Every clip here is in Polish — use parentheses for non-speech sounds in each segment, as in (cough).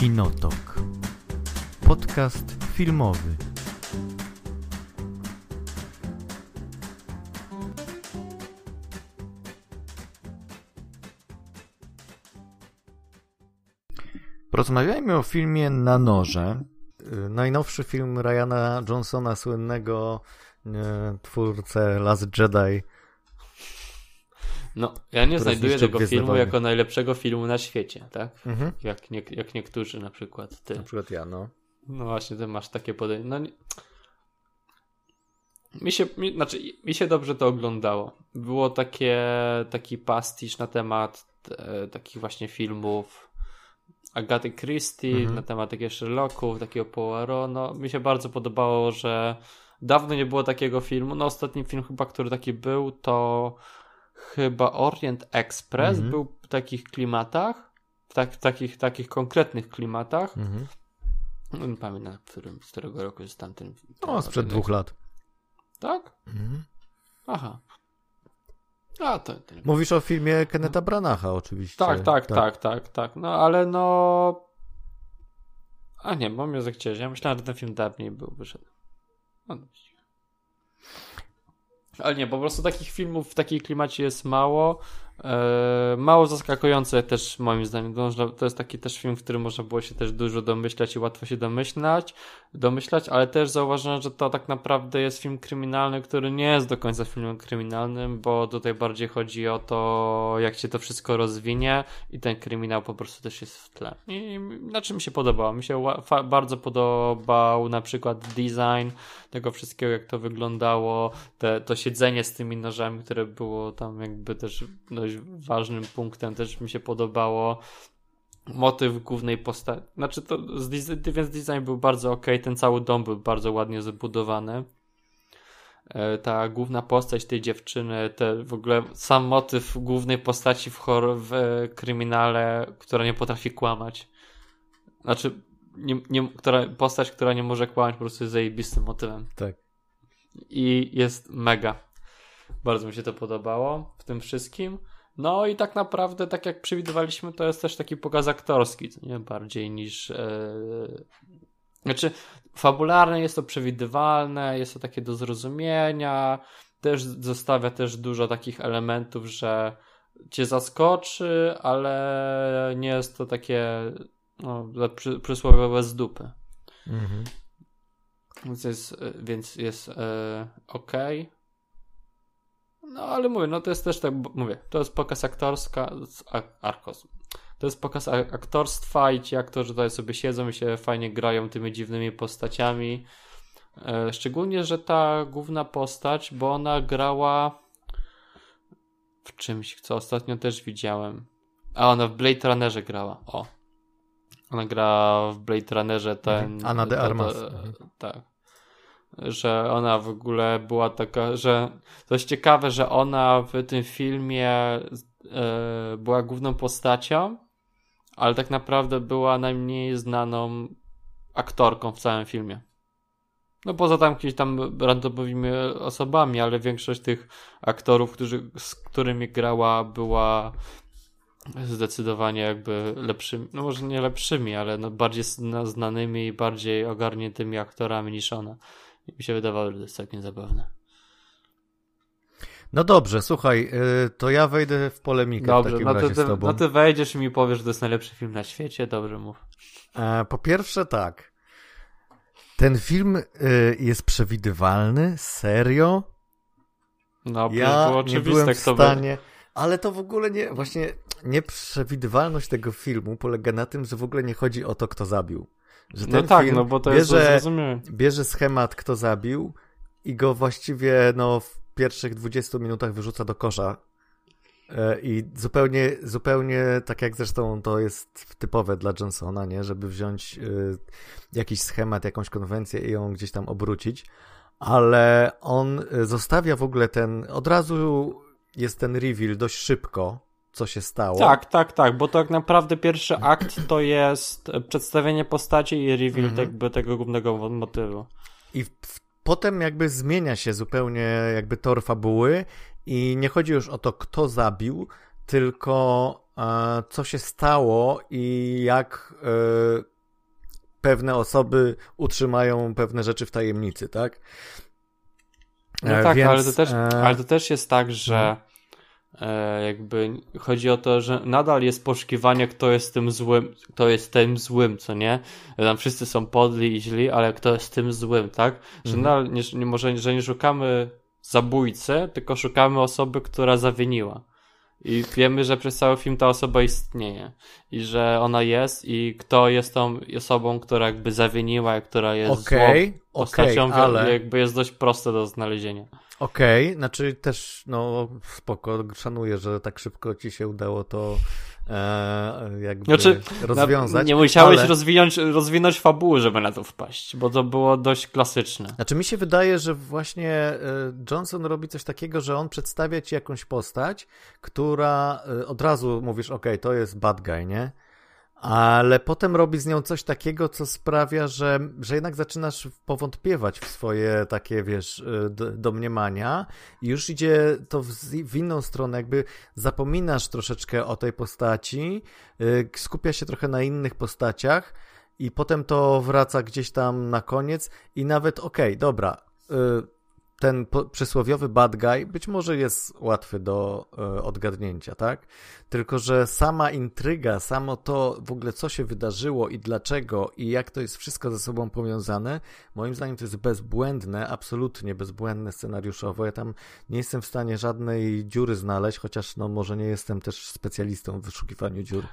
Kinotok. Podcast filmowy. Porozmawiajmy o filmie Na noże. Y, Najnowszy film Ryana Johnsona, słynnego e, twórcę Last Jedi. No, ja nie znajduję tego Gwiezdne filmu Wojny. jako najlepszego filmu na świecie, tak? Mhm. Jak, nie, jak niektórzy na przykład ty. Na przykład ja, no. No właśnie, ty masz takie podejście. No, nie... mi, się, mi, znaczy, mi się dobrze to oglądało. Było takie, taki pastisz na temat e, takich właśnie filmów Agaty Christie, Mhm. na temat takich Sherlocków, takiego Poirot. No, mi się bardzo podobało, że dawno nie było takiego filmu. No, ostatni film chyba, który taki był, to chyba Orient Express Mhm. był w takich klimatach, w, tak, w takich, takich konkretnych klimatach. Mhm. Nie pamiętam, którym, z którego roku jest tamten. No, sprzed dwóch lat. Tak? Mhm. Aha. A, to, to. Mówisz o filmie Kenneta Branacha oczywiście. Tak, tak, tak, tak, tak. No, ale no... A nie, bo mnie zachciałeś. Ja myślałem, że ten film dawniej był, wyszedł. No, no. Ale nie, po prostu takich filmów w takiej klimacie jest mało. E, mało zaskakujące też moim zdaniem. To, jest taki też film, w którym można było się też dużo domyślać i łatwo się domyślać, domyślać, ale też zauważyłem, że to tak naprawdę jest film kryminalny, który nie jest do końca filmem kryminalnym, bo tutaj bardziej chodzi o to, jak się to wszystko rozwinie i ten kryminał po prostu też jest w tle. I na czym mi się podobało? Mi się bardzo podobał na przykład design tego wszystkiego, jak to wyglądało, te, to siedzenie z tymi nożami, które było tam jakby też dość ważnym punktem, też mi się podobało. Motyw głównej postaci. Znaczy, to więc design był bardzo ok, ten cały dom był bardzo ładnie zbudowany. E, Ta główna postać tej dziewczyny, te w ogóle sam motyw głównej postaci w, horror, w e, kryminale, która nie potrafi kłamać. Znaczy, nie, nie, która, postać, która nie może kłamać, po prostu jest zajebistym motywem tak. i jest mega. Bardzo mi się to podobało w tym wszystkim. No i tak naprawdę, tak jak przewidywaliśmy, to jest też taki pokaz aktorski, co nie bardziej niż. E... Znaczy, fabularne jest to przewidywalne, jest to takie do zrozumienia. Też zostawia też dużo takich elementów, że cię zaskoczy, ale nie jest to takie no, przy, przysłowiowe z dupy. Mhm. Więc jest, e, więc jest e, ok. No ale mówię, no to jest też tak, mówię, to jest pokaz aktorska, arkos. To jest pokaz aktorstwa i ci aktorzy tutaj sobie siedzą i się fajnie grają tymi dziwnymi postaciami. E, szczególnie, że ta główna postać, bo ona grała w czymś, co ostatnio też widziałem. A ona w Blade Runnerze grała. O. Ona gra w Blade Runnerze ten. Mhm. Anna de Armas. Mhm. Tak. Że ona w ogóle była taka, że coś ciekawe, że ona w tym filmie e, była główną postacią, ale tak naprawdę była najmniej znaną aktorką w całym filmie. No poza tam jakimiś tam randomowymi osobami, ale większość tych aktorów, którzy, z którymi grała, była zdecydowanie jakby lepszymi, no może nie lepszymi, ale no bardziej zna- znanymi i bardziej ogarniętymi aktorami niż ona. I mi się wydawało, że to jest całkiem zabawne. No dobrze, słuchaj, y, to ja wejdę w polemikę w Dobrze, takim no razie ty, z tobą. no ty wejdziesz i mi powiesz, że to jest najlepszy film na świecie. Dobrze mów. E, Po pierwsze tak. Ten film y, jest przewidywalny? Serio? No, Ja było nie oczywiste, byłem w stanie... Ale to w ogóle nie... Właśnie nieprzewidywalność tego filmu polega na tym, że w ogóle nie chodzi o to, kto zabił. Że No ten tak, film no bo to jest bierze, zrozumienia. bierze schemat, kto zabił i go właściwie no, w pierwszych 20 minutach wyrzuca do kosza. E, I zupełnie, zupełnie tak jak zresztą to jest typowe dla Johnsona, nie? Żeby wziąć y, jakiś schemat, jakąś konwencję i ją gdzieś tam obrócić. Ale on y, zostawia w ogóle ten. Od razu jest ten reveal dość szybko, co się stało. Tak, tak, tak, bo to tak naprawdę pierwszy akt to jest przedstawienie postaci i reveal Mhm. jakby tego głównego motywu. I w, potem jakby zmienia się zupełnie jakby tor fabuły i nie chodzi już o to, kto zabił, tylko e, co się stało i jak e, pewne osoby utrzymają pewne rzeczy w tajemnicy, tak? No tak, Więc, ale, to też, ale to też jest tak, że e, jakby chodzi o to, że nadal jest poszukiwanie, kto jest tym złym, kto jest tym złym, co nie? Tam wszyscy są podli i źli, ale kto jest tym złym, tak? Że mhm. nadal nie, nie, może, że nie szukamy zabójcy, tylko szukamy osoby, która zawiniła. I wiemy, że przez cały film ta osoba istnieje. I że ona jest i kto jest tą osobą, która jakby zawiniła, która jest okay, złą postacią, okay, ale... jakby jest dość proste do znalezienia. Okej, okay, znaczy też, no spoko, szanuję, że tak szybko ci się udało to jakby znaczy, rozwiązać. nie musiałeś ale... rozwinąć, rozwinąć fabuły, żeby na to wpaść, bo to było dość klasyczne. Znaczy mi się wydaje, że właśnie e, Johnson robi coś takiego, że on przedstawia ci jakąś postać, która e, od razu mówisz, okej, okay, to jest bad guy, nie? Ale potem robi z nią coś takiego, co sprawia, że, że jednak zaczynasz powątpiewać w swoje takie, wiesz, y, domniemania i już idzie to w, w inną stronę, jakby zapominasz troszeczkę o tej postaci, y, skupia się trochę na innych postaciach i potem to wraca gdzieś tam na koniec i nawet, okej, okay, dobra, y, ten przysłowiowy bad guy być może jest łatwy do e, odgadnięcia, tak? Tylko, że sama intryga, samo to w ogóle co się wydarzyło i dlaczego i jak to jest wszystko ze sobą powiązane, moim zdaniem to jest bezbłędne, absolutnie bezbłędne scenariuszowo. Ja tam nie jestem w stanie żadnej dziury znaleźć, chociaż no może nie jestem też specjalistą w wyszukiwaniu dziur.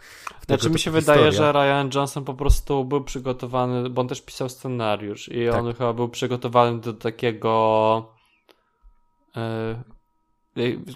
Znaczy mi się wydaje, że Ryan Johnson po prostu był przygotowany, bo on też pisał scenariusz i tak. on chyba był przygotowany do takiego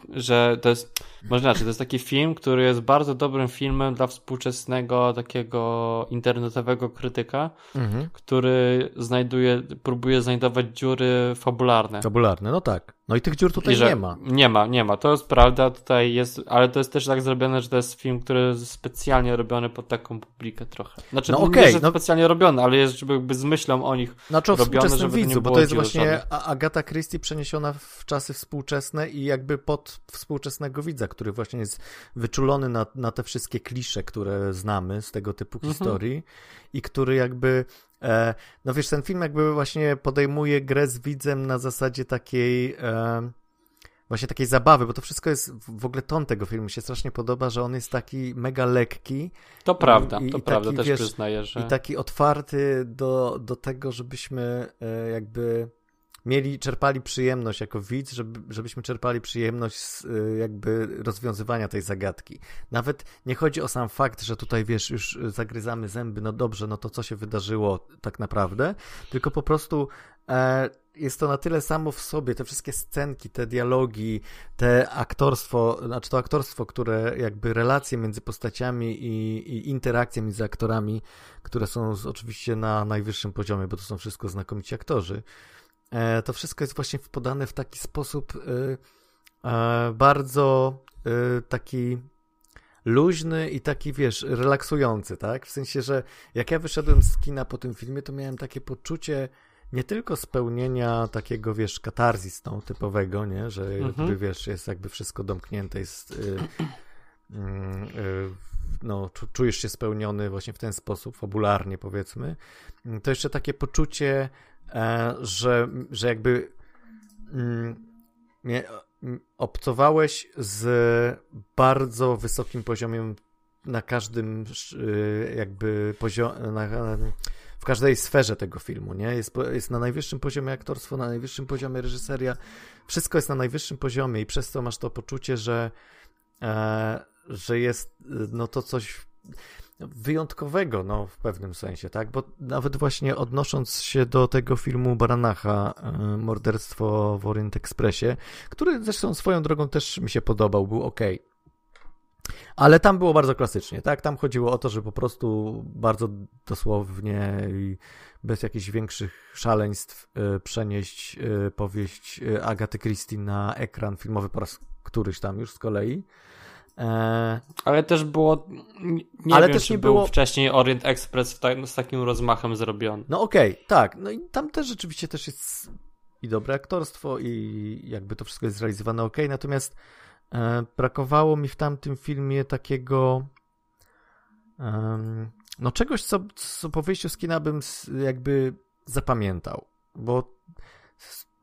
że to jest, może inaczej, to jest taki film, który jest bardzo dobrym filmem dla współczesnego takiego internetowego krytyka, mhm. który znajduje, próbuje znajdować dziury fabularne. Fabularne, no tak. No i tych dziur tutaj nie ma. Nie ma, nie ma. To jest prawda, tutaj jest, ale to jest też tak zrobione, że to jest film, który jest specjalnie robiony pod taką publikę trochę. Znaczy, no okay, nie, że no... specjalnie robiony, ale jest jakby z myślą o nich znaczy, robione, żeby widzu, nie bo to jest właśnie żadnych. Agata Christie przeniesiona w czasy współczesne i jakby pod współczesnego widza, który właśnie jest wyczulony na, na te wszystkie klisze, które znamy z tego typu mhm. historii i który jakby no wiesz, ten film jakby właśnie podejmuje grę z widzem na zasadzie takiej e, właśnie takiej zabawy, bo to wszystko jest, w ogóle ton tego filmu się strasznie podoba, że on jest taki mega lekki. To prawda, i, to i prawda, taki, też wiesz, przyznaję, że... I taki otwarty do, do tego, żebyśmy e, jakby mieli, czerpali przyjemność jako widz, żeby, żebyśmy czerpali przyjemność z y, jakby rozwiązywania tej zagadki. Nawet nie chodzi o sam fakt, że tutaj wiesz, już zagryzamy zęby, no dobrze, no to co się wydarzyło tak naprawdę, tylko po prostu e, jest to na tyle samo w sobie, te wszystkie scenki, te dialogi, te aktorstwo, znaczy to aktorstwo, które jakby relacje między postaciami i, i interakcje między aktorami, które są oczywiście na najwyższym poziomie, bo to są wszystko znakomici aktorzy, to wszystko jest właśnie podane w taki sposób y, e, bardzo y, taki luźny i taki, wiesz, relaksujący, tak? W sensie, że jak ja wyszedłem z kina po tym filmie, to miałem takie poczucie nie tylko spełnienia takiego, wiesz, katarzis no, typowego, nie? Że mhm. jakby, wiesz, jest jakby wszystko domknięte, jest... Y, mm, no, czujesz się spełniony właśnie w ten sposób, fabularnie powiedzmy, to jeszcze takie poczucie E, że, że jakby mm, obcowałeś z bardzo wysokim poziomem na każdym y, jakby poziomie, w każdej sferze tego filmu, nie? Jest, jest na najwyższym poziomie aktorstwo, na najwyższym poziomie reżyseria, wszystko jest na najwyższym poziomie i przez to masz to poczucie, że, e, że jest no to coś wyjątkowego, no w pewnym sensie, tak? Bo nawet właśnie odnosząc się do tego filmu Baranacha, e, Morderstwo w Orient Expressie, który zresztą swoją drogą też mi się podobał, był ok. Ale tam było bardzo klasycznie, tak? Tam chodziło o to, że po prostu bardzo dosłownie i bez jakichś większych szaleństw e, przenieść e, powieść Agaty Christie na ekran filmowy po raz któryś tam już z kolei. E... Ale też było. Nie ale wiem, też nie było wcześniej Orient Express ta... z takim rozmachem zrobiony. No okej, okay, tak. No i tam też rzeczywiście też jest i dobre aktorstwo, i jakby to wszystko jest zrealizowane ok. Natomiast e, brakowało mi w tamtym filmie takiego no czegoś, co, co po wyjściu z kina bym jakby zapamiętał, bo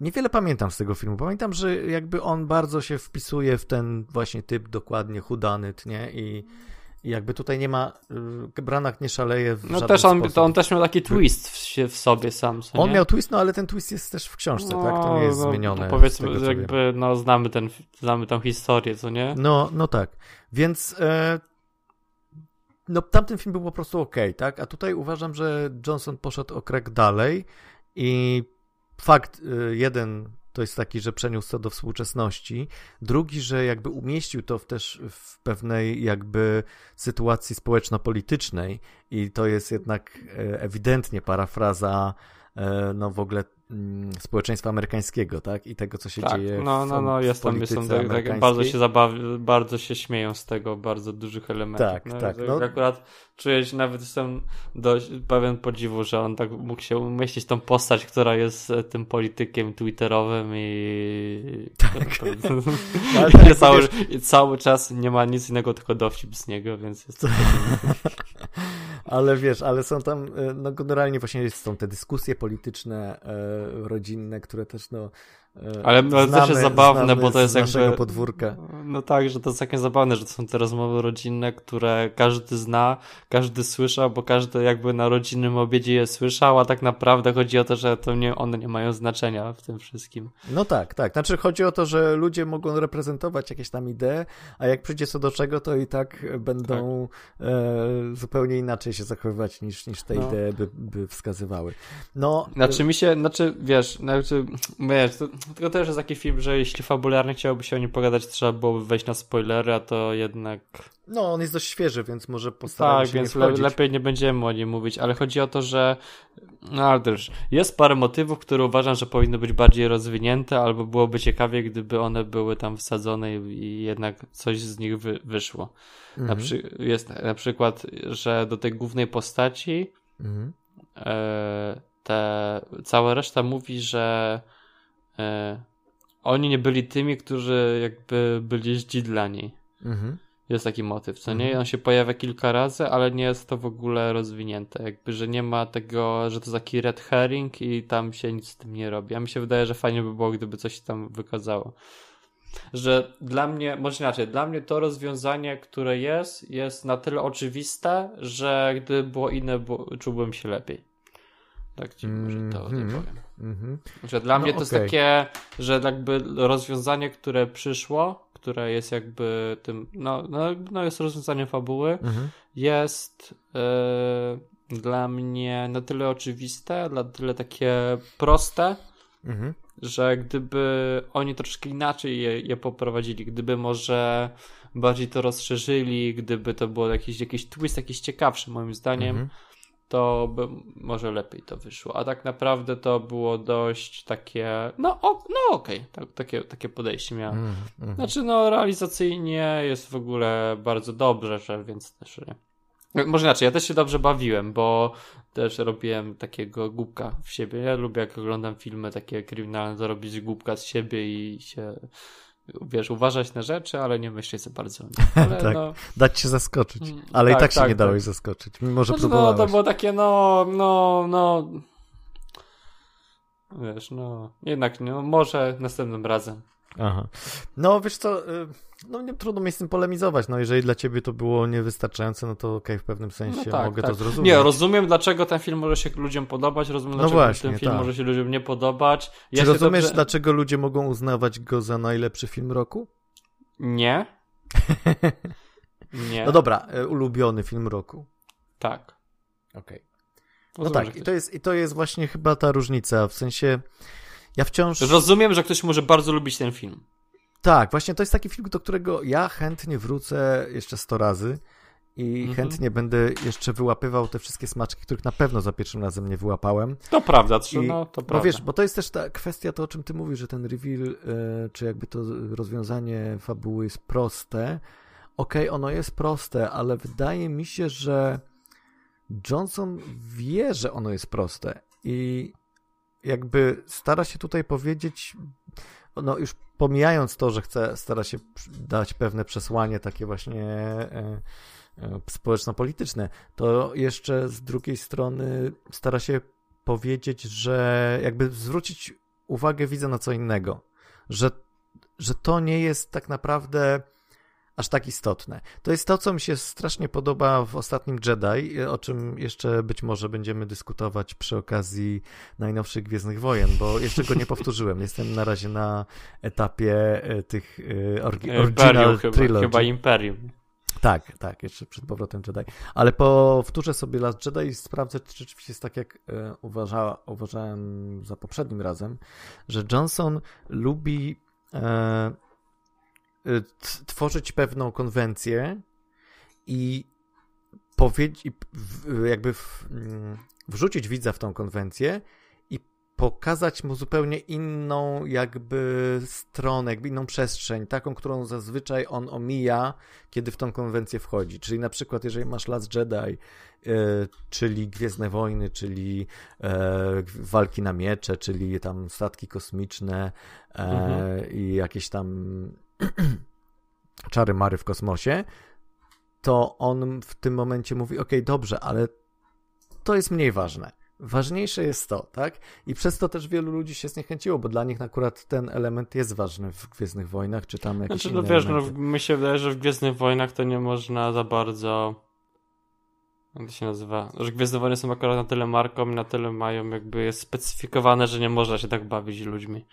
niewiele pamiętam z tego filmu. Pamiętam, że jakby on bardzo się wpisuje w ten właśnie typ dokładnie hudany, nie? I, i jakby tutaj nie ma, y, Branach nie szaleje w No też on, to on też miał taki twist w, w sobie sam. Co, on miał twist, no ale ten twist jest też w książce, no, tak? To nie jest no, zmienione. No, powiedzmy, tego, jakby, no znamy ten, znamy tą historię, co nie? No, no tak. Więc e, no tamten film był po prostu ok, tak? A tutaj uważam, że Johnson poszedł o krok dalej i fakt y, jeden to jest taki, że przeniósł to do współczesności. Drugi, że jakby umieścił to w też w pewnej jakby sytuacji społeczno-politycznej i to jest jednak e, ewidentnie parafraza e, no w ogóle społeczeństwa amerykańskiego, tak? I tego, co się tak, dzieje no, no, no, jest tam, jest tam tak, tak, bardzo się zabaw, bardzo się śmieją z tego, bardzo dużych elementów. Tak, no, tak. No. Akurat czuję się, nawet jestem dość pełen podziwu, że on tak mógł się umieścić tą postać, która jest e, tym politykiem twitterowym i (laughs) tak. (laughs) I cały, i cały czas nie ma nic innego, tylko dowcip z niego, więc jest to (laughs) ale wiesz, ale są tam, e, no generalnie właśnie są te dyskusje polityczne, e, rodzinne, które też no Ale to też jest zabawne, bo to jest jakby... podwórka. No tak, że to jest takie zabawne, że to są te rozmowy rodzinne, które każdy zna, każdy słyszał, bo każdy jakby na rodzinnym obiedzie je słyszał, a tak naprawdę chodzi o to, że to nie, one nie mają znaczenia w tym wszystkim. No tak, tak. Znaczy chodzi o to, że ludzie mogą reprezentować jakieś tam idee, a jak przyjdzie co do czego, to i tak będą tak. E, zupełnie inaczej się zachowywać niż, niż te no. idee by, by wskazywały. No, znaczy mi się, znaczy wiesz, znaczy, wiesz, to tylko też jest taki film, że jeśli fabularnie chciałoby się o nim pogadać, trzeba byłoby wejść na spoilery, a to jednak... No, on jest dość świeży, więc może postaramy tak, się więc le lepiej nie będziemy o nim mówić, ale chodzi o to, że no też jest parę motywów, które uważam, że powinny być bardziej rozwinięte, albo byłoby ciekawie, gdyby one były tam wsadzone i jednak coś z nich wy wyszło. Mhm. Na jest na przykład, że do tej głównej postaci mhm. e te, cała reszta mówi, że e, oni nie byli tymi, którzy jakby byli ździ dla niej. Mhm. Jest taki motyw, co mhm. nie? On się pojawia kilka razy, ale nie jest to w ogóle rozwinięte. Jakby, że nie ma tego, że to taki red herring i tam się nic z tym nie robi. A mi się wydaje, że fajnie by było, gdyby coś tam wykazało. Że dla mnie, może inaczej, dla mnie to rozwiązanie, które jest, jest na tyle oczywiste, że gdyby było inne, bo czułbym się lepiej. Tak ci może to mm -hmm. nie powiem. -hmm. Że dla no mnie to okay. jest takie, że jakby rozwiązanie, które przyszło, które jest jakby tym, no, no, no jest rozwiązaniem fabuły, -hmm. jest y, dla mnie na tyle oczywiste, na tyle takie proste, mhm. że gdyby oni troszkę inaczej je, je poprowadzili, gdyby może bardziej to rozszerzyli, gdyby to było jakiś, jakiś twist, jakiś ciekawszy moim zdaniem, mhm to by może lepiej to wyszło. A tak naprawdę to było dość takie, no, o, no okej, okay. tak, takie, takie podejście miałem. Mm, mm. Znaczy, no, realizacyjnie jest w ogóle bardzo dobrze, że, więc też nie. Może inaczej, ja też się dobrze bawiłem, bo też robiłem takiego głupka w siebie. Ja lubię, jak oglądam filmy takie kryminalne, zrobić głupka z siebie i się wiesz, uważać na rzeczy, ale nie myśleć za bardzo. (laughs) Ale tak, no... dać się zaskoczyć. Mm, ale tak, i tak się tak, nie dałeś tak. zaskoczyć, mimo że znaczy, No, to było takie, no, no, no... Wiesz, no, jednak, no, może następnym razem. Aha. No, wiesz co, y, no nie trudno mi z tym polemizować, no jeżeli dla ciebie to było niewystarczające, no to okej, okay, w pewnym sensie no tak, mogę tak. to zrozumieć. Nie, rozumiem dlaczego ten film może się ludziom podobać, rozumiem no dlaczego właśnie, ten film tak. może się ludziom nie podobać. Ja Czy rozumiesz dobrze... dlaczego ludzie mogą uznawać go za najlepszy film roku? Nie. (laughs) nie. No dobra, e, ulubiony film roku. Tak. Okej. Okay. No tak, i to, jest, i to jest właśnie chyba ta różnica, w sensie ja wciąż... Rozumiem, że ktoś może bardzo lubić ten film. Tak, właśnie to jest taki film, do którego ja chętnie wrócę jeszcze 100 razy i mhm. chętnie będę jeszcze wyłapywał te wszystkie smaczki, których na pewno za pierwszym razem nie wyłapałem. To prawda, I, no to prawda. Bo wiesz, bo to jest też ta kwestia, to o czym ty mówisz, że ten reveal, e, czy jakby to rozwiązanie fabuły jest proste. Okej, okay, ono jest proste, ale wydaje mi się, że Johnson wie, że ono jest proste i jakby stara się tutaj powiedzieć, no już pomijając to, że chce, stara się dać pewne przesłanie takie właśnie e, e, społeczno-polityczne, to jeszcze z drugiej strony stara się powiedzieć, że jakby zwrócić uwagę widza na co innego, że, że to nie jest tak naprawdę aż tak istotne. To jest to, co mi się strasznie podoba w ostatnim Jedi, o czym jeszcze być może będziemy dyskutować przy okazji najnowszych Gwiezdnych Wojen, bo jeszcze go nie (laughs) powtórzyłem. Jestem na razie na etapie e, tych e, orgi- original chyba, trilogy. chyba Imperium. Tak, tak, jeszcze przed powrotem Jedi. Ale powtórzę sobie Last Jedi i sprawdzę, czy rzeczywiście jest tak, jak e, uważa, uważałem za poprzednim razem, że Johnson lubi e, tworzyć pewną konwencję i powiedzieć, jakby mm, wrzucić widza w tą konwencję i pokazać mu zupełnie inną jakby stronę, jakby inną przestrzeń, taką, którą zazwyczaj on omija, kiedy w tą konwencję wchodzi. Czyli na przykład, jeżeli masz Last Jedi, y, czyli Gwiezdne Wojny, czyli e, walki na miecze, czyli tam statki kosmiczne e, mhm. i jakieś tam (clears throat) czary mary w kosmosie, to on w tym momencie mówi: OK, dobrze, ale to jest mniej ważne. Ważniejsze jest to, tak? I przez to też wielu ludzi się zniechęciło, bo dla nich akurat ten element jest ważny w Gwiezdnych Wojnach, czy tam jakieś znaczy, no wiesz, no, mi się wydaje, że w Gwiezdnych Wojnach to nie można za bardzo jak to się nazywa? Że Gwiezdne Wojny są akurat na tyle marką i na tyle mają jakby jest specyfikowane, że nie można się tak bawić ludźmi.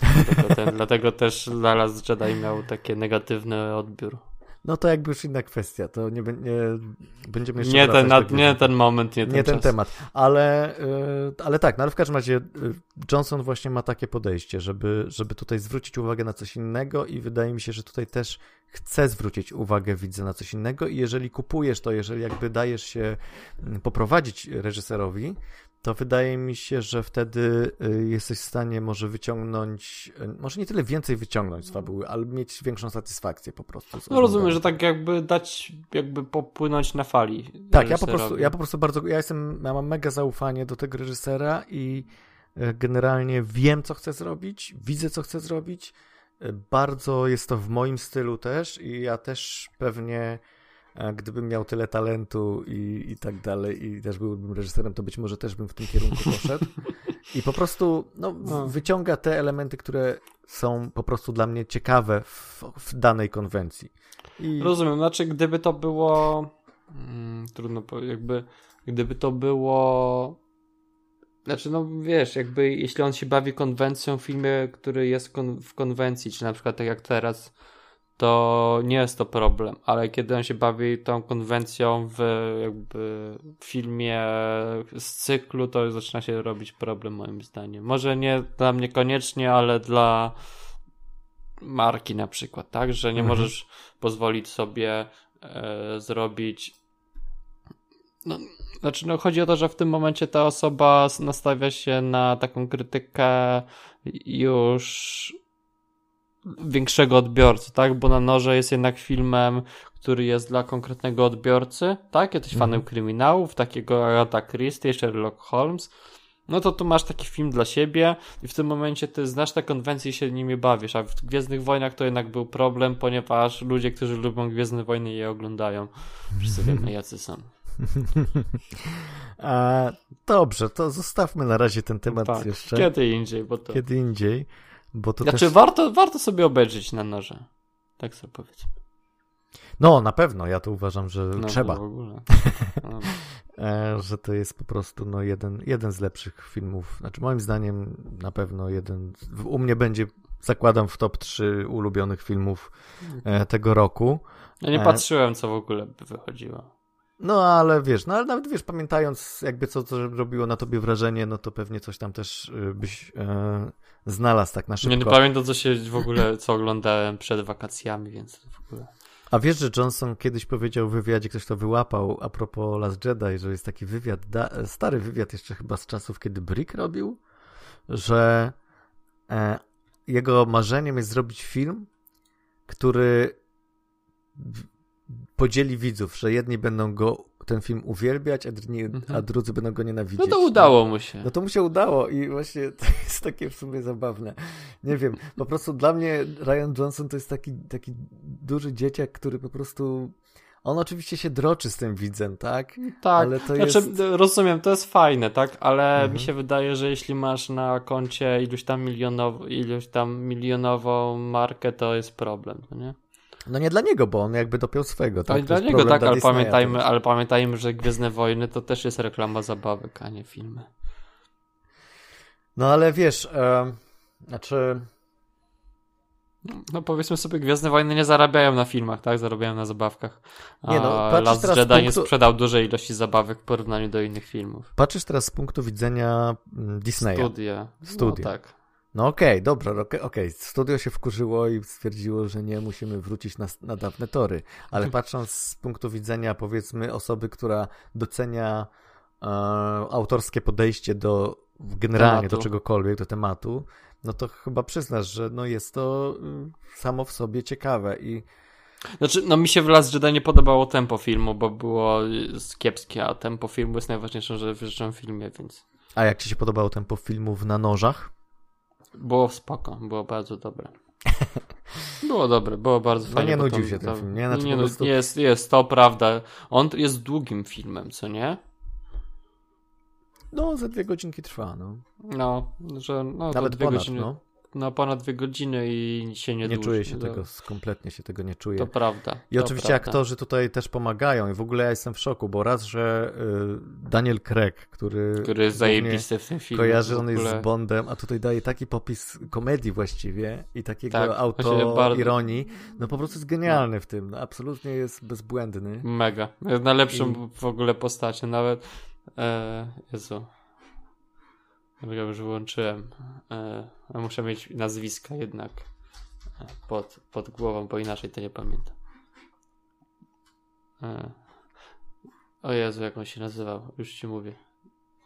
Dlatego, ten, dlatego też dla Last Jedi miał taki negatywny odbiór. No to jakby już inna kwestia, to nie, nie będziemy jeszcze nie ten, nie ten moment, nie ten, nie ten czas. temat, ale, yy, ale tak, no ale w każdym razie yy, Johnson właśnie ma takie podejście, żeby, żeby tutaj zwrócić uwagę na coś innego i wydaje mi się, że tutaj też chce zwrócić uwagę widzę na coś innego i jeżeli kupujesz to, jeżeli jakby dajesz się mm, poprowadzić reżyserowi, to wydaje mi się, że wtedy y, jesteś w stanie może wyciągnąć, y, może nie tyle więcej wyciągnąć z fabuły, ale mieć większą satysfakcję po prostu. No rozumiem, że tak jakby dać, jakby popłynąć na fali. Tak, ja po prostu, ja po prostu bardzo, ja jestem, ja mam mega zaufanie do tego reżysera i y, generalnie wiem, co chcę zrobić, widzę, co chcę zrobić. Bardzo jest to w moim stylu też i ja też pewnie gdybym miał tyle talentu i, i tak dalej, i też byłbym reżyserem, to być może też bym w tym kierunku poszedł. I po prostu no, no. wyciąga te elementy, które są po prostu dla mnie ciekawe w, w danej konwencji. I... Rozumiem, znaczy gdyby to było hmm, trudno powiedzieć, jakby gdyby to było znaczy, no wiesz, jakby jeśli on się bawi konwencją w filmie, który jest kon w konwencji, czy na przykład tak jak teraz to nie jest to problem, ale kiedy on się bawi tą konwencją w jakby filmie z cyklu, to zaczyna się robić problem moim zdaniem. Może nie dla mnie koniecznie, ale dla marki na przykład, tak? Że nie mhm. możesz pozwolić sobie e, zrobić no, znaczy, no chodzi o to, że w tym momencie ta osoba nastawia się na taką krytykę już większego odbiorcy, tak? Bo na noże jest jednak filmem, który jest dla konkretnego odbiorcy, tak? Jesteś mm. fanem kryminałów, takiego Agatha Christie, Sherlock Holmes, no to tu masz taki film dla siebie i w tym momencie ty znasz te konwencje i się nimi bawisz, a w Gwiezdnych Wojnach to jednak był problem, ponieważ ludzie, którzy lubią Gwiezdne Wojny je oglądają. Wszyscy wiemy, jacy są. (laughs) A, dobrze, to zostawmy na razie ten temat tak, jeszcze. Kiedy indziej, bo to... Kiedy indziej. Bo to znaczy, też... warto, warto sobie obejrzeć na noże. Tak sobie powiedzmy. No, na pewno. Ja to uważam, że no, trzeba. W ogóle. (laughs) No. E, że to jest po prostu no, jeden, jeden z lepszych filmów. Znaczy, moim zdaniem na pewno jeden. U mnie będzie, zakładam, w top 3 ulubionych filmów e, tego roku. Ja nie e, patrzyłem, co w ogóle by wychodziło. No ale wiesz, no ale nawet wiesz, pamiętając jakby co to robiło na tobie wrażenie, no to pewnie coś tam też y, byś e, znalazł tak na szybko. Nie, nie pamiętam co się w ogóle, co oglądałem przed wakacjami, więc w ogóle... A wiesz, że Johnson kiedyś powiedział w wywiadzie, ktoś to wyłapał a propos Last Jedi, że jest taki wywiad, da, stary wywiad jeszcze chyba z czasów, kiedy Brick robił, że e, jego marzeniem jest zrobić film, który podzieli widzów, że jedni będą go ten film uwielbiać, a, dni, Mhm. a drudzy będą go nienawidzieć. No to udało mu się. No to mu się udało i właśnie (laughs) to jest takie w sumie zabawne. Nie wiem, po prostu dla mnie Ryan Johnson to jest taki, taki duży dzieciak, który po prostu... On oczywiście się droczy z tym widzem, tak? Tak, Ale to znaczy, jest... rozumiem, to jest fajne, tak? Ale Mhm. mi się wydaje, że jeśli masz na koncie iluś tam, milionow, iluś tam milionową markę, to jest problem, no nie? No nie dla niego, bo on jakby dopiął swego. To Tak? i dla niego, tak, ale Disneya pamiętajmy, ale pamiętajmy, że Gwiezdne Wojny to też jest reklama zabawek, a nie filmy. No ale wiesz, e, znaczy... No powiedzmy sobie, Gwiezdne Wojny nie zarabiają na filmach, tak? Zarabiają na zabawkach. A Nie no, Last Jedi nie punktu- sprzedał dużej ilości zabawek w porównaniu do innych filmów. Patrzysz teraz z punktu widzenia mm, Disneya. Studia. Studia. No, tak. No okej, dobra, okej, okej. Studio się wkurzyło i stwierdziło, że nie, musimy wrócić na, na dawne tory. Ale Mhm. patrząc z punktu widzenia, powiedzmy, osoby, która docenia e, autorskie podejście do generalnie Tematu. do czegokolwiek, do tematu, no to chyba przyznasz, że no jest to y, samo w sobie ciekawe i Znaczy, no mi się w Last Jedi nie podobało tempo filmu, bo było kiepskie, a tempo filmu jest najważniejszą rzeczą w filmie, więc a jak ci się podobało tempo filmów na nożach? Było spoko, było bardzo dobre. Było dobre, było bardzo No fajnie. nie nudził się ten film, nie? Znaczy nie, prostu- jest, jest, to prawda. On jest długim filmem, co nie? No, za dwie godzinki trwa, no. No, że no, Nawet dwie ponad, godziny, no. No ponad dwie godziny i się nie Nie, dłuży. czuję się to, tego, kompletnie się tego nie czuję. To prawda. I to oczywiście prawda. aktorzy tutaj też pomagają i w ogóle ja jestem w szoku, bo raz, że y, Daniel Craig, który, Który jest zajebisty w tym filmie. kojarzony jest z Bondem, a tutaj daje taki popis komedii właściwie i takiego Tak, auto-ironii, no po prostu jest genialny w tym, no, absolutnie jest bezbłędny. Mega. Jest najlepszą I- w ogóle postacią. Nawet. E, Jezu. Ja już wyłączyłem. E, muszę mieć nazwiska jednak e, pod, pod głową, bo inaczej to nie pamiętam. E, o Jezu, jak on się nazywał? Już ci mówię.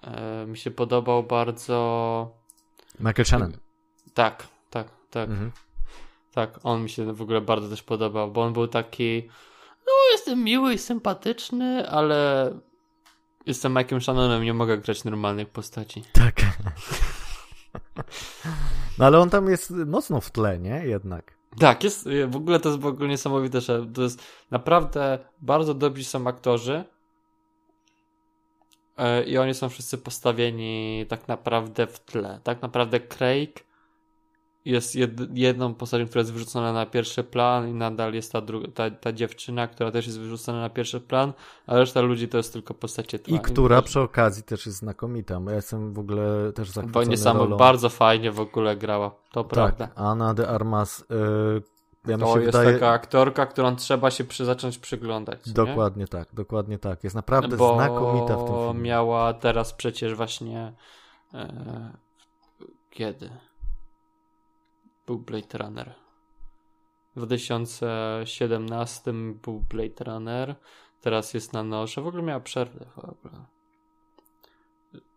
E, mi się podobał bardzo. Michael Shannon. Tak, tak, tak. Mhm. Tak, on mi się w ogóle bardzo też podobał, bo on był taki. No, jestem miły i sympatyczny, ale jestem Mike'em Shannonem, nie mogę grać normalnych postaci. Tak. (laughs) No ale on tam jest mocno w tle, nie? Jednak. Tak, jest, w ogóle to jest w ogóle niesamowite, że to jest naprawdę bardzo dobrzy są aktorzy e, i oni są wszyscy postawieni tak naprawdę w tle. Tak naprawdę Craig jest jed, jedną postacią, która jest wyrzucona na pierwszy plan i nadal jest ta, dru- ta, ta dziewczyna, która też jest wyrzucona na pierwszy plan, a reszta ludzi to jest tylko postacie tła. I która też- przy okazji też jest znakomita. bo Ja jestem w ogóle też Bo zachwycony niesamowicie rolą. bardzo fajnie w ogóle grała, to prawda. Tak, Anna de Armas. Y, ja To jest wydaje... taka aktorka, którą trzeba się przy, zacząć przyglądać. nie? Dokładnie tak, dokładnie tak. Jest naprawdę Bo znakomita w tym filmie. miała teraz przecież właśnie e, kiedy był Blade Runner. W 2017 był Blade Runner, teraz jest na nosze. W ogóle miała przerwę w ogóle.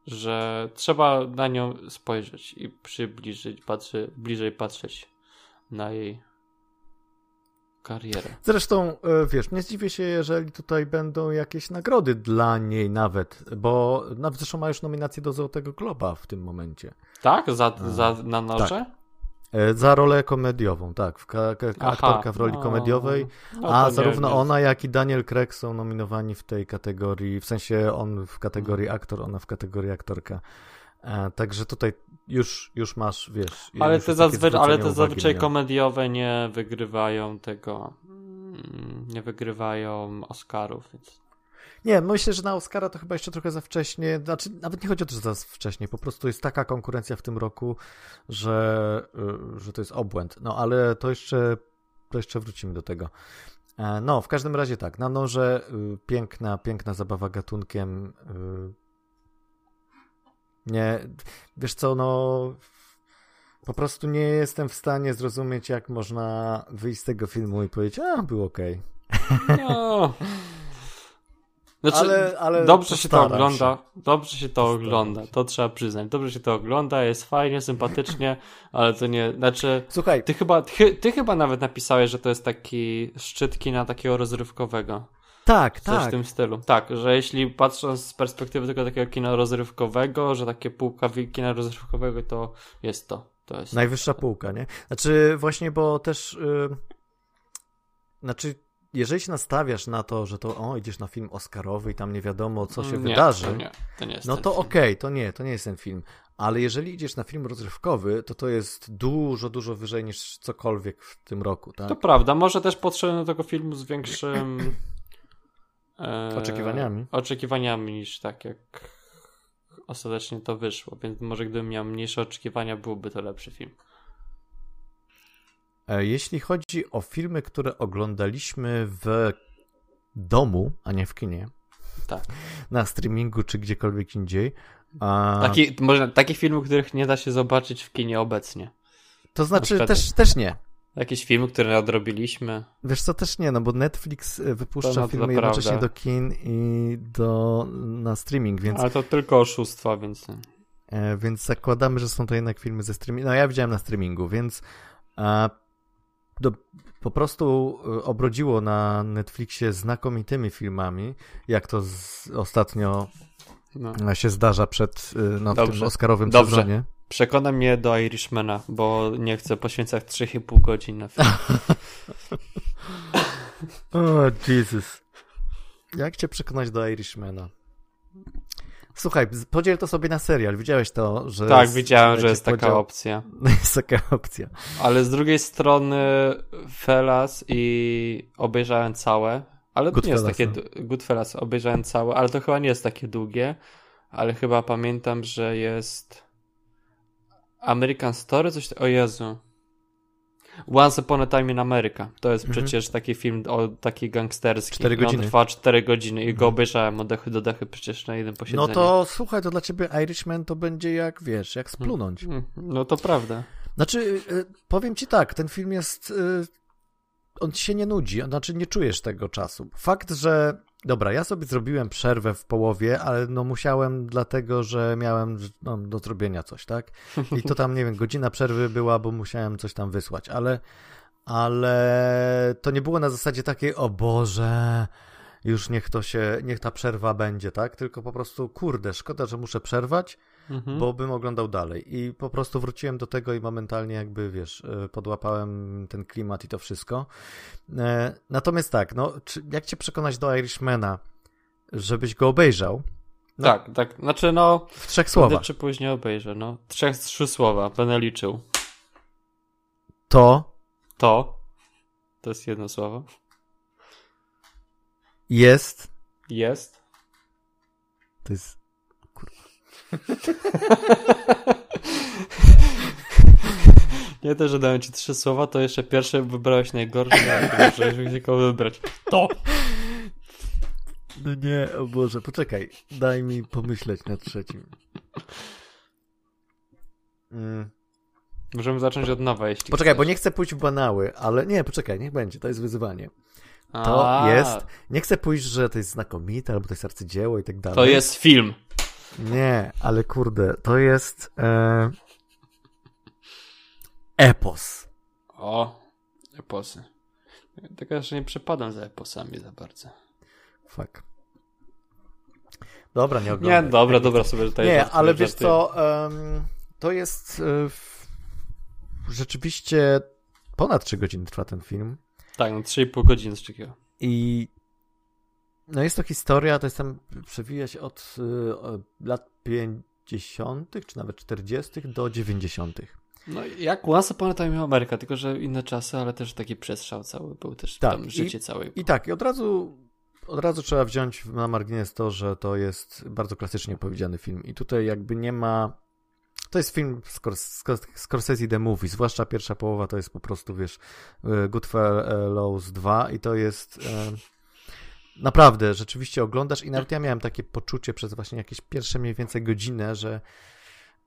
Że trzeba na nią spojrzeć i przybliżyć, patrzy, bliżej patrzeć na jej karierę. Zresztą, e, wiesz, nie zdziwię się, jeżeli tutaj będą jakieś nagrody dla niej nawet, bo zresztą ma już nominację do Złotego Globa w tym momencie. Tak? Za, za, na noże? E, Za rolę komediową, tak. W ka- ka- aktorka w roli komediowej, no a nie- zarówno nie- ona, jak i Daniel Craig są nominowani w tej kategorii, w sensie on w kategorii aktor, ona w kategorii aktorka. E, Także tutaj już, już masz, wiesz... Ale te, zazwy- ale te zazwyczaj nią. komediowe nie wygrywają tego. mm, Nie wygrywają Oscarów, więc. Nie, myślę, że na Oscara to chyba jeszcze trochę za wcześnie. Znaczy, nawet nie chodzi o to, że za wcześnie. Po prostu jest taka konkurencja w tym roku, że, y, że to jest obłęd. No, ale to jeszcze, to jeszcze wrócimy do tego. E, No, w każdym razie tak. Na noże y, piękna, piękna zabawa gatunkiem. y, Nie, wiesz co, no. Po prostu nie jestem w stanie zrozumieć, jak można wyjść z tego filmu i powiedzieć, a, był okej. No. (laughs) Znaczy, Ale- ale dobrze się to ogląda. Dobrze się to Postaram ogląda. się. To trzeba przyznać. Dobrze się to ogląda, jest fajnie, sympatycznie, (laughs) ale to nie. Znaczy. Słuchaj, Ty chyba, ty, ty chyba nawet napisałeś, że to jest taki szczyt kina takiego rozrywkowego. Tak, Coś tak. w tym stylu. Tak, że jeśli patrząc z perspektywy tylko takiego kina rozrywkowego, że takie półka kina rozrywkowego, to jest to. to jest Najwyższa półka, nie? Znaczy, właśnie, bo też. Yy, znaczy, jeżeli się nastawiasz na to, że to o, idziesz na film Oscarowy i tam nie wiadomo, co się nie, wydarzy. To nie, to nie no to okej, to nie, to nie jest ten film. Ale jeżeli idziesz na film rozrywkowy, to to jest dużo, dużo wyżej niż cokolwiek w tym roku, tak? To prawda, może też potrzebny do tego filmu z większym (clears throat) e, Oczekiwaniami. oczekiwaniami niż tak jak ostatecznie to wyszło, więc może gdybym miał mniejsze oczekiwania, byłby to lepszy film. E, Jeśli chodzi o filmy, które oglądaliśmy w domu, a nie w kinie, Tak. na streamingu czy gdziekolwiek indziej, a, Taki, może, takich filmów, których nie da się zobaczyć w kinie obecnie. to znaczy też, też nie. Jakieś filmy, które nadrobiliśmy. Wiesz co, też nie, no bo Netflix e, wypuszcza To filmy prawda. jednocześnie do kin i do, na streaming, więc, Ale to tylko oszustwa, więc. e, więc zakładamy, że są to jednak filmy ze streamingu. No ja widziałem na streamingu, więc e, do, po prostu e, obrodziło na Netflixie znakomitymi filmami, jak to z, ostatnio No. się zdarza przed e, no, w tym Dobrze. Oscarowym Dobrze. sezonie. Przekona mnie do Irishmana, bo nie chcę poświęcać 3,5 godzin na film. (laughs) O, Jesus. Jak cię przekonać do Irishmana? Słuchaj, podziel to sobie na serial. Widziałeś to, że... tak, jest- widziałem, że jest taka podział- opcja. (laughs) Jest taka opcja. Ale z drugiej strony Felas i obejrzałem całe, ale to nie jest takie du- Goodfellas obejrzałem całe, ale to chyba nie jest takie długie, ale chyba pamiętam, że jest American Story, coś o Jezu. Once Upon a Time in America. To jest Mhm. przecież taki film o taki gangsterski. Cztery I on godziny. trwa 4 godziny i go Mhm. obejrzałem od dechy do dechy przecież na jednym posiedzeniu. No to słuchaj, to dla ciebie Irishman to będzie jak, wiesz, jak splunąć. Mm, No to prawda. Znaczy, y, powiem ci tak, ten film jest... y, On ci się nie nudzi, znaczy nie czujesz tego czasu. Fakt, że... Dobra, ja sobie zrobiłem przerwę w połowie, ale no musiałem dlatego, że miałem no, do zrobienia coś, tak? I to tam, nie wiem, godzina przerwy była, bo musiałem coś tam wysłać, ale... Ale to nie było na zasadzie takiej, o Boże, już niech to się, niech ta przerwa będzie, tak? Tylko po prostu, kurde, szkoda, że muszę przerwać, Mhm. bo bym oglądał dalej. I po prostu wróciłem do tego i momentalnie jakby, wiesz, e, podłapałem ten klimat i to wszystko. E, Natomiast tak, no, czy, jak cię przekonać do Irishmana, żebyś go obejrzał? no. Tak, tak. Znaczy no, W trzech słowach. czy później obejrzę, no. Trzech, trzy słowa, będę liczył. To To, to jest jedno słowo, jest, jest. to jest, Nie to, że dałem ci trzy słowa, to jeszcze pierwsze wybrałeś najgorsze, ty możesz tylko wybrać. To! no nie, o Boże, poczekaj, daj mi pomyśleć nad trzecim. Mm. Możemy zacząć od nowa, jeśli Poczekaj, chcesz. bo nie chcę pójść w banały, ale nie, poczekaj, niech będzie, to jest wyzwanie. To A, jest, nie chcę pójść, że to jest znakomite, albo to jest arcydzieło i tak dalej. To jest film. Nie, ale kurde, to jest e... epos. O, eposy. Tylko, że nie przepadam za eposami za bardzo. Fuck. Dobra, nie Nie, oglądam. dobra, dobra, sobie tutaj Nie, ale wiesz co, em, to jest e, w... rzeczywiście ponad 3 godziny trwa ten film Tak, no 3,5 godziny z takiego. i no jest to historia, to jest tam, przewija się od od lat 50. czy nawet 40. do 90. No jak Once Upon a Time in America, tylko że inne czasy, ale też taki przestrzał cały był też Tak, tam i- życie całe. I tak, i od razu, od razu trzeba wziąć na margines to, że to jest bardzo klasycznie opowiedziany film. I tutaj jakby nie ma. To jest film Scors- Scors- Scorsese The Movie, zwłaszcza pierwsza połowa to jest po prostu, wiesz, e, Goodfellas 2 i to jest naprawdę, rzeczywiście oglądasz i nawet ja miałem takie poczucie przez właśnie jakieś pierwsze mniej więcej godzinę, że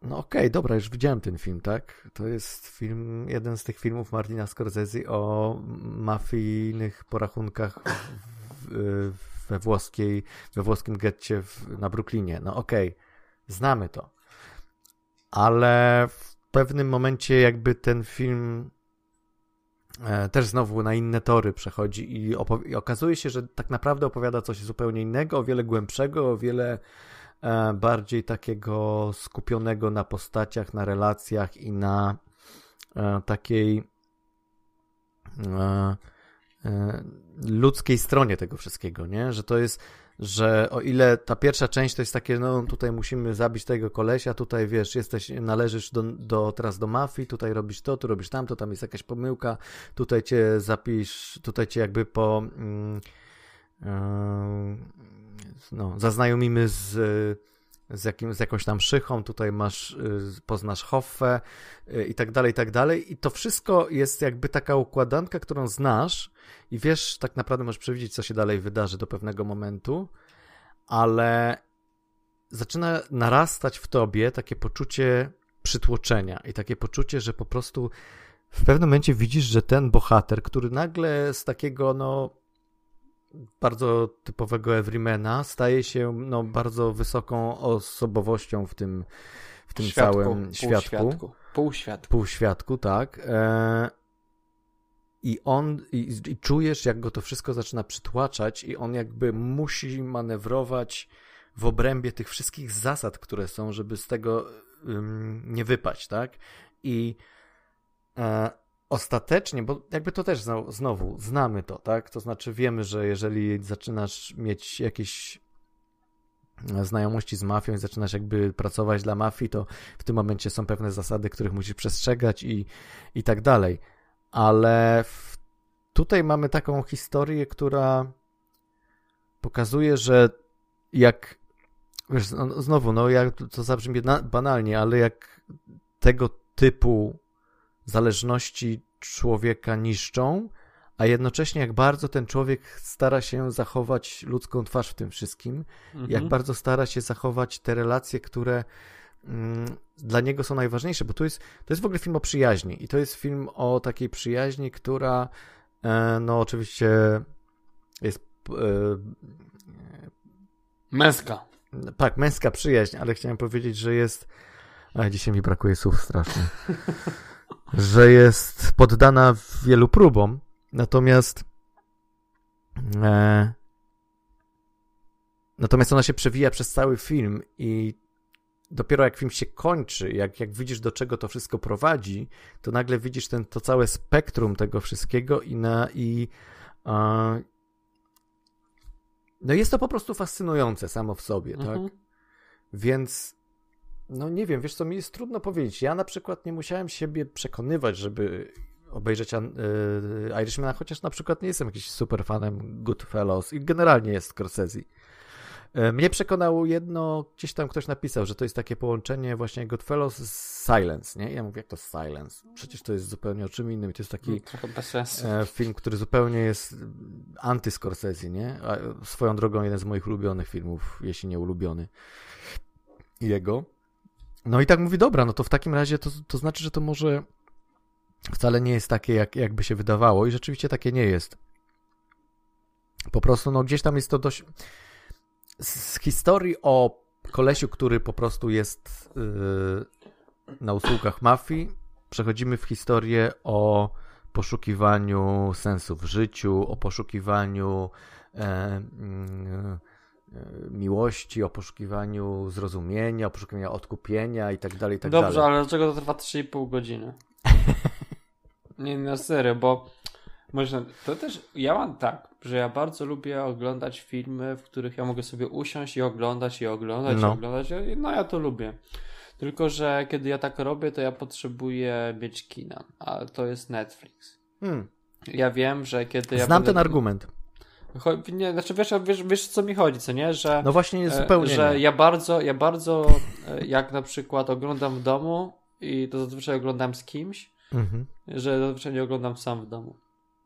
no okej, dobra, już widziałem ten film, tak? To jest film, jeden z tych filmów Martina Scorsese o mafijnych porachunkach w, we włoskiej, we włoskim getcie w, na Brooklynie. No okej, znamy to. Ale w pewnym momencie jakby ten film też znowu na inne tory przechodzi i, i, okazuje się, że tak naprawdę opowiada coś zupełnie innego, o wiele głębszego, o wiele e, bardziej takiego skupionego na postaciach, na relacjach i na e, takiej e, e, ludzkiej stronie tego wszystkiego, nie? Że to jest że o ile ta pierwsza część to jest takie, no tutaj musimy zabić tego kolesia, tutaj wiesz, jesteś, należysz do, do, teraz do mafii, tutaj robisz to, tu robisz tamto, tam jest jakaś pomyłka, tutaj cię zapisz, tutaj cię jakby po yy, no, zaznajomimy z z, jakim, z jakąś tam szychą, tutaj masz, y, poznasz Hoffę y, i tak dalej, i tak dalej. I to wszystko jest jakby taka układanka, którą znasz i wiesz, tak naprawdę możesz przewidzieć, co się dalej wydarzy do pewnego momentu, ale zaczyna narastać w tobie takie poczucie przytłoczenia i takie poczucie, że po prostu w pewnym momencie widzisz, że ten bohater, który nagle z takiego, no, bardzo typowego everymana staje się no, bardzo wysoką osobowością w tym, w tym świadku, całym świadku. Półświadku. Półświadku, tak. E... I on, i, i, czujesz, jak go to wszystko zaczyna przytłaczać, i on jakby musi manewrować w obrębie tych wszystkich zasad, które są, żeby z tego um, nie wypaść, tak? I e, ostatecznie, bo jakby to też znowu znamy to, tak? To znaczy wiemy, że jeżeli zaczynasz mieć jakieś znajomości z mafią i zaczynasz jakby pracować dla mafii, to w tym momencie są pewne zasady, których musisz przestrzegać i, i tak dalej. Ale w, tutaj mamy taką historię, która pokazuje, że jak wiesz, no, znowu, no jak to zabrzmi banalnie, ale jak tego typu zależności człowieka niszczą, a jednocześnie jak bardzo ten człowiek stara się zachować ludzką twarz w tym wszystkim, mhm. jak bardzo stara się zachować te relacje, które mm, dla niego są najważniejsze, bo to jest, to jest w ogóle film o przyjaźni i to jest film o takiej przyjaźni, która e, no oczywiście jest e, męska. Tak, męska przyjaźń, ale chciałem powiedzieć, że jest a dzisiaj mi brakuje słów strasznie. (laughs) że jest poddana wielu próbom, natomiast e, natomiast ona się przewija przez cały film i dopiero jak film się kończy, jak, jak widzisz do czego to wszystko prowadzi, to nagle widzisz ten, to całe spektrum tego wszystkiego i na i e, no jest to po prostu fascynujące samo w sobie, tak? mhm. tak? Więc no nie wiem, wiesz co, mi jest trudno powiedzieć. Ja na przykład nie musiałem siebie przekonywać, żeby obejrzeć uh, Irishmana, chociaż na przykład nie jestem jakiś super fanem Goodfellas i generalnie jest Scorsese. E, mnie przekonało jedno, gdzieś tam ktoś napisał, że to jest takie połączenie właśnie Goodfellas z Silence, nie? Ja mówię, jak to Silence? Przecież to jest zupełnie o czym innym. To jest taki no, film, który zupełnie jest anty-Scorsese, nie? A swoją drogą jeden z moich ulubionych filmów, jeśli nie ulubiony jego. No i tak mówi, dobra, no to w takim razie to, to znaczy, że to może wcale nie jest takie, jak, jakby się wydawało i rzeczywiście takie nie jest. Po prostu, no gdzieś tam jest to dość... Z historii o kolesiu, który po prostu jest yy, na usługach mafii, przechodzimy w historię o poszukiwaniu sensu w życiu, o poszukiwaniu yy, E, miłości, o poszukiwaniu zrozumienia, o poszukiwaniu odkupienia i tak dalej, i tak Dobrze, dalej. ale dlaczego to trwa 3,5 godziny? (laughs) nie, na serio, bo można, to też, ja mam tak, że ja bardzo lubię oglądać filmy, w których ja mogę sobie usiąść i oglądać, i oglądać, no. i oglądać, no ja to lubię. Tylko, że kiedy ja tak robię, to ja potrzebuję mieć kina, a to jest Netflix. Hmm. Ja wiem, że kiedy ja Znam będę... ten argument. Nie, znaczy wiesz, wiesz, wiesz co mi chodzi, co nie? Że, no właśnie jest zupełnie Że nie. ja bardzo, ja bardzo e, jak na przykład oglądam w domu i to zazwyczaj oglądam z kimś, mhm. że zazwyczaj nie oglądam sam w domu.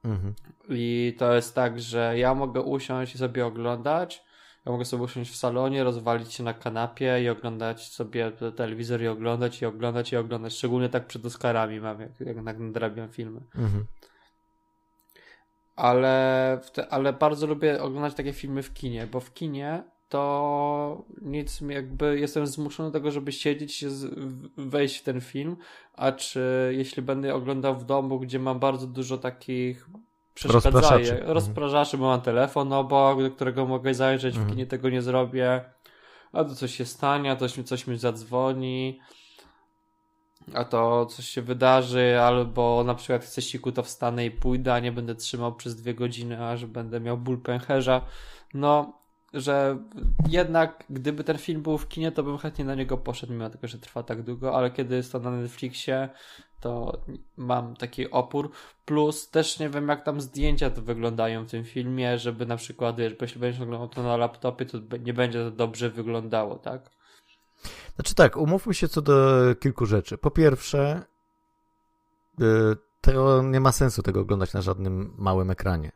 Mhm. I to jest tak, że ja mogę usiąść i sobie oglądać, ja mogę sobie usiąść w salonie, rozwalić się na kanapie i oglądać sobie telewizor i oglądać i oglądać i oglądać. Szczególnie tak przed Oscarami mam, jak, jak nadrabiam filmy. Mhm ale, te, ale bardzo lubię oglądać takie filmy w kinie, bo w kinie to nic jakby jestem zmuszony do tego, żeby siedzieć, wejść w ten film, a czy jeśli będę oglądał w domu, gdzie mam bardzo dużo takich przeszkadzaje, rozpraszaczy, bo mam telefon obok, do którego mogę zajrzeć, mhm. w kinie tego nie zrobię, a to coś się stanie, a coś, coś mi zadzwoni, a to coś się wydarzy, albo na przykład chcę siku, to wstanę i pójdę, a nie będę trzymał przez dwie godziny, aż będę miał ból pęcherza. No, że jednak gdyby ten film był w kinie, to bym chętnie na niego poszedł, mimo tego, że trwa tak długo, ale kiedy jest to na Netflixie, to mam taki opór. Plus też nie wiem, jak tam zdjęcia to wyglądają w tym filmie, żeby na przykład, wiesz, jeśli będziesz oglądał to na laptopie, to nie będzie to dobrze wyglądało, tak? Znaczy tak, umówmy się co do kilku rzeczy. Po pierwsze, y, to nie ma sensu tego oglądać na żadnym małym ekranie.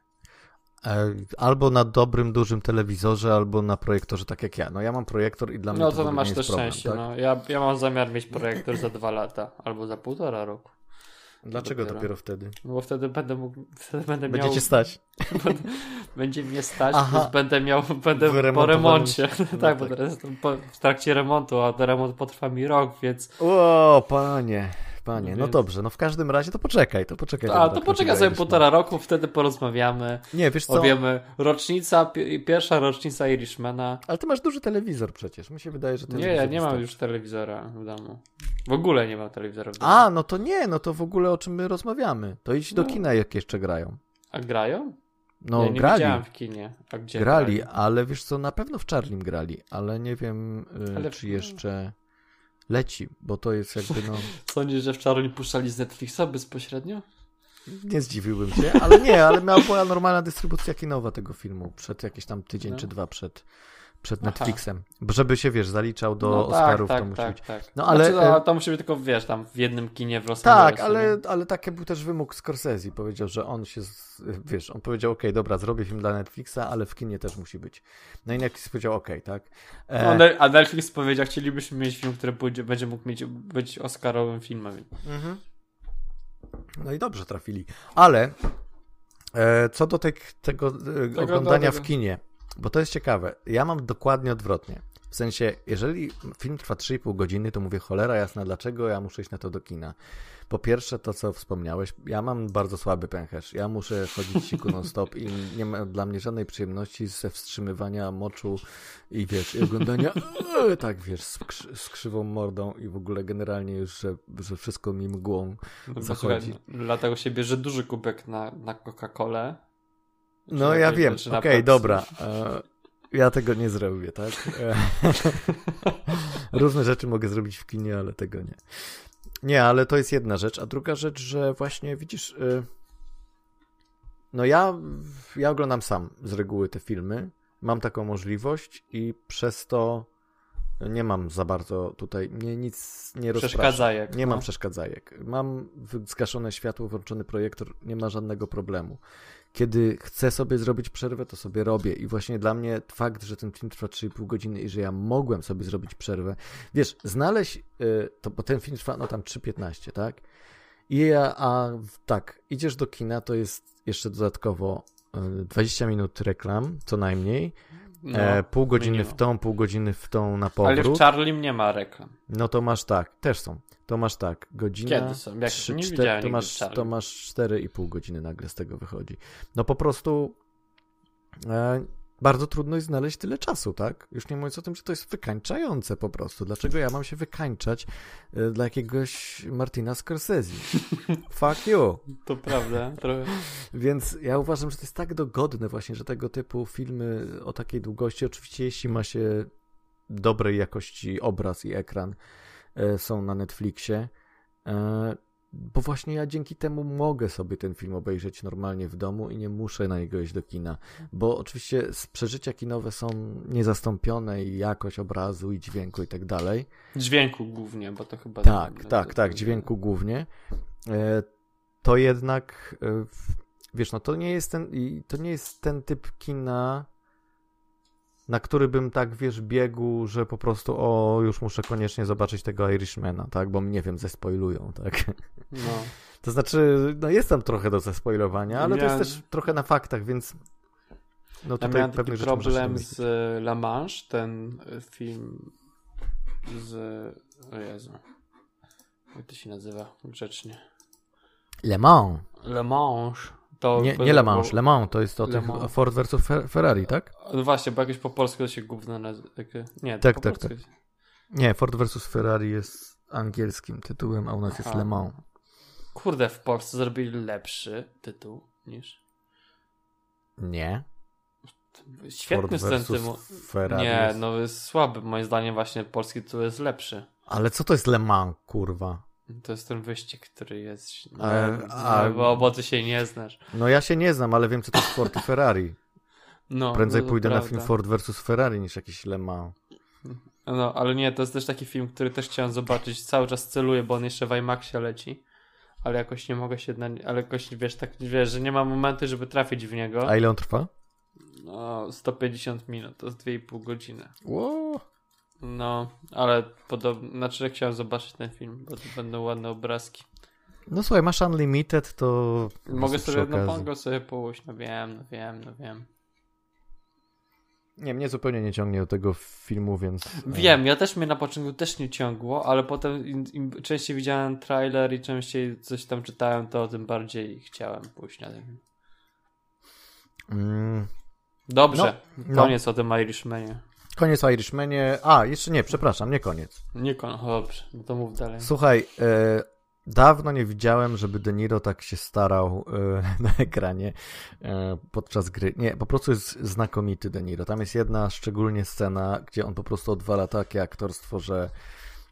E, albo na dobrym, dużym telewizorze, albo na projektorze, tak jak ja. No ja mam projektor i dla mnie no, to, to masz też szczęście. Tak? No. Ja, ja mam zamiar mieć projektor za dwa lata, albo za półtora roku. Dlaczego dopiero, dopiero wtedy? No bo wtedy będę mógł, wtedy będę Będzie miał... stać. (laughs) Będzie mnie stać, Aha. więc będę miał, będę po remoncie. (laughs) No tak, bo tak. teraz jestem po, w trakcie remontu, a ten remont potrwa mi rok, więc... O, panie panie. No, no dobrze, no w każdym razie to poczekaj, to poczekaj. A, to poczekaj sobie półtora roku, wtedy porozmawiamy. Nie, wiesz co? Powiemy, rocznica, pierwsza rocznica Irishmana. Ale ty masz duży telewizor przecież, mi się wydaje, że Nie, ja nie mam już telewizora w domu. W ogóle nie mam telewizora w domu. A, no to nie, no to w ogóle o czym my rozmawiamy. To idź do no. kina, jak jeszcze grają. A grają? No, ja nie grali. widziałem w kinie. A gdzie grali, grali, ale wiesz co, na pewno w Charlim grali, ale nie wiem, y, czy jeszcze leci, bo to jest jakby no... (laughs) Sądzisz, że w Charlie puszczali z Netflixa bezpośrednio? Nie zdziwiłbym się, ale nie, ale miała była normalna dystrybucja kinowa tego filmu przed jakiś tam tydzień no. czy dwa przed, przed Netflixem. Aha. Żeby się, wiesz, zaliczał do no, Oscarów, tak, to musi tak, być. Tak. No, ale... Znaczy, no, to musi być tylko, wiesz, tam w jednym kinie w Los Tak, ale, ale taki był też wymóg Scorsese. Powiedział, że on się, wiesz, on powiedział, okej, okay, dobra, zrobię film dla Netflixa, ale w kinie też musi być. No i Netflix powiedział, okej, okay, tak. E... No, a Netflix powiedział, chcielibyśmy mieć film, który pójdzie, będzie mógł mieć, być Oscarowym filmem. Mhm. No i dobrze trafili. Ale e, co do tej, tego, e, tego oglądania w kinie, bo to jest ciekawe. Ja mam dokładnie odwrotnie. W sensie, jeżeli film trwa 3,5 godziny, to mówię cholera jasna, dlaczego ja muszę iść na to do kina. Po pierwsze, to co wspomniałeś, ja mam bardzo słaby pęcherz. Ja muszę chodzić siku non-stop i nie ma dla mnie żadnej przyjemności ze wstrzymywania moczu i wiesz, i oglądania tak wiesz, z, z, krzywą mordą i w ogóle generalnie już, że, że wszystko mi mgłą no, zachodzi. Dlatego się bierze duży kubek na, na Coca-Colę no ja wiem, okej, okay, dobra. E, ja tego nie zrobię, tak? E, (laughs) różne rzeczy mogę zrobić w kinie, ale tego nie. Nie, ale to jest jedna rzecz. A druga rzecz, że właśnie widzisz. E, no ja, ja oglądam sam z reguły te filmy. Mam taką możliwość i przez to nie mam za bardzo tutaj, mnie nic nie rozprasza. Przeszkadzajek. Nie no. mam przeszkadzajek. Mam zgaszone światło, włączony projektor, nie ma żadnego problemu kiedy chcę sobie zrobić przerwę, to sobie robię. I właśnie dla mnie fakt, że ten film trwa 3,5 godziny i że ja mogłem sobie zrobić przerwę. Wiesz, znaleźć, yy, to, bo ten film trwa no tam 3,15, tak? I ja, a tak, idziesz do kina, to jest jeszcze dodatkowo yy, 20 minut reklam, co najmniej. No, e, pół godziny w tą, pół godziny w tą na powrót. Ale w Charlie nie ma reklam. No to masz tak, też są. To masz tak, godzina. Kiedy są? Jak 3, nie 4, to masz, to masz 4,5 godziny nagle z tego wychodzi. No po prostu e, bardzo trudno jest znaleźć tyle czasu, tak? Już nie mówiąc o tym, że to jest wykańczające po prostu. Dlaczego ja mam się wykańczać e, dla jakiegoś Martina Scorsese? (laughs) Fuck you. To prawda. Trochę. Więc ja uważam, że to jest tak dogodne właśnie, że tego typu filmy o takiej długości, oczywiście jeśli ma się dobrej jakości obraz i ekran, są na Netflixie. E, bo właśnie ja dzięki temu mogę sobie ten film obejrzeć normalnie w domu i nie muszę na niego iść do kina. Bo oczywiście przeżycia kinowe są niezastąpione i jakość obrazu i dźwięku i tak dalej. Dźwięku głównie, bo to chyba... Tak, tak, tak, dźwięku głównie. E, to jednak, wiesz, no to nie jest ten, to nie jest ten typ kina, na który bym tak, wiesz, biegł, że po prostu o, już muszę koniecznie zobaczyć tego Irishmana, tak, bo nie wiem, zespoilują, tak. No. (laughs) To znaczy, no jest tam trochę do zespoilowania, ale to jest też trochę na faktach, więc No Ja miałem taki problem z La Manche, ten film z... O Jezu. Jak to się nazywa grzecznie? Le Mans. Le Mans. To Nie, nie Le Mans, Le Mans to jest o tych Mans. Ford versus Fer- Ferrari, tak? No właśnie, bo jakoś po polsku to się gówno nazywa. Nie, Tak, tak, tak. jest- Nie, Ford versus Ferrari jest angielskim tytułem, a u nas jest Aha. Le Mans. Kurde, w Polsce zrobili lepszy tytuł niż... Nie. Świetny Ford temu. Ferrari Nie, jest... no jest słaby. Moim zdaniem właśnie polski tytuł jest lepszy. Ale co to jest Le Mans, kurwa? To jest ten wyścig, który jest... No, Ale- a- no, bo, bo ty się nie znasz. No ja się nie znam, ale wiem co to jest Ford i Ferrari. (laughs) No, Prędzej no, pójdę na prawda. film Ford versus Ferrari niż jakiś Le Mans. No, ale nie, to jest też taki film, który też chciałem zobaczyć. Cały czas celuję, bo on jeszcze w IMAXie leci. Ale jakoś nie mogę się na ale jakoś wiesz, tak wiesz, że nie ma momentu, żeby trafić w niego. A ile on trwa? No, 150 minut, to jest 2,5 godziny. Ło. No, ale podobno, znaczy że chciałem zobaczyć ten film, bo to będą ładne obrazki. No słuchaj, masz Unlimited, to... Mogę sobie, no okazji. mogę sobie pójść, no wiem, no wiem, no wiem. Nie, mnie zupełnie nie ciągnie do tego filmu, więc... e, Wiem, ja też mnie na początku też nie ciągło, ale potem im, im częściej widziałem trailer i częściej coś tam czytałem, to tym bardziej chciałem pójść na ten film. Mm, Dobrze, no. koniec o tym Irishmanie. Koniec o Irishmanie. A, jeszcze nie, przepraszam, nie koniec. Nie koniec, dobrze, no to mów dalej. Słuchaj, e, dawno nie widziałem, żeby De Niro tak się starał e, (laughs) na ekranie e, podczas gry. Nie, po prostu jest znakomity De Niro. Tam jest jedna szczególnie scena, gdzie on po prostu odwala takie aktorstwo, że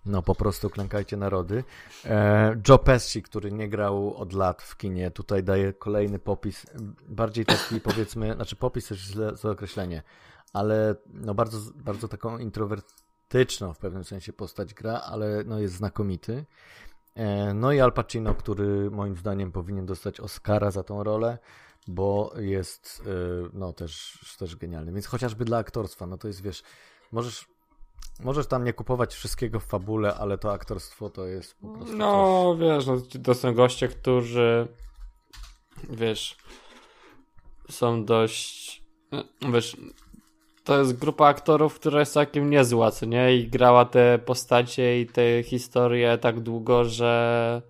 no po prostu klękajcie narody. E, Joe Pesci, który nie grał od lat w kinie, tutaj daje kolejny popis, bardziej taki powiedzmy, znaczy popis też źle złe określenie, ale no bardzo, bardzo taką introwertyczną w pewnym sensie postać gra, ale no jest znakomity. E, No i Al Pacino, który moim zdaniem powinien dostać Oscara za tą rolę, bo jest e, no też, też genialny. Więc chociażby dla aktorstwa, no to jest wiesz, możesz, możesz tam nie kupować wszystkiego w fabule, ale to aktorstwo to jest po prostu coś. No, wiesz, no, to są goście, którzy wiesz, są dość wiesz, to jest grupa aktorów, która jest całkiem niezła, co nie? I grała te postacie i te historie tak długo, że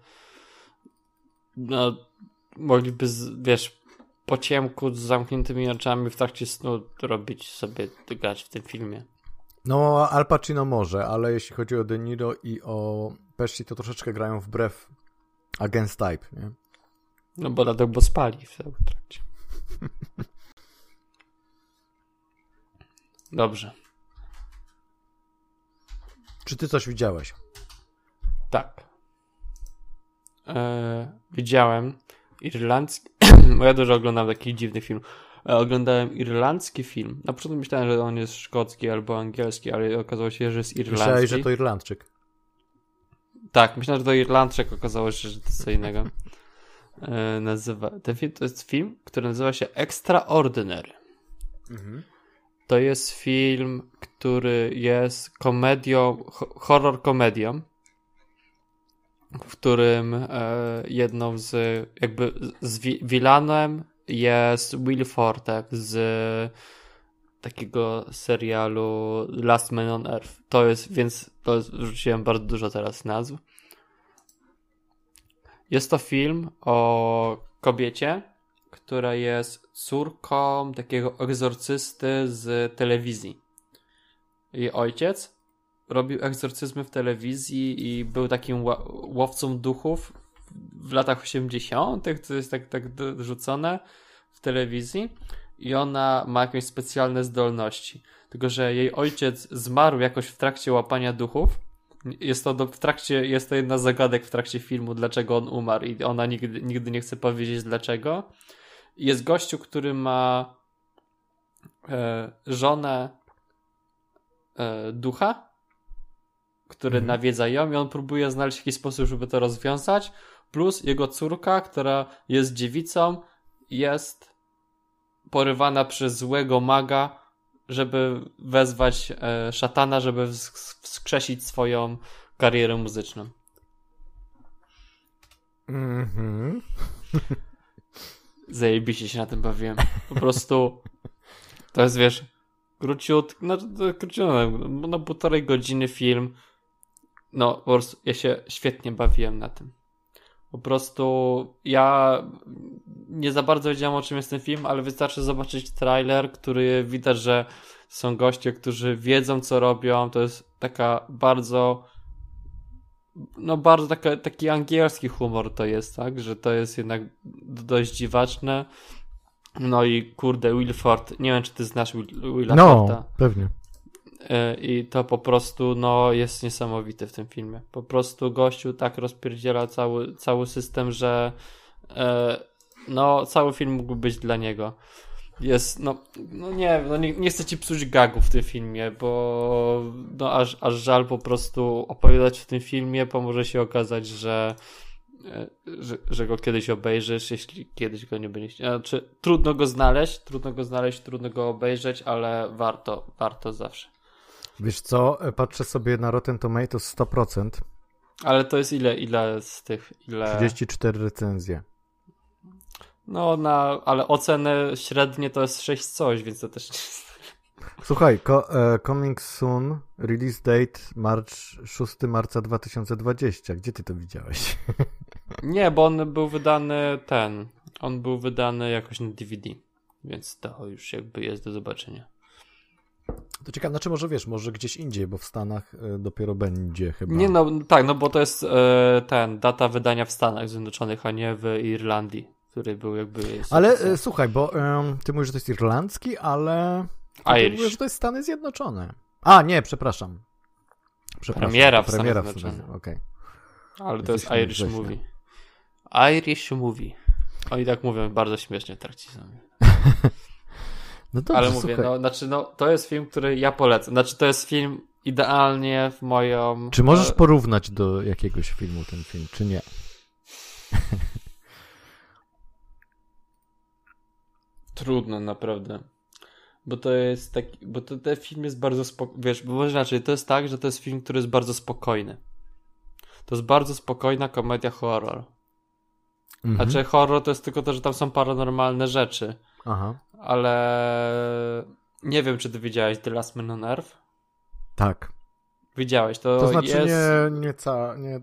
no, mogliby, wiesz, po ciemku z zamkniętymi oczami w trakcie snu robić sobie, grać w tym filmie. No Al Pacino może, ale jeśli chodzi o De Niro i o Pesci, to troszeczkę grają wbrew Against Type, nie? No bo dlatego, bo spali w w trakcie. (laughs) Dobrze. Czy ty coś widziałeś? Tak. E, widziałem irlandzki. (clears throat) bo ja dużo oglądam takich dziwnych filmów. E, oglądałem irlandzki film. Na początku myślałem, że on jest szkocki albo angielski, ale okazało się, że jest irlandzki. Myślałeś, że to Irlandczyk. Tak, myślałem, że to Irlandczyk, okazało się, że to co innego. E, nazywa... Ten film to jest film, który nazywa się Extraordinary. To jest film, który jest komedią, ho- horror komedią, w którym e, jedną z, jakby z wi- vilanem jest Will Forte z takiego serialu Last Man on Earth. To jest, więc to jest, wrzuciłem bardzo dużo teraz nazw. Jest to film o kobiecie, która jest córką takiego egzorcysty z telewizji. Jej ojciec robił egzorcyzmy w telewizji i był takim łowcą duchów w latach 80., to jest tak, tak rzucone w telewizji. I ona ma jakieś specjalne zdolności. Tylko, że jej ojciec zmarł jakoś w trakcie łapania duchów. Jest to do, w trakcie, jest to jedna z zagadek w trakcie filmu, dlaczego on umarł, i ona nigdy, nigdy nie chce powiedzieć dlaczego. Jest gościu, który ma e, żonę e, ducha, który Mhm. nawiedza ją i on próbuje znaleźć jakiś sposób, żeby to rozwiązać. Plus jego córka, która jest dziewicą, jest porywana przez złego maga, żeby wezwać e, szatana, żeby wsk- wskrzesić swoją karierę muzyczną. Mhm. (laughs) Zajebiście się na tym bawiłem. Po prostu To jest, wiesz, króciut, no, króciutko, no półtorej godziny film. No, po prostu ja się świetnie bawiłem na tym. Po prostu ja nie za bardzo wiedziałem o czym jest ten film, ale wystarczy zobaczyć trailer, który widać, że są goście, którzy wiedzą co robią. To jest taka bardzo no bardzo taka, taki angielski humor to jest, tak? Że to jest jednak dość dziwaczne. No i kurde, Wilford, nie wiem czy ty znasz Will, Willa No, Forda. pewnie. E, I to po prostu no, jest niesamowite w tym filmie. Po prostu gościu tak rozpierdziela cały, cały system, że e, no, cały film mógł być dla niego. Jest, no, no nie no nie, nie chcę ci psuć gagu w tym filmie, bo no aż, aż żal po prostu opowiadać w tym filmie, bo może się okazać, że, e, że, że go kiedyś obejrzysz, jeśli kiedyś go nie będziesz. Znaczy, trudno go znaleźć, trudno go znaleźć, trudno go obejrzeć, ale warto, warto zawsze. Wiesz co, e, patrzę sobie na Rotten Tomatoes 100%, Ale to jest ile, ile z tych, ile... 34 recenzje. No, na, ale oceny średnie to jest 6 coś, więc to też... Słuchaj, ko, e, Coming Soon, release date March, 6 marca 2020. Gdzie ty to widziałeś? (laughs) Nie, bo on był wydany ten, on był wydany jakoś na DVD, więc to już jakby jest do zobaczenia. To ciekawe, znaczy może wiesz, może gdzieś indziej, bo w Stanach e, dopiero będzie chyba. Nie no, tak, no bo to jest e, ten, data wydania w Stanach Zjednoczonych, a nie w Irlandii, który był jakby... Ale e, słuchaj, bo ty mówisz, że to jest irlandzki, ale... Ty mówisz, że to jest Stany Zjednoczone. A, nie, przepraszam. Przepraszam. Premiera w premiera Stanach Zjednoczonych. Okej. Ale to jest Irish. Movie. Irish Movie. Oni tak mówią bardzo śmiesznie sami. (laughs) No dobrze, Ale mówię, słuchaj. no, znaczy, no, to jest film, który ja polecam. Znaczy, to jest film idealnie w moją. Czy możesz e, porównać do jakiegoś filmu ten film, czy nie? (laughs) Trudno, naprawdę. Bo to jest taki. Bo to, ten film jest bardzo spokojny. Wiesz, bo może inaczej, to jest tak, że to jest film, który jest bardzo spokojny. To jest bardzo spokojna komedia horror. Mhm. Znaczy, horror to jest tylko to, że tam są paranormalne rzeczy. Aha, Ale. Nie wiem, czy ty widziałeś The Last Man on Earth? tak. Widziałeś, to, To znaczy jest... nie, nie, ca, nie,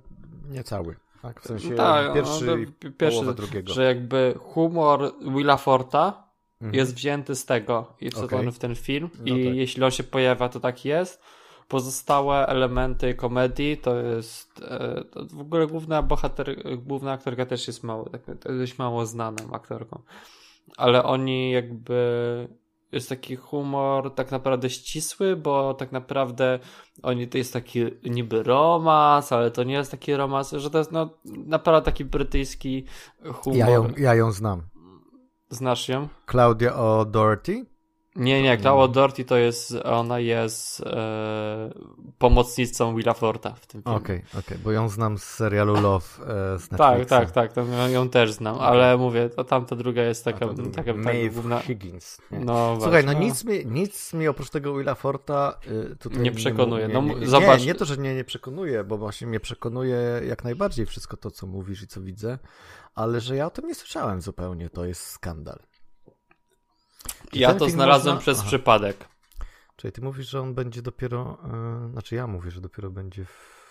nie cały. Tak, w sensie Tak, pierwszy no, pierwszy, drugiego. że jakby humor Willa Forta Mhm. jest wzięty z tego i wsadzony Okej. w ten film No i tak. jeśli on się pojawia, to tak jest. Pozostałe elementy komedii to jest e, to w ogóle główna bohater, główna aktorka też jest mało, tak, dość mało znaną aktorką. Ale oni jakby jest taki humor tak naprawdę ścisły, bo tak naprawdę oni to jest taki niby romans, ale to nie jest taki romans, że to jest no, naprawdę taki brytyjski humor. Ja ją, ja ją znam. Znasz ją? Claudia O'Doherty? Nie, nie, Clara Dorty to jest, ona jest e, pomocnicą Willa Forta w tym filmie. Okej, okej, bo ją znam z serialu Love e, z Tak, Netflixa. tak, tak, to ją, ją też znam, ale mówię, to tamta druga jest A taka, druga. taka, Maeve główna... Higgins. Nie. No, Słuchaj, no właśnie, nic mi, nic mi oprócz tego Willa Forta y, tutaj Nie przekonuje. Nie, No, nie, nie, zobacz- nie, nie to, że mnie nie przekonuje, bo właśnie mnie przekonuje jak najbardziej wszystko to, co mówisz i co widzę, ale że ja o tym nie słyszałem zupełnie, to jest skandal. Ja to znalazłem można- przez Aha. przypadek. Czyli ty mówisz, że on będzie dopiero. Yy, znaczy, ja mówię, że dopiero będzie w.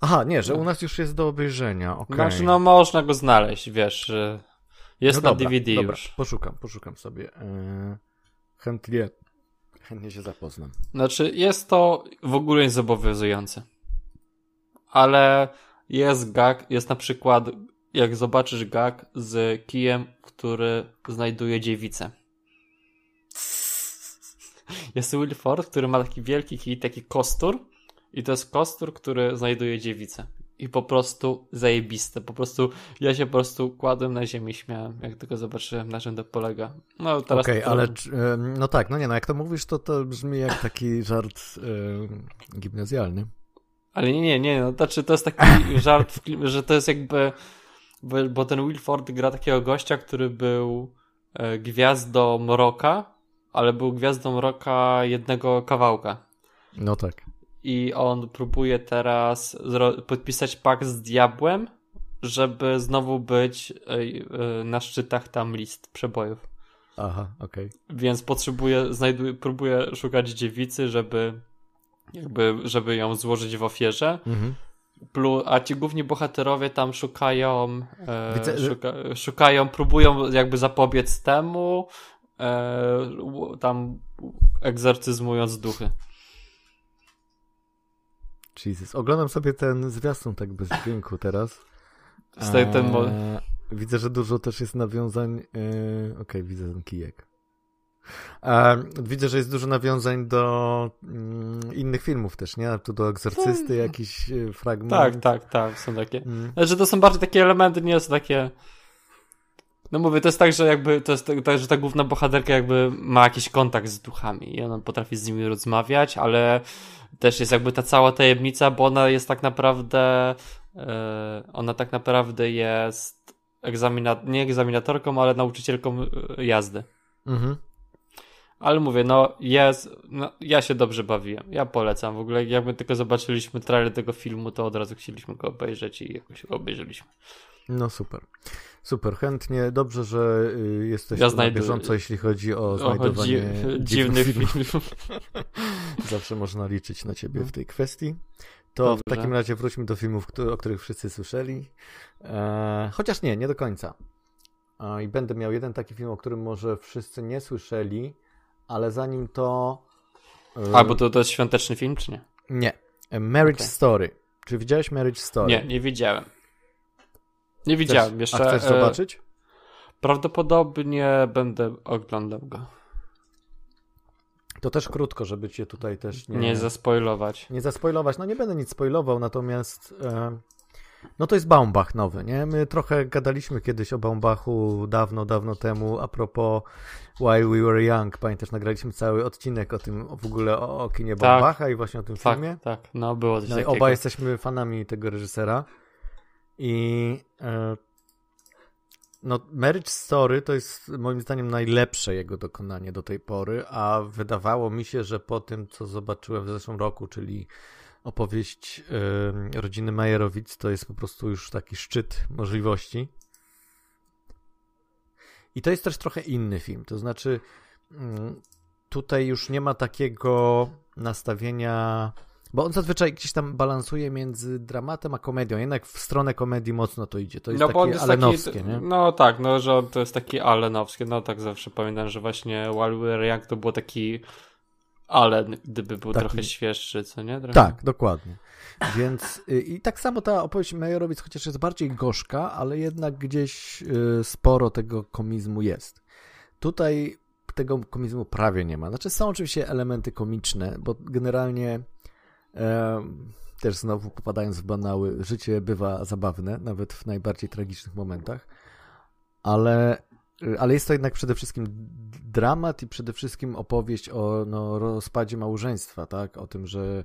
Aha, nie, że u nas już jest do obejrzenia. okej. Znaczy, no można go znaleźć, wiesz, że jest No na dobra, DVD dobra, już. Poszukam, poszukam sobie. Yy, chętnie, chętnie się zapoznam. Znaczy, jest to w ogóle niezobowiązujące. Ale jest gag, jest na przykład, jak zobaczysz gag z kijem, który znajduje dziewicę. (laughs) Jest Will Ford, który ma taki wielki kij, taki kostur i to jest kostur, który znajduje dziewicę. I po prostu zajebiste. Po prostu ja się po prostu kładłem na ziemi, śmiałem, jak tylko zobaczyłem, na czym to polega. No teraz Okej, to- ale no tak, no nie, no jak to mówisz, to to brzmi jak taki (laughs) żart gimnazjalny. Ale nie, nie, nie, no znaczy to jest taki (laughs) żart, że to jest jakby, bo, bo ten Will Ford gra takiego gościa, który był e, gwiazdą roka, ale był gwiazdą roka jednego kawałka. No tak. I on próbuje teraz podpisać pakt z diabłem, żeby znowu być e, e, na szczytach tam list przebojów. Aha, okej. Okay. Więc potrzebuje, znajduje, próbuje szukać dziewicy, żeby jakby, żeby ją złożyć w ofierze. Mhm. A ci główni bohaterowie tam szukają, e, Widzę, szuka, szukają, próbują jakby zapobiec temu, e, tam egzorcyzmując duchy. Jesus. Oglądam sobie ten zwiastun tak bez dźwięku teraz. Ten widzę, że dużo też jest nawiązań. Okej, okay, widzę ten kijek. Eee, widzę, że jest dużo nawiązań do mm, innych filmów też, nie? Tu do Egzorcysty tak. jakiś e, fragment. Tak, tak, tak, są takie. Mm. Znaczy to są bardziej takie elementy, nie są takie... No mówię, to jest tak, że jakby, to jest tak, że ta główna bohaterka jakby ma jakiś kontakt z duchami i ona potrafi z nimi rozmawiać, ale też jest jakby ta cała tajemnica, bo ona jest tak naprawdę, yy, ona tak naprawdę jest egzamina nie egzaminatorką, ale nauczycielką e, jazdy. Mhm. Ale mówię, no jest, no, ja się dobrze bawiłem. Ja polecam. W ogóle jakby tylko zobaczyliśmy trailer tego filmu, to od razu chcieliśmy go obejrzeć i jakoś go obejrzeliśmy. No super. Super, chętnie. Dobrze, że y, jesteś ja znajdę... na bieżąco, jeśli chodzi o znajdowanie o dzi dziwnych (laughs) filmów. (laughs) Zawsze można liczyć na ciebie w tej kwestii. To Dobrze. w takim razie wróćmy do filmów, o których wszyscy słyszeli. E, chociaż nie, nie do końca. E, I będę miał jeden taki film, o którym może wszyscy nie słyszeli, ale zanim to... E, A, bo to, to jest świąteczny film, czy nie? Nie. Marriage okay. Story. Czy widziałeś Marriage Story? Nie, nie widziałem. Nie widziałem chcesz, jeszcze. A chcesz zobaczyć? E, prawdopodobnie będę oglądał go. To też krótko, żeby cię tutaj też nie... Nie zaspoilować. Nie zaspoilować. No nie będę nic spoilował, natomiast... E, no to jest Baumbach nowy, nie? My trochę gadaliśmy kiedyś o Baumbachu dawno, dawno temu a propos While We Were Young. Pamiętasz, nagraliśmy cały odcinek o tym, w ogóle o, o kinie tak. Baumbacha i właśnie o tym tak, filmie. Tak, no było coś no takiego. Oba jesteśmy fanami tego reżysera. I e, no, Marriage Story to jest moim zdaniem najlepsze jego dokonanie do tej pory, a wydawało mi się, że po tym, co zobaczyłem w zeszłym roku, czyli opowieść rodziny Majerowic, to jest po prostu już taki szczyt możliwości. I to jest też trochę inny film, to znaczy y, tutaj już nie ma takiego nastawienia bo on zazwyczaj gdzieś tam balansuje między dramatem a komedią. Jednak w stronę komedii mocno to idzie. To jest no, takie jest alenowskie, taki, nie? No tak, no że to jest taki alenowskie. No tak zawsze pamiętam, że właśnie Wild Young to było taki Alen, gdyby był taki... trochę świeższy, co nie? Trochę... Tak, dokładnie. Więc y, i tak samo ta opowieść Mejorowic, chociaż jest bardziej gorzka, ale jednak gdzieś y, sporo tego komizmu jest. Tutaj tego komizmu prawie nie ma. Znaczy są oczywiście elementy komiczne, bo generalnie też znowu popadając w banały, życie bywa zabawne, nawet w najbardziej tragicznych momentach, ale, ale jest to jednak przede wszystkim dramat i przede wszystkim opowieść o no, rozpadzie małżeństwa, tak? O tym, że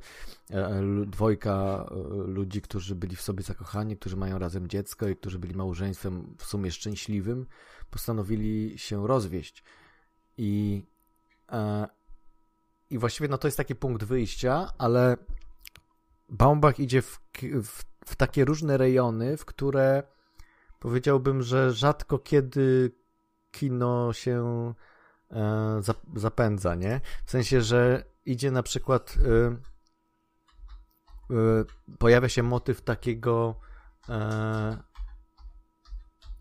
e, dwojga e, ludzi, którzy byli w sobie zakochani, którzy mają razem dziecko i którzy byli małżeństwem w sumie szczęśliwym, postanowili się rozwieść. I, e, i właściwie no, to jest taki punkt wyjścia, ale Baumbach idzie w, w, w takie różne rejony, w które powiedziałbym, że rzadko kiedy kino się e, zapędza, nie? W sensie, że idzie na przykład e, e, pojawia się motyw takiego e,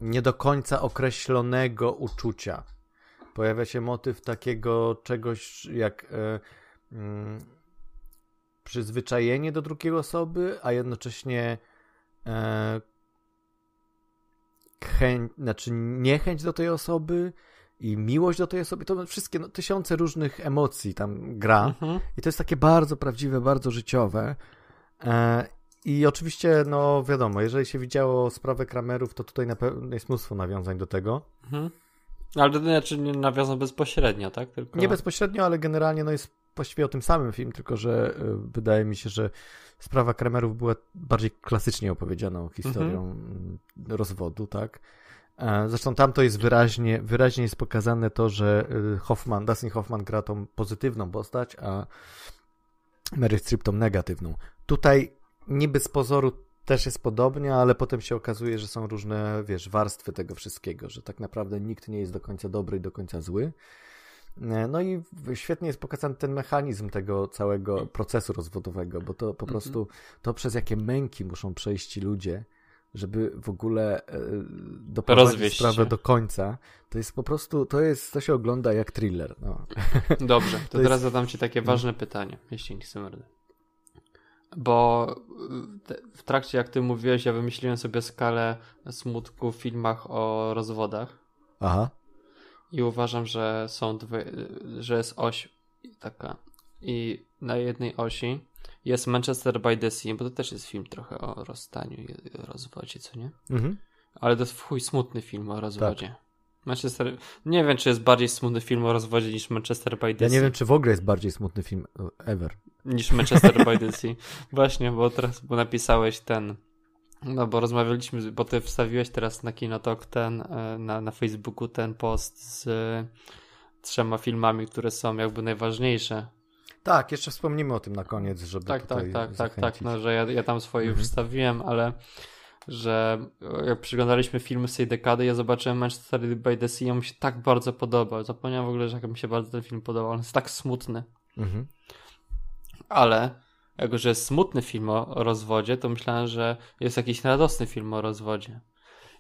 nie do końca określonego uczucia. Pojawia się motyw takiego czegoś jak e, mm, przyzwyczajenie do drugiej osoby, a jednocześnie chęć, znaczy niechęć do tej osoby i miłość do tej osoby, to wszystkie no, tysiące różnych emocji tam gra mhm. i to jest takie bardzo prawdziwe, bardzo życiowe e, i oczywiście, no wiadomo, jeżeli się widziało sprawę Kramerów, to tutaj na pewno jest mnóstwo nawiązań do tego. Mhm. Ale to znaczy nie nawiązał bezpośrednio, tak? Tylko... Nie bezpośrednio, ale generalnie no jest właściwie o tym samym film, tylko że y, wydaje mi się, że sprawa Kramerów była bardziej klasycznie opowiedzianą historią mhm. rozwodu, tak? E, zresztą tam to jest wyraźnie, wyraźnie jest pokazane to, że y, Hoffman, Dustin Hoffman gra tą pozytywną postać, a Mary Streep tą negatywną. Tutaj niby z pozoru też jest podobnie, ale potem się okazuje, że są różne, wiesz, warstwy tego wszystkiego, że tak naprawdę nikt nie jest do końca dobry i do końca zły. E, no i świetnie jest pokazany ten mechanizm tego całego procesu rozwodowego, bo to po mhm. prostu to przez jakie męki muszą przejść ci ludzie, żeby w ogóle e, doprowadzić Rozwieść sprawę się. do końca, to jest po prostu, to jest, to się ogląda jak thriller. No. (laughs) Dobrze, to, to teraz jest... zadam ci takie ważne pytanie, jeśli nie chcę Bo w trakcie, jak ty mówiłeś, ja wymyśliłem sobie skalę smutku w filmach o rozwodach. Aha. I uważam, że są dwie, że jest oś taka. I na jednej osi jest Manchester by the Sea, bo to też jest film trochę o rozstaniu i rozwodzie, co nie? Mhm. Ale to jest w chuj smutny film o rozwodzie. Tak. Manchester. Nie wiem, czy jest bardziej smutny film o rozwodzie niż Manchester by the Ja nie wiem, czy w ogóle jest bardziej smutny film ever. Niż Manchester by the Sea. (laughs) Właśnie, bo teraz bo napisałeś ten. No bo rozmawialiśmy, bo ty wstawiłeś teraz na Kinotok ten, e, na, na Facebooku ten post z trzema filmami, które są jakby najważniejsze tak, jeszcze wspomnimy o tym na koniec, żeby tak, tutaj tak, tak, tak, tak, no, że ja, ja tam swoje mhm. już wstawiłem, ale że jak przyglądaliśmy filmy z tej dekady, ja zobaczyłem Manchester by the Sea, on mi się tak bardzo podobał. Zapomniałem w ogóle, że jak mi się bardzo ten film podobał. On jest tak smutny. Mhm. Ale jako, że jest smutny film o rozwodzie, to myślałem, że jest jakiś radosny film o rozwodzie.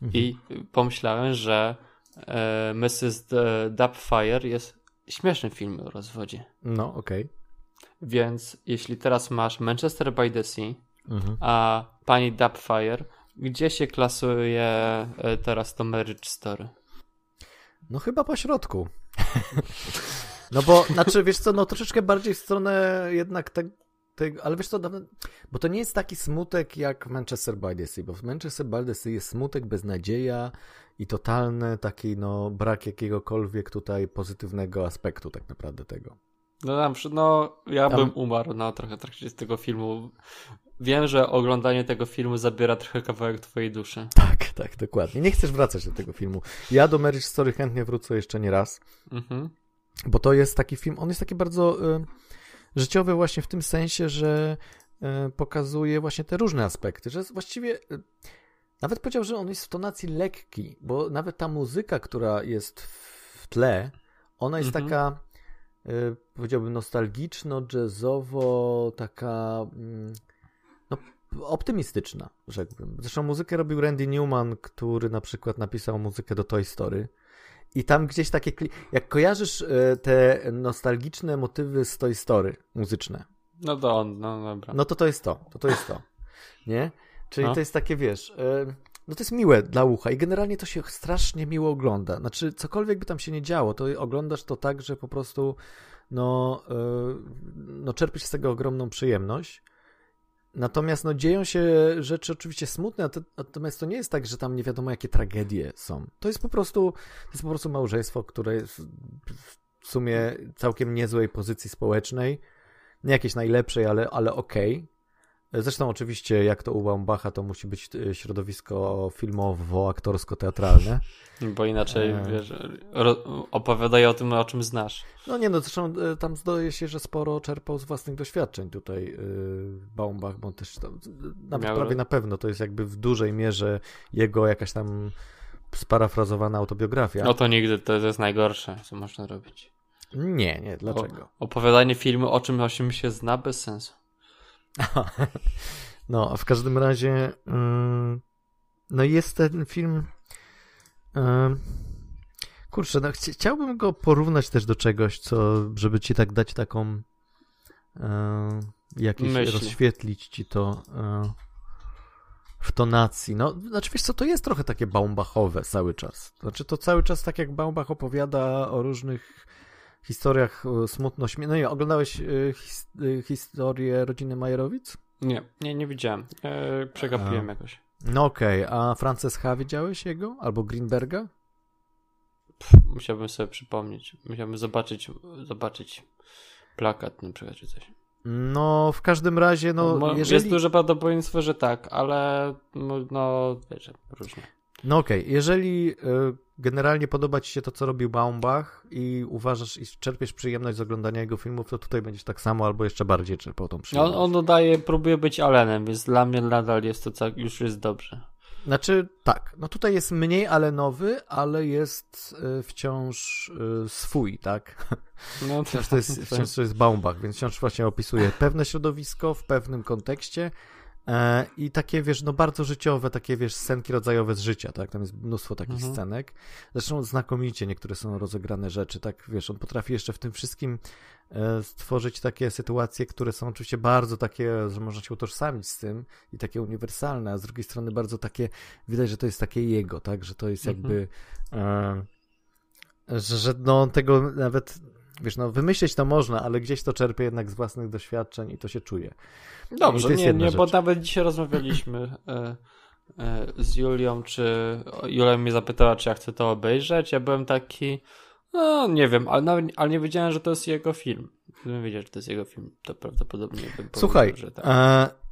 Mhm. I pomyślałem, że e, Mrs. Dubfire jest śmieszny film o rozwodzie. No, okej. Okay. Więc jeśli teraz masz Manchester by the Sea, mhm. a pani Dubfire, gdzie się klasuje e, teraz to Marriage Story? No chyba po środku. (laughs) no bo, znaczy, wiesz co, no troszeczkę bardziej w stronę jednak tego, te, ale wiesz co, bo to nie jest taki smutek jak Manchester by the Sea, bo w Manchester by the Sea jest smutek, beznadzieja i totalny taki, no, brak jakiegokolwiek tutaj pozytywnego aspektu tak naprawdę tego. No, przykład, no ja Tam... bym umarł na trochę trakcie z tego filmu. Wiem, że oglądanie tego filmu zabiera trochę kawałek twojej duszy. Tak, tak, dokładnie. Nie chcesz wracać do tego filmu. Ja do Marriage Story chętnie wrócę jeszcze nie raz. Mhm. Bo to jest taki film, on jest taki bardzo y, życiowy właśnie w tym sensie, że y, pokazuje właśnie te różne aspekty, że właściwie y, nawet powiedział, że on jest w tonacji lekki, bo nawet ta muzyka, która jest w tle, ona jest mhm. taka Y, powiedziałbym nostalgiczno, jazzowo, taka mm, no, optymistyczna, rzekłbym. Zresztą muzykę robił Randy Newman, który na przykład napisał muzykę do Toy Story. I tam gdzieś takie, jak kojarzysz y, te nostalgiczne motywy z Toy Story muzyczne. No to on, no dobra. No to to jest to, to to jest to, (laughs) nie? Czyli no. to jest takie, wiesz, y, no to jest miłe dla ucha i generalnie to się strasznie miło ogląda. Znaczy, cokolwiek by tam się nie działo, to oglądasz to tak, że po prostu no, yy, no czerpiesz z tego ogromną przyjemność. Natomiast no, dzieją się rzeczy oczywiście smutne, natomiast to nie jest tak, że tam nie wiadomo jakie tragedie są. To jest po prostu, to jest po prostu małżeństwo, które jest w sumie całkiem niezłej pozycji społecznej. Nie jakiejś najlepszej, ale, ale okej. Okay. Zresztą oczywiście, jak to u Baumbacha, to musi być e, środowisko filmowo-aktorsko-teatralne. Bo inaczej, e... wiesz, opowiadaj o tym, o czym znasz. No nie, no zresztą e, tam zdaje się, że sporo czerpał z własnych doświadczeń tutaj yy, Baumbach, bo on też tam, nawet Miał... prawie na pewno to jest jakby w dużej mierze jego jakaś tam sparafrazowana autobiografia. No to nigdy, to jest najgorsze, co można robić. Nie, nie, dlaczego? O, opowiadanie filmu o czym, o czym się zna bez sensu. (laughs) No, a w każdym razie yy, no jest ten film kurczę, no ch chciałbym go porównać też do czegoś, co, żeby ci tak dać taką jakieś, Myśli. rozświetlić ci to w tonacji. No, znaczy wiesz co, to jest trochę takie Baumbachowe cały czas. Znaczy to cały czas tak jak Baumbach opowiada o różnych historiach e, smutno śmie... No i oglądałeś y, his, y, historię rodziny Majerowic? Nie, nie, nie widziałem. E, przegapiłem jakoś. No okej, okay. a Frances H. widziałeś jego? Albo Greenberga? Pff, musiałbym sobie przypomnieć. Musiałbym zobaczyć, zobaczyć plakat na przykład czy coś. No, w każdym razie, no, no jeżeli... Jest duże prawdopodobieństwo, że tak, ale no, no wiesz, różnie. No okej, okay. jeżeli y, generalnie podoba ci się to, co robił Baumbach i uważasz i czerpiesz przyjemność z oglądania jego filmów, to tutaj będziesz tak samo albo jeszcze bardziej czerpał tą przyjemność. On, on dodaje, próbuje być Allenem, więc dla mnie nadal jest to już jest dobrze. Znaczy, tak, no tutaj jest mniej alenowy, ale jest y, wciąż y, swój, tak? No wciąż to jest, wciąż to jest Baumbach, więc wciąż właśnie opisuje pewne środowisko w pewnym kontekście, E, I takie, wiesz, no bardzo życiowe, takie, wiesz, scenki rodzajowe z życia, tak? Tam jest mnóstwo takich mhm. scenek. Zresztą znakomicie niektóre są rozegrane rzeczy, tak? Wiesz, on potrafi jeszcze w tym wszystkim e, stworzyć takie sytuacje, które są oczywiście bardzo takie, że można się utożsamić z tym i takie uniwersalne, a z drugiej strony bardzo takie, widać, że to jest takie jego, tak? Że to jest mhm. jakby, e, że, że no tego nawet Wiesz, no wymyślić to można, ale gdzieś to czerpie jednak z własnych doświadczeń i to się czuje. Dobrze, nie, nie, rzecz. bo nawet dzisiaj rozmawialiśmy e, e, z Julią, czy Julia mnie zapytała, czy ja chcę to obejrzeć. Ja byłem taki, no nie wiem, ale, nawet, ale nie wiedziałem, że to jest jego film. Gdybym wiedział, że to jest jego film, to prawdopodobnie bym Słuchaj, że tak. E,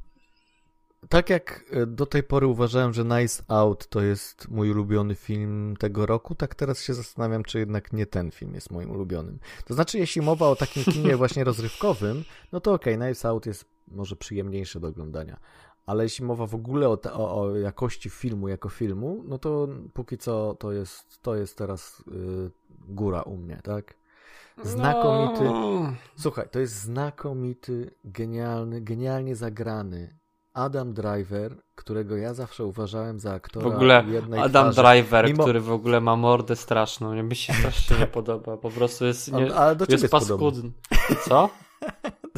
tak jak e, do tej pory uważałem, że Nice Out to jest mój ulubiony film tego roku, tak teraz się zastanawiam, czy jednak nie ten film jest moim ulubionym. To znaczy, jeśli mowa o takim kinie (laughs) właśnie rozrywkowym, no to okej, okay, Nice Out jest może przyjemniejsze do oglądania. Ale jeśli mowa w ogóle o, o, o, jakości filmu jako filmu, no to póki co to jest, to jest teraz y, góra u mnie, tak? Znakomity. No. Słuchaj, to jest znakomity, genialny, genialnie zagrany Adam Driver, którego ja zawsze uważałem za aktora w ogóle jednej Adam twarzy. Driver, Mimo... który w ogóle ma mordę straszną, nie mi się strasznie nie podoba, po prostu jest, nie, Ale do jest, jest paskudny. Co? (laughs)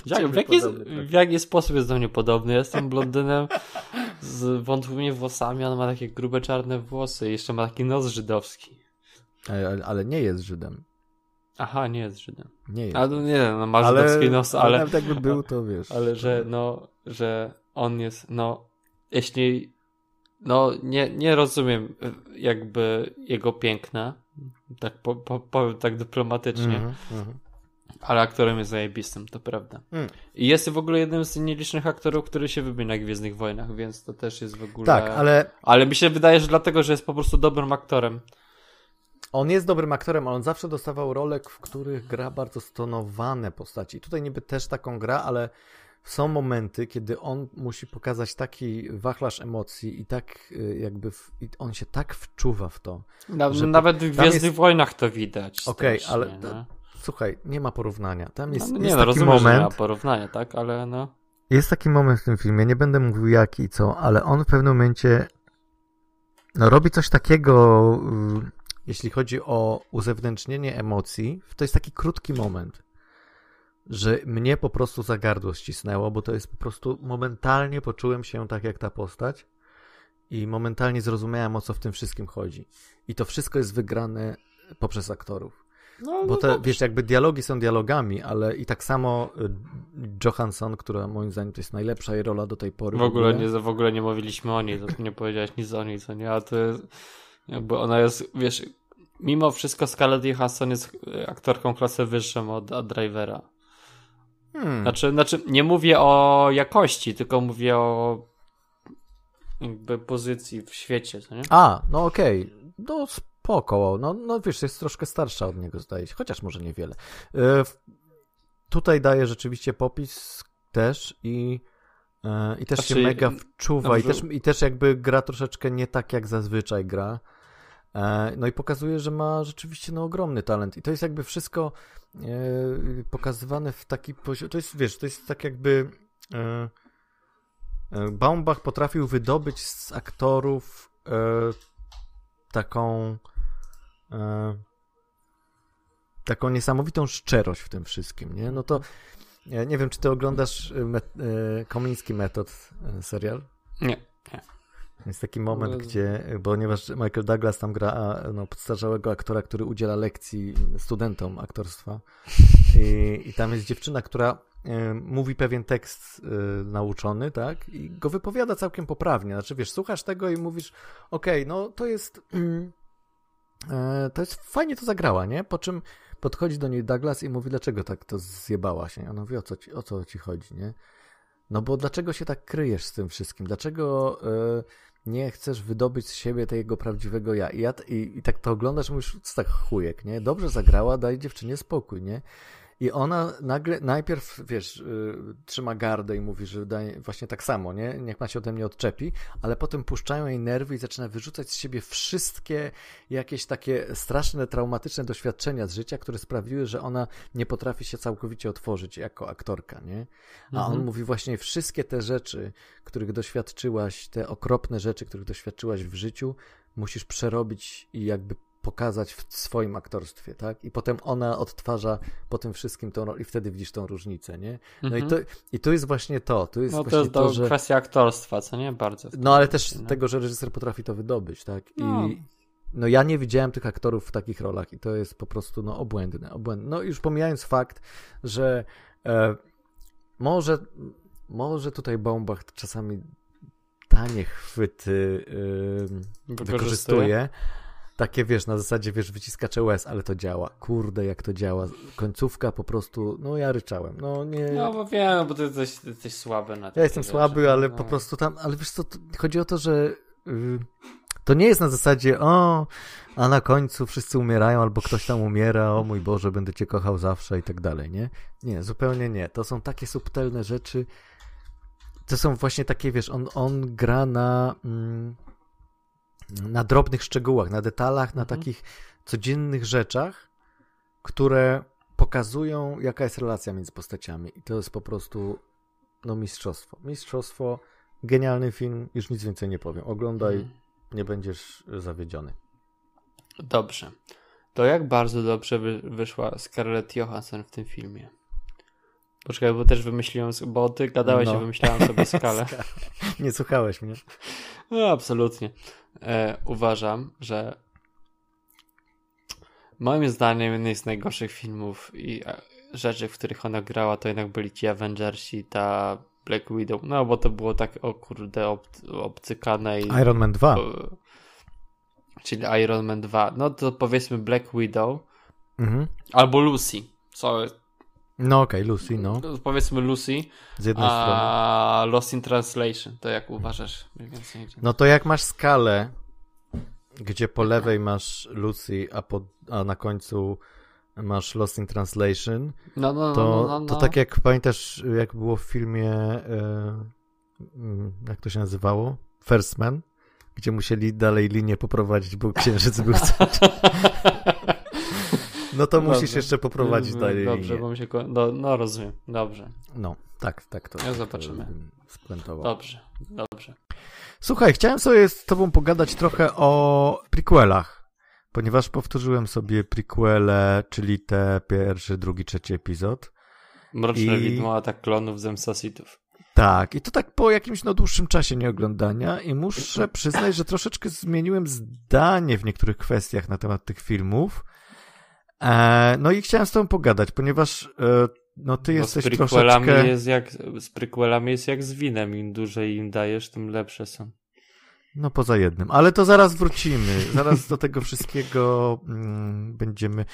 Jak, w, jaki, w jaki sposób jest do mnie podobny? Jestem blondynem z wątłymi włosami, on ma takie grube czarne włosy i jeszcze ma taki nos żydowski. Ale, ale nie jest Żydem. Aha, nie jest Żydem. Nie jest. Ale nie, no ma ale, żydowski nos, ale... Ale nawet jakby był, to wiesz. Ale że, no, że on jest, no, jeśli, no, nie, nie rozumiem jakby jego piękna, tak po, po, powiem tak dyplomatycznie, mm -hmm. ale aktorem jest zajebistym, to prawda. Mm. I jest w ogóle jednym z nielicznych aktorów, który się wybił na Gwiezdnych Wojnach, więc to też jest w ogóle... Tak, ale... Ale mi się wydaje, że dlatego, że jest po prostu dobrym aktorem. On jest dobrym aktorem, ale on zawsze dostawał rolek, w których gra bardzo stonowane postaci. Tutaj niby też taką gra, ale są momenty, kiedy on musi pokazać taki wachlarz emocji i tak y, jakby w, i on się tak wczuwa w to. że nawet w Gwiezdnych jest... Wojnach to widać. Okej, okay, ale no. słuchaj, nie ma porównania. Tam jest, no, nie, jest no, taki rozumiem, moment. nie ma porównania, tak, ale no. Jest taki moment w tym filmie, nie będę mówił jaki i co, ale on w pewnym momencie no, robi coś takiego, y, jeśli chodzi o uzewnętrznienie emocji. To jest taki krótki moment że mnie po prostu za gardło ścisnęło, bo to jest po prostu momentalnie poczułem się tak jak ta postać i momentalnie zrozumiałem o co w tym wszystkim chodzi. I to wszystko jest wygrane poprzez aktorów. No, no bo te, no wiesz, jakby dialogi są dialogami, ale i tak samo y, Johansson, która moim zdaniem to jest najlepsza jej rola do tej pory. W ogóle, w ogóle. nie, w ogóle nie mówiliśmy o niej, to nie powiedziałeś nic o niej, co nie, a to jest, jakby ona jest, wiesz, mimo wszystko Scarlett Johansson jest aktorką klasy wyższą od, od Drivera. Hmm. Znaczy, znaczy, nie mówię o jakości, tylko mówię o jakby pozycji w świecie, co nie? A, no okej. Okay. No spoko. No, no wiesz, jest troszkę starsza od niego, zdaje się. Chociaż może niewiele. Yy, tutaj daje rzeczywiście popis też i yy, i też znaczy, się mega wczuwa i też, i też jakby gra troszeczkę nie tak, jak zazwyczaj gra. E, no i pokazuje, że ma rzeczywiście no, ogromny talent. I to jest jakby wszystko e, pokazywane w taki poziom. To jest, wiesz, to jest tak jakby. E, Baumbach potrafił wydobyć z aktorów taką taką niesamowitą szczerość w tym wszystkim, nie? No to nie wiem, czy ty oglądasz met, Komiński Metod serial? Nie, nie. Jest taki moment, gdzie, ponieważ Michael Douglas tam gra no, podstarzałego aktora, który udziela lekcji studentom aktorstwa. I, i tam jest dziewczyna, która y, mówi pewien tekst y, nauczony, tak, i go wypowiada całkiem poprawnie, znaczy wiesz, słuchasz tego i mówisz, okej, okay, no to jest y, to jest, fajnie to zagrała, nie, po czym podchodzi do niej Douglas i mówi, dlaczego tak to zjebała się, ona mówi, o co ci, o co ci chodzi, nie, no bo dlaczego się tak kryjesz z tym wszystkim, dlaczego nie chcesz wydobyć z siebie tego prawdziwego ja. I, ja, i, i tak to oglądasz mówisz, co tak chujek, nie? Dobrze zagrała, daj dziewczynie spokój, nie? I ona nagle, najpierw, wiesz, yy, trzyma gardę i mówi, że właśnie tak samo, nie? Niech ma się ode mnie odczepi, ale potem puszczają jej nerwy i zaczyna wyrzucać z siebie wszystkie jakieś takie straszne, traumatyczne doświadczenia z życia, które sprawiły, że ona nie potrafi się całkowicie otworzyć jako aktorka, nie? A mhm. on mówi właśnie wszystkie te rzeczy, których doświadczyłaś, te okropne rzeczy, których doświadczyłaś w życiu, musisz przerobić i jakby pokazać w swoim aktorstwie, tak? I potem ona odtwarza po tym wszystkim tą rolę i wtedy widzisz tą różnicę, nie? No mm -hmm. i, to, i to jest właśnie to. To jest no to jest to, że... kwestia aktorstwa, co nie? Bardzo. No ale też no. tego, że reżyser potrafi to wydobyć, tak? I no. no ja nie widziałem tych aktorów w takich rolach i to jest po prostu no obłędne, obłędne. No już pomijając fakt, że e, może może tutaj Baumbach czasami tanie chwyty e, wykorzystuje, takie, wiesz, na zasadzie, wiesz, wyciskacze łez, ale to działa. Kurde, jak to działa. Końcówka po prostu, no ja ryczałem. No nie... No bo wiem, bo ty jesteś, jesteś słaby na Ja jestem rzeczy. słaby, ale no. po prostu tam, ale wiesz co, chodzi o to, że yy, to nie jest na zasadzie, o, a na końcu wszyscy umierają, albo ktoś tam umiera, o mój Boże, będę cię kochał zawsze i tak dalej, nie? Nie, zupełnie nie. To są takie subtelne rzeczy, to są właśnie takie, wiesz, on, on gra na... Mm, na drobnych szczegółach, na detalach, na mhm. takich codziennych rzeczach, które pokazują, jaka jest relacja między postaciami. I to jest po prostu no mistrzostwo. Mistrzostwo, genialny film, już nic więcej nie powiem. Oglądaj, mhm. nie będziesz zawiedziony. Dobrze. To jak bardzo dobrze wy, wyszła Scarlett Johansson w tym filmie? Poczekaj, bo też wymyśliłem, bo ty gadałeś no. i wymyślałem sobie (laughs) skalę. nie słuchałeś mnie. No, absolutnie. E, uważam, że moim zdaniem jeden z najgorszych filmów i e, rzeczy, w których ona grała, to jednak byli ci Avengersi, ta Black Widow. No, bo to było tak, o kurde, ob, obcykane i... Iron Man 2. czyli Iron Man 2. No to powiedzmy Black Widow. Mhm. Albo Lucy. Co no okej, okay, Lucy, no. Powiedzmy Lucy. Z jednej a strony. Lost in Translation, to jak uważasz? Mniej więcej. No to jak masz skalę, gdzie po lewej masz Lucy, a, po, a na końcu masz Lost in Translation, no, no, to, no, no, no. to tak jak pamiętasz, jak było w filmie, e, jak to się nazywało? First Man, gdzie musieli dalej linię poprowadzić, bo księżyc był (laughs) No to musisz dobrze. jeszcze poprowadzić dalej. Dobrze, bo mi się. No, no, rozumiem, dobrze. No, tak, tak to. Ja zobaczymy. Spuentował. Dobrze, dobrze. Słuchaj, chciałem sobie z Tobą pogadać trochę o prequelach, ponieważ powtórzyłem sobie prequele, czyli te pierwszy, drugi, trzeci epizod. Mroczne I... widmo, atak klonów, zemsta sitów. Tak, i to tak po jakimś no, dłuższym czasie nieoglądania i muszę przyznać, że troszeczkę zmieniłem zdanie w niektórych kwestiach na temat tych filmów. E, no i chciałem z tobą pogadać, ponieważ e, no ty Bo jesteś z troszeczkę... Jest jak, z prequelami jest jak z winem, im dłużej im dajesz, tym lepsze są. No poza jednym, ale to zaraz wrócimy. Zaraz do tego wszystkiego mm, będziemy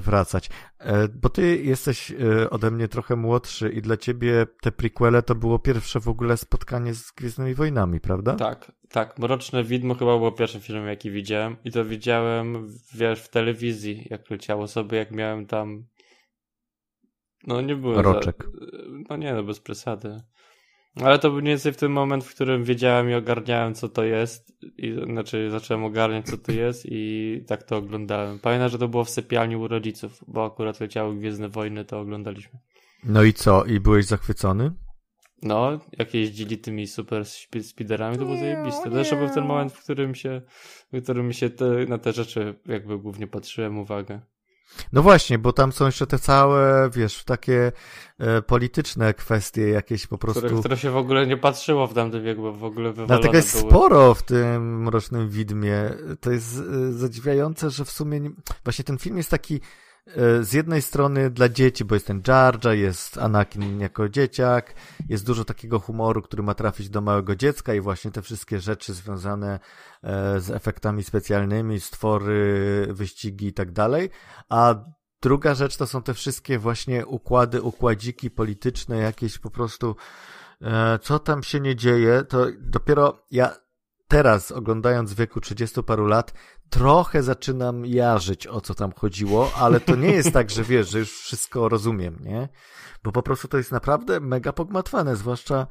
wracać. E, bo ty jesteś e, ode mnie trochę młodszy i dla ciebie te prequele to było pierwsze w ogóle spotkanie z Gwiezdnymi Wojnami, prawda? Tak, tak. Mroczne Widmo chyba było pierwszym filmem, jaki widziałem i to widziałem, wiesz, w telewizji, jak leciało sobie, jak miałem tam no nie było. Roczek. Za... No nie, no bez przesady. Ale to był mniej więcej w tym moment, w którym wiedziałem i ogarniałem, co to jest. I, znaczy, zacząłem ogarniać, co to jest i tak to oglądałem. Pamiętam, że to było w sypialni u rodziców, bo akurat leciały Gwiezdne Wojny, to oglądaliśmy. No i co? I byłeś zachwycony? No, jak jeździli tymi super speederami, to było zajebiste. To jeszcze był ten moment, w którym się, w którym się te, na te rzeczy jakby głównie patrzyłem uwagę. No właśnie, bo tam są jeszcze te całe, wiesz, takie e, polityczne kwestie jakieś po prostu. Które, które się w ogóle nie patrzyło w tamtym wieku, bo w ogóle wywalone Dlatego jest były. sporo w tym Mrocznym Widmie. To jest e, zadziwiające, że w sumie nie... właśnie ten film jest taki z jednej strony dla dzieci, bo jest ten Jar Jar, jest Anakin jako dzieciak, jest dużo takiego humoru, który ma trafić do małego dziecka i właśnie te wszystkie rzeczy związane e, z efektami specjalnymi, stwory, wyścigi i tak dalej, a druga rzecz to są te wszystkie właśnie układy, układziki polityczne, jakieś po prostu e, co tam się nie dzieje, to dopiero ja teraz, oglądając w wieku 30 paru lat, trochę zaczynam jarzyć, o co tam chodziło, ale to nie jest tak, że (laughs) wiesz, że już wszystko rozumiem, nie? Bo po prostu to jest naprawdę mega pogmatwane, zwłaszcza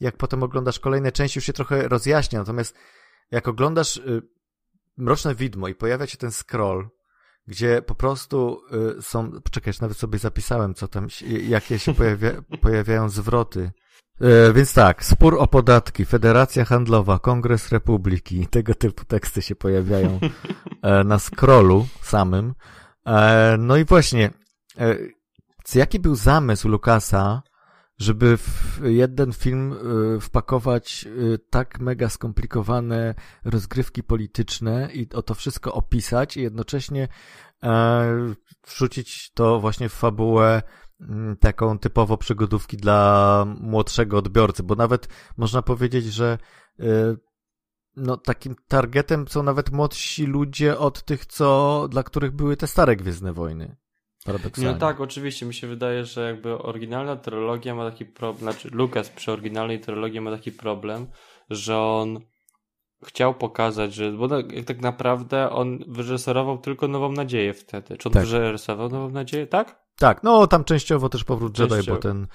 jak potem oglądasz kolejne części, już się trochę rozjaśnia. Natomiast jak oglądasz y, Mroczne Widmo i pojawia się ten scroll, gdzie po prostu y, są, poczekaj, nawet sobie zapisałem, co tam, jakie się pojawia, (laughs) pojawiają zwroty. E, więc tak, spór o podatki, Federacja Handlowa, Kongres Republiki, (laughs) tego typu teksty się pojawiają (laughs) e, na scrollu samym. E, no i właśnie, jaki był zamysł Lukasa, żeby w jeden film wpakować tak mega skomplikowane rozgrywki polityczne i o to wszystko opisać i jednocześnie wrzucić to właśnie w fabułę taką typowo przygodówki dla młodszego odbiorcy, bo nawet można powiedzieć, że y, no, takim targetem są nawet młodsi ludzie od tych, co, dla których były te stare Gwiezdne Wojny. Paradoksalnie. No tak, oczywiście. Mi się wydaje, że jakby oryginalna trylogia ma taki problem, znaczy Lucas przy oryginalnej trylogii ma taki problem, że on chciał pokazać, że, bo tak, tak naprawdę on wyreżyserował tylko Nową Nadzieję wtedy. Czy on tak. wyreżyserował Nową Nadzieję, tak? Tak, no tam częściowo też powrót Jedi, bo ten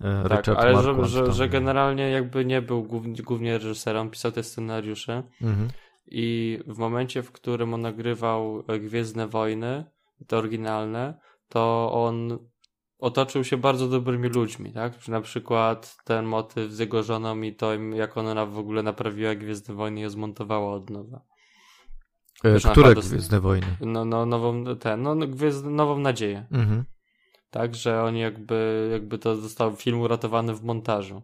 e, tak, Richard ale że, że, że, generalnie jakby nie był głównie, głównie reżyserem, pisał te scenariusze mhm. i w momencie, w którym on nagrywał Gwiezdne Wojny, te oryginalne, to on otoczył się bardzo dobrymi ludźmi, tak? Na przykład ten motyw z jego żoną i to, jak ona w ogóle naprawiła Gwiezdne Wojny i je zmontowała od nowa. E, które Gwiezdne Wojny? No, no, nową, ten, no, gwiezdne, nową nadzieję. Mhm tak, że oni jakby, jakby to został film uratowany w montażu.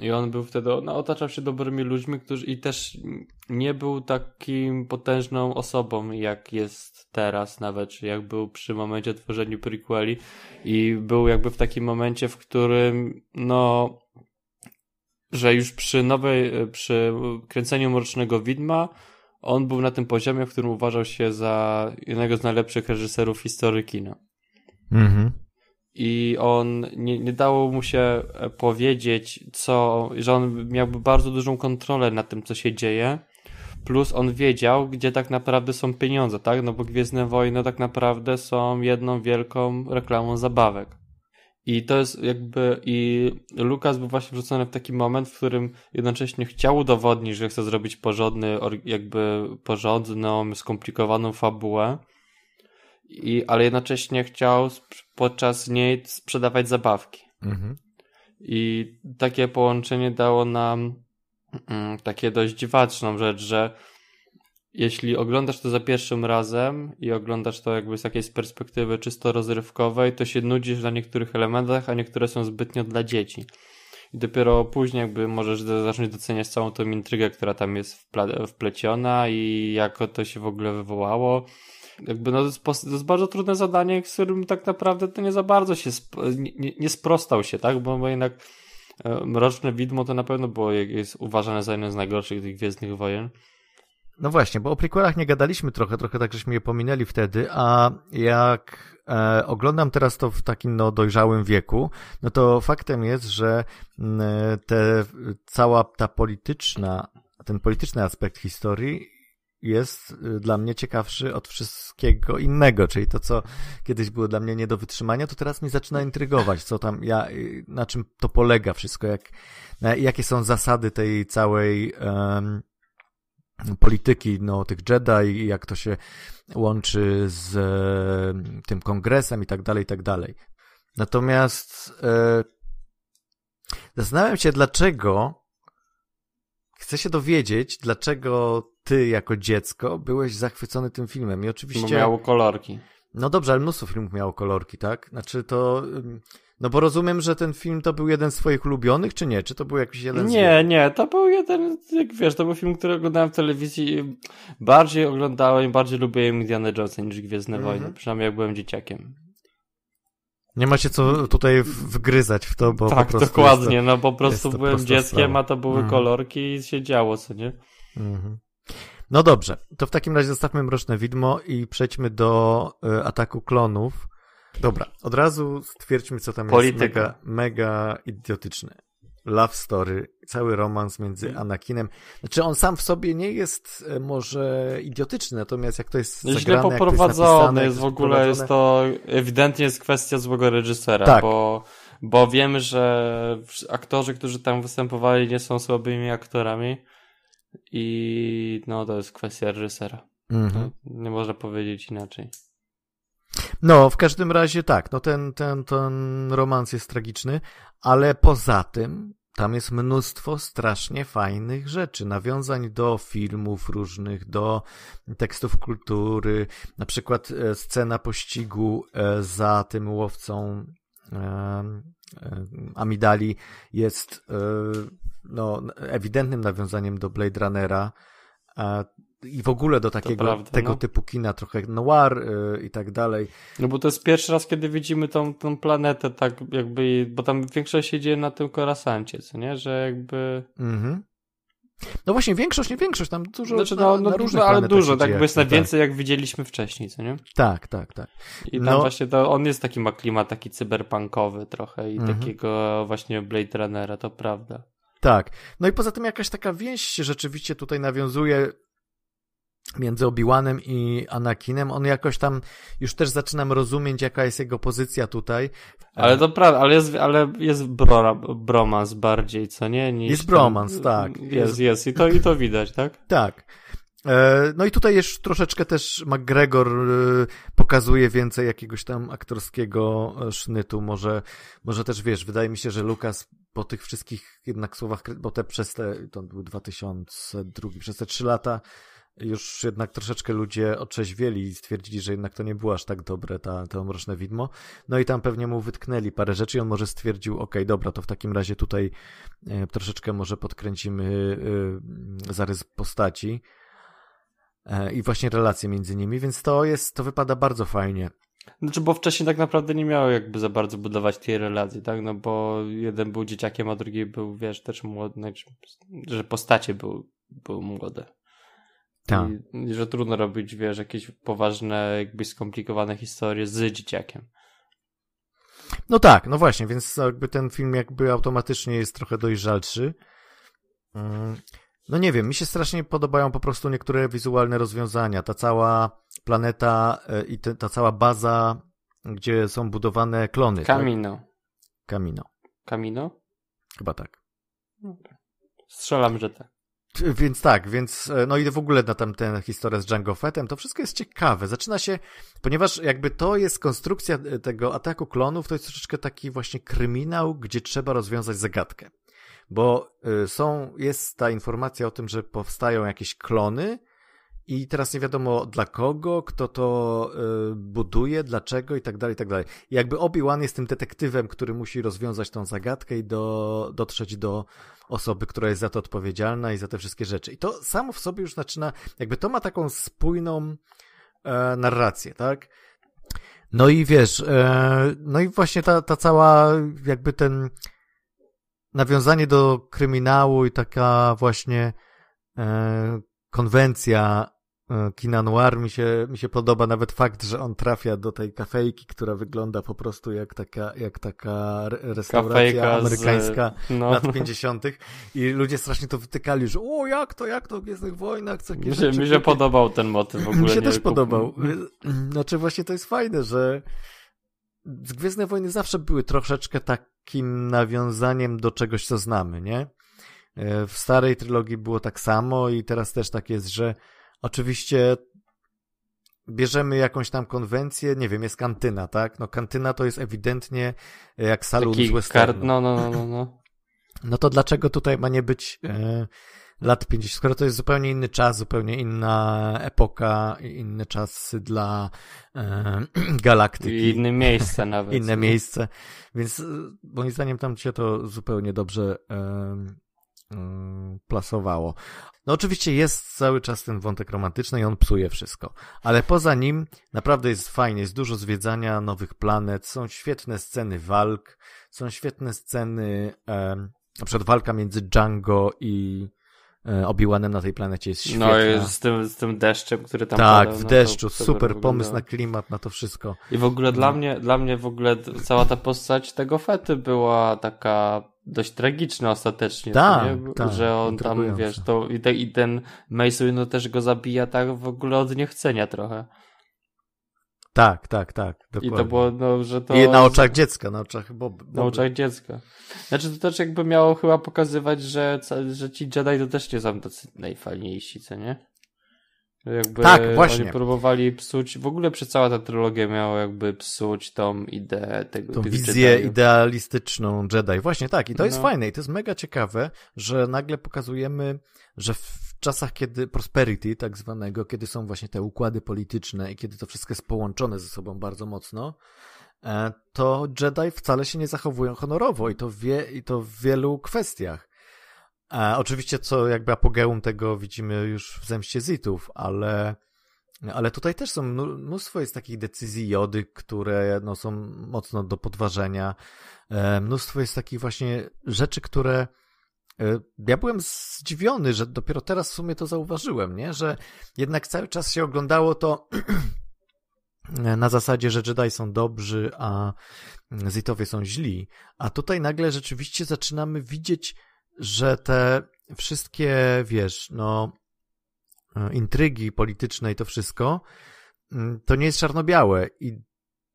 I on był wtedy, no, otaczał się dobrymi ludźmi, którzy i też nie był takim potężną osobą, jak jest teraz nawet, czy jak był przy momencie tworzenia prequeli i był jakby w takim momencie, w którym, no, że już przy nowej, przy kręceniu Mrocznego Widma on był na tym poziomie, w którym uważał się za jednego z najlepszych reżyserów historii kina. Mhm i on nie, nie dało mu się e, powiedzieć, co, że on miałby bardzo dużą kontrolę nad tym, co się dzieje. Plus on wiedział, gdzie tak naprawdę są pieniądze, tak? No bo Gwiezdne Wojny tak naprawdę są jedną wielką reklamą zabawek. I to jest jakby, i Lukas był właśnie wrzucony w taki moment, w którym jednocześnie chciał udowodnić, że chce zrobić porządny, jakby porządną, skomplikowaną fabułę, i, ale jednocześnie chciał podczas niej sprzedawać zabawki. Mhm. I takie połączenie dało nam mm, takie dość dziwaczną rzecz, że jeśli oglądasz to za pierwszym razem i oglądasz to jakby z jakiejś perspektywy czysto rozrywkowej, to się nudzisz na niektórych elementach, a niektóre są zbytnio dla dzieci. I dopiero później jakby możesz zacząć doceniać całą tą intrygę, która tam jest wpleciona i jak to się w ogóle wywołało jakby no, to, jest, bardzo trudne zadanie, z którym tak naprawdę to nie za bardzo się nie, nie sprostał się, tak? Bo, bo jednak e, Mroczne Widmo to na pewno było jest uważane za jeden z najgorszych tych Gwiezdnych Wojen. No właśnie, bo o prequelach nie gadaliśmy trochę, trochę tak żeśmy je pominęli wtedy, a jak e, oglądam teraz to w takim no, dojrzałym wieku, no to faktem jest, że mm, te, cała ta polityczna, ten polityczny aspekt historii jest y, dla mnie ciekawszy od wszystkiego innego, czyli to, co kiedyś było dla mnie nie do wytrzymania, to teraz mi zaczyna intrygować, co tam, ja, y, na czym to polega wszystko, jak, na, jakie są zasady tej całej um, polityki, no, tych Jedi, jak to się łączy z um, tym kongresem i tak dalej, i tak dalej. Natomiast e, zastanawiam się, dlaczego chcę się dowiedzieć, dlaczego ty jako dziecko byłeś zachwycony tym filmem i oczywiście... Bo miało kolorki. No dobrze, ale mnóstwo filmów miało kolorki, tak? Znaczy to... No bo rozumiem, że ten film to był jeden z twoich ulubionych, czy nie? Czy to był jakiś jeden z... Nie, nie, to był jeden, jak wiesz, to był film, który oglądałem w telewizji. Bardziej oglądałem, bardziej lubiłem Indiana Jonesa niż Gwiezdne mm -hmm. Wojny, przynajmniej jak byłem dzieciakiem. Nie ma się co tutaj wgryzać w to, bo tak, po prostu dokładnie, to, no po prostu byłem dzieckiem, sprawa. a to były mm. kolorki i się działo, co nie? -hmm. No dobrze, to w takim razie zostawmy Mroczne Widmo i przejdźmy do y, ataku klonów. Dobra, od razu stwierdźmy, co tam Polityka. jest mega, mega idiotyczne. Love story, cały romans między Mm. Anakinem. Znaczy on sam w sobie nie jest e, może idiotyczny, natomiast jak to jest No źle zagrane, jak to jest jest w ogóle, jest poprowadzone. to ewidentnie jest kwestia złego reżysera, Tak. bo, bo wiemy, że aktorzy, którzy tam występowali nie są słabymi aktorami i no to jest kwestia reżysera. Mhm. Nie można powiedzieć inaczej. No, w każdym razie tak, no ten, ten, ten romans jest tragiczny, ale poza tym tam jest mnóstwo strasznie fajnych rzeczy, nawiązań do filmów różnych, do tekstów kultury, na przykład e, scena pościgu e, za tym łowcą e, Amidali jest no, ewidentnym nawiązaniem do Blade Runnera i w ogóle do takiego prawda, tego no. typu kina, trochę noir e, i tak dalej. No bo to jest pierwszy raz, kiedy widzimy tą, tą planetę tak jakby, bo tam większość się dzieje na tym Korasancie, co nie? Że jakby... Mhm. No właśnie, większość, nie większość, tam dużo Znaczy, na, no, na no różnych dużo, ale dużo, się tak jakby jest na więcej jak widzieliśmy wcześniej, co nie? Tak, tak, tak. I tam No. właśnie to, on jest taki ma klimat taki cyberpunkowy trochę i Mhm. takiego właśnie Blade Runnera, to prawda. Tak. No i poza tym jakaś taka więź rzeczywiście tutaj nawiązuje między Obi-Wanem i Anakinem. On jakoś tam już też zaczynam rozumieć, jaka jest jego pozycja tutaj. Ale to prawda, ale jest, ale jest brora, bromans bardziej, co nie? Niż Jest bromans, tak. Jest, Jest- jest, I, to, i to widać, tak? (laughs) Tak. E, No i tutaj już troszeczkę też McGregor e, pokazuje więcej jakiegoś tam aktorskiego e, sznytu. Może, może też wiesz, wydaje mi się, że Lukas po tych wszystkich jednak słowach, bo te przez te, to był 2002, przez te trzy lata już jednak troszeczkę ludzie otrzeźwieli i stwierdzili, że jednak to nie było aż tak dobre, ta, to mroczne widmo. No i tam pewnie mu wytknęli parę rzeczy i on może stwierdził, okej, dobra, to w takim razie tutaj e, troszeczkę może podkręcimy e, zarys postaci e, i właśnie relacje między nimi, więc to jest, to wypada bardzo fajnie. Znaczy, bo wcześniej tak naprawdę nie miało jakby za bardzo budować tej relacji, tak? No bo jeden był dzieciakiem, a drugi był, wiesz, też młody, znaczy, że postacie były, były młode. Tak. I, że trudno robić, wiesz, jakieś poważne, jakby skomplikowane historie z dzieciakiem. No tak, no właśnie, więc jakby ten film jakby automatycznie jest trochę dojrzalszy. Mm, No nie wiem, mi się strasznie podobają po prostu niektóre wizualne rozwiązania. Ta cała planeta e, i te, ta cała baza, gdzie są budowane klony. Tak? Kamino. Kamino. Kamino? Chyba tak. Strzelam, że tak. Więc tak, więc e, no i w ogóle na tam tę historię z Django Fettem, to wszystko jest ciekawe. Zaczyna się, ponieważ jakby to jest konstrukcja e, tego ataku klonów, to jest troszeczkę taki właśnie kryminał, gdzie trzeba rozwiązać zagadkę. Bo y, są, jest ta informacja o tym, że powstają jakieś klony i teraz nie wiadomo dla kogo, kto to y, buduje, dlaczego i tak dalej, i tak dalej. Jakby Obi-Wan jest tym detektywem, który musi rozwiązać tą zagadkę i do, dotrzeć do osoby, która jest za to odpowiedzialna i za te wszystkie rzeczy. I to samo w sobie już zaczyna, jakby to ma taką spójną e, narrację, tak? No i wiesz, e, no i właśnie ta, ta cała, jakby ten nawiązanie do kryminału i taka właśnie e, konwencja e, kina noir mi się, mi się podoba nawet fakt, że on trafia do tej kafejki, która wygląda po prostu jak taka, jak taka re- restauracja Kafejka amerykańska z... No. lat 50. i ludzie strasznie to wytykali, że o jak to, jak to w Gwiezdnych Wojnach, co Mi się, mi się podobał ten motyw w ogóle. Mi się też kup- podobał. Znaczy właśnie to jest fajne, że Gwiezdne Wojny zawsze były troszeczkę takim nawiązaniem do czegoś, co znamy, nie? E, W starej trylogii było tak samo i teraz też tak jest, że oczywiście bierzemy jakąś tam konwencję, nie wiem, jest kantyna, tak? No kantyna to jest ewidentnie jak salon Taki z westernu. no, no, no, no, no. (laughs) No to dlaczego tutaj ma nie być e, lat 50, skoro to jest zupełnie inny czas, zupełnie inna epoka, inne czasy dla e, (clears throat) galaktyki, I inne miejsce nawet. (laughs) inne no. miejsce, więc e, moim zdaniem tam się to zupełnie dobrze e, e, plasowało. No oczywiście jest cały czas ten wątek romantyczny i on psuje wszystko, ale poza nim naprawdę jest fajnie, jest dużo zwiedzania nowych planet, są świetne sceny walk, są świetne sceny, e, na przykład walka między Django i e, Obi-Wanem na tej planecie jest świetna. No i z tym, z tym deszczem, który tam tak, padał, w no, deszczu, to super pomysł na klimat, na to wszystko. I w ogóle dla mnie, dla mnie w ogóle cała ta postać tego fety była taka dość tragiczne ostatecznie, tak, tak, że on tam, wiesz, to i, te, i ten Mace no też go zabija tak w ogóle od niechcenia trochę. Tak, tak, tak. Dokładnie. I to było, no, że to. I na oczach dziecka, na oczach Bob. Na oczach dziecka. Znaczy, to też jakby miało chyba pokazywać, że, że ci Jedi to też nie są tacy najfajniejsi, co nie? Jakby tak, właśnie. Oni próbowali psuć, w ogóle przez cała ta trylogia miała jakby psuć tą ideę tego. Tą wizję Jediów. idealistyczną Jedi. Właśnie tak, i to jest no. fajne, i to jest mega ciekawe, że nagle pokazujemy, że w czasach, kiedy prosperity, tak zwanego, kiedy są właśnie te układy polityczne i kiedy to wszystko jest połączone ze sobą bardzo mocno, e, to Jedi wcale się nie zachowują honorowo i to, wie, i to w wielu kwestiach. A oczywiście, co jakby apogeum tego widzimy już w zemście Zitów, ale, ale tutaj też są mnóstwo jest takich decyzji Jody, które no, są mocno do podważenia. E, mnóstwo jest takich właśnie rzeczy, które e, ja byłem zdziwiony, że dopiero teraz w sumie to zauważyłem, nie? że jednak cały czas się oglądało to (clears throat) na zasadzie, że Jedi są dobrzy, a Zitowie są źli. A tutaj nagle rzeczywiście zaczynamy widzieć że te wszystkie, wiesz, no, e, intrygi polityczne i to wszystko, mm, to nie jest czarno-białe i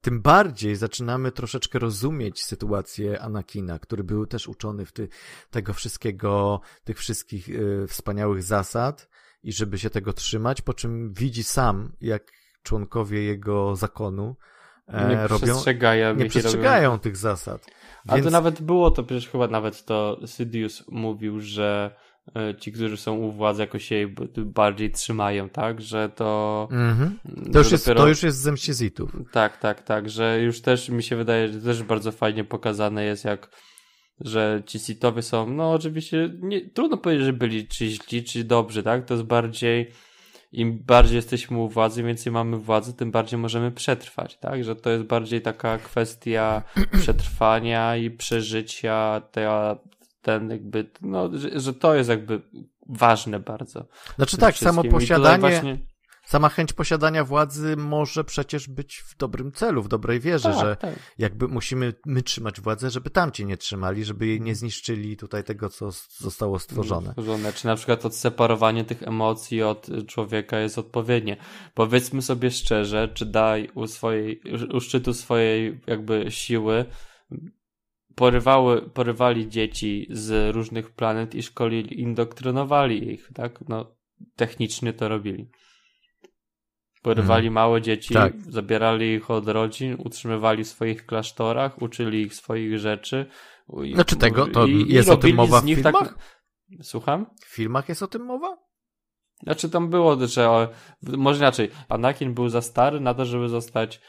tym bardziej zaczynamy troszeczkę rozumieć sytuację Anakina, który był też uczony w ty, tego wszystkiego, tych wszystkich y, wspaniałych zasad i żeby się tego trzymać, po czym widzi sam, jak członkowie jego zakonu e, nie robią, przestrzegają, nie przestrzegają robią. tych zasad. A to nawet było to, przecież chyba nawet to Sidious mówił, że ci, którzy są u władzy jakoś się bardziej trzymają, tak? Że to... Mhm. To, już jest, dopiero... to już jest zemście Zitów. Tak, tak, tak, że już też mi się wydaje, że też bardzo fajnie pokazane jest, jak że ci Sithowie są, no oczywiście nie, trudno powiedzieć, że byli czy źli, czy dobrzy, tak? To jest bardziej im bardziej jesteśmy u władzy, więcej mamy władzy, tym bardziej możemy przetrwać, tak? Że to jest bardziej taka kwestia (clears throat) przetrwania i przeżycia, te, ten jakby, no, że, że to jest jakby ważne bardzo. Znaczy tak, samo posiadanie, właśnie... Sama chęć posiadania władzy może przecież być w dobrym celu, w dobrej wierze, tak, że tak. jakby musimy my trzymać władzę, żeby tamci nie trzymali, żeby jej nie zniszczyli tutaj tego, co zostało stworzone. stworzone. Czy na przykład odseparowanie tych emocji od człowieka jest odpowiednie. Powiedzmy sobie szczerze, czy daj u swojej, u szczytu swojej jakby siły porywały, porywali dzieci z różnych planet i szkolili, indoktrynowali ich, tak? No, technicznie to robili. Porywali hmm. małe dzieci, tak. zabierali ich od rodzin, utrzymywali w swoich klasztorach, uczyli ich swoich rzeczy. Znaczy tego, to i, jest i o tym mowa w tak- filmach? Tak... Słucham? W filmach jest o tym mowa? Znaczy tam było, że może inaczej, Anakin był za stary na to, żeby zostać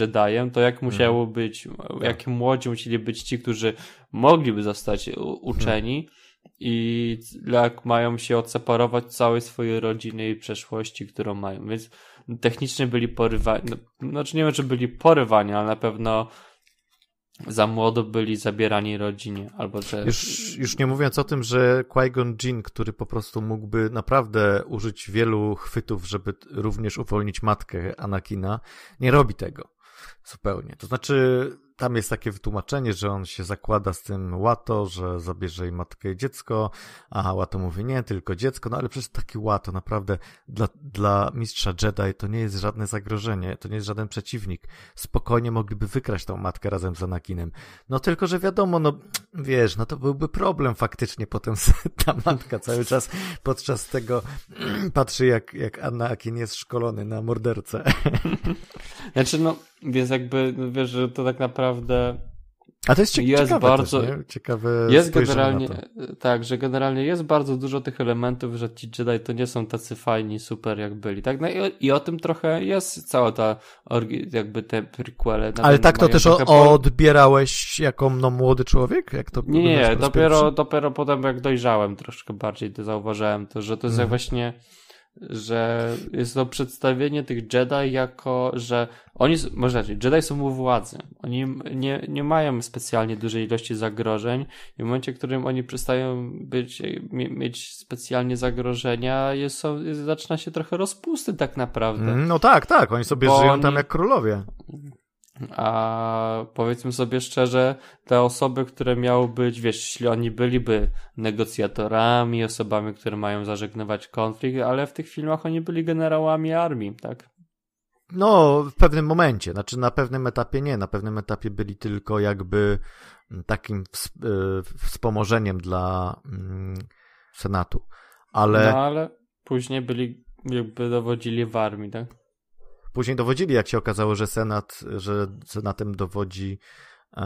Jediem, to jak musiało hmm. być, tak. jak młodzi musieli być ci, którzy mogliby zostać uczeni, hmm i jak mają się odseparować całej swojej rodziny i przeszłości, którą mają. Więc technicznie byli porywani, no, znaczy nie wiem, czy byli porywani, ale na pewno za młodo byli zabierani rodzinie, albo że... Już, już nie mówiąc o tym, że Qui-Gon Jinn, który po prostu mógłby naprawdę użyć wielu chwytów, żeby również uwolnić matkę Anakina, nie robi tego zupełnie. To znaczy, tam jest takie wytłumaczenie, że on się zakłada z tym Łato, że zabierze jej matkę i dziecko, a Łato mówi nie, tylko dziecko, no ale przecież taki Łato naprawdę dla, dla mistrza Jedi to nie jest żadne zagrożenie, to nie jest żaden przeciwnik. Spokojnie mogliby wykraść tą matkę razem z Anakinem. No tylko, że wiadomo, no wiesz, no to byłby problem faktycznie potem (laughs) ta matka cały czas podczas tego (clears throat) patrzy jak, jak Anakin jest szkolony na mordercę. Znaczy no, więc jakby, no wiesz, że to tak naprawdę a to jest, cie jest ciekawe bardzo też, ciekawe jest generalnie tak, że generalnie jest bardzo dużo tych elementów, że ci Jedi to nie są tacy fajni, super jak byli, tak? No i, i o tym trochę jest cała ta jakby te prequele. Ale tak to też o, odbierałeś jako no, młody człowiek? Jak to nie, nie, dopiero, dopiero potem jak dojrzałem troszkę bardziej, to zauważyłem to, że to jest hmm. właśnie że jest to przedstawienie tych Jedi jako, że oni, może raczej, Jedi są u władzy. Oni nie, nie mają specjalnie dużej ilości zagrożeń i w momencie, w którym oni przestają być, mieć specjalnie zagrożenia, jest, są, zaczyna się trochę rozpusty tak naprawdę. Mm, no tak, tak, oni sobie Bo żyją tam jak królowie. A powiedzmy sobie szczerze, te osoby, które miały być, wiesz, jeśli oni byliby negocjatorami, osobami, które mają zażegnywać konflikt, ale w tych filmach oni byli generałami armii, tak? No, w pewnym momencie, znaczy na pewnym etapie nie, na pewnym etapie byli tylko jakby takim y, wspomożeniem dla mm, Senatu. Ale... No ale później byli, jakby dowodzili w armii, tak? Później dowodzili, jak się okazało, że Senat, że Senatem dowodzi e,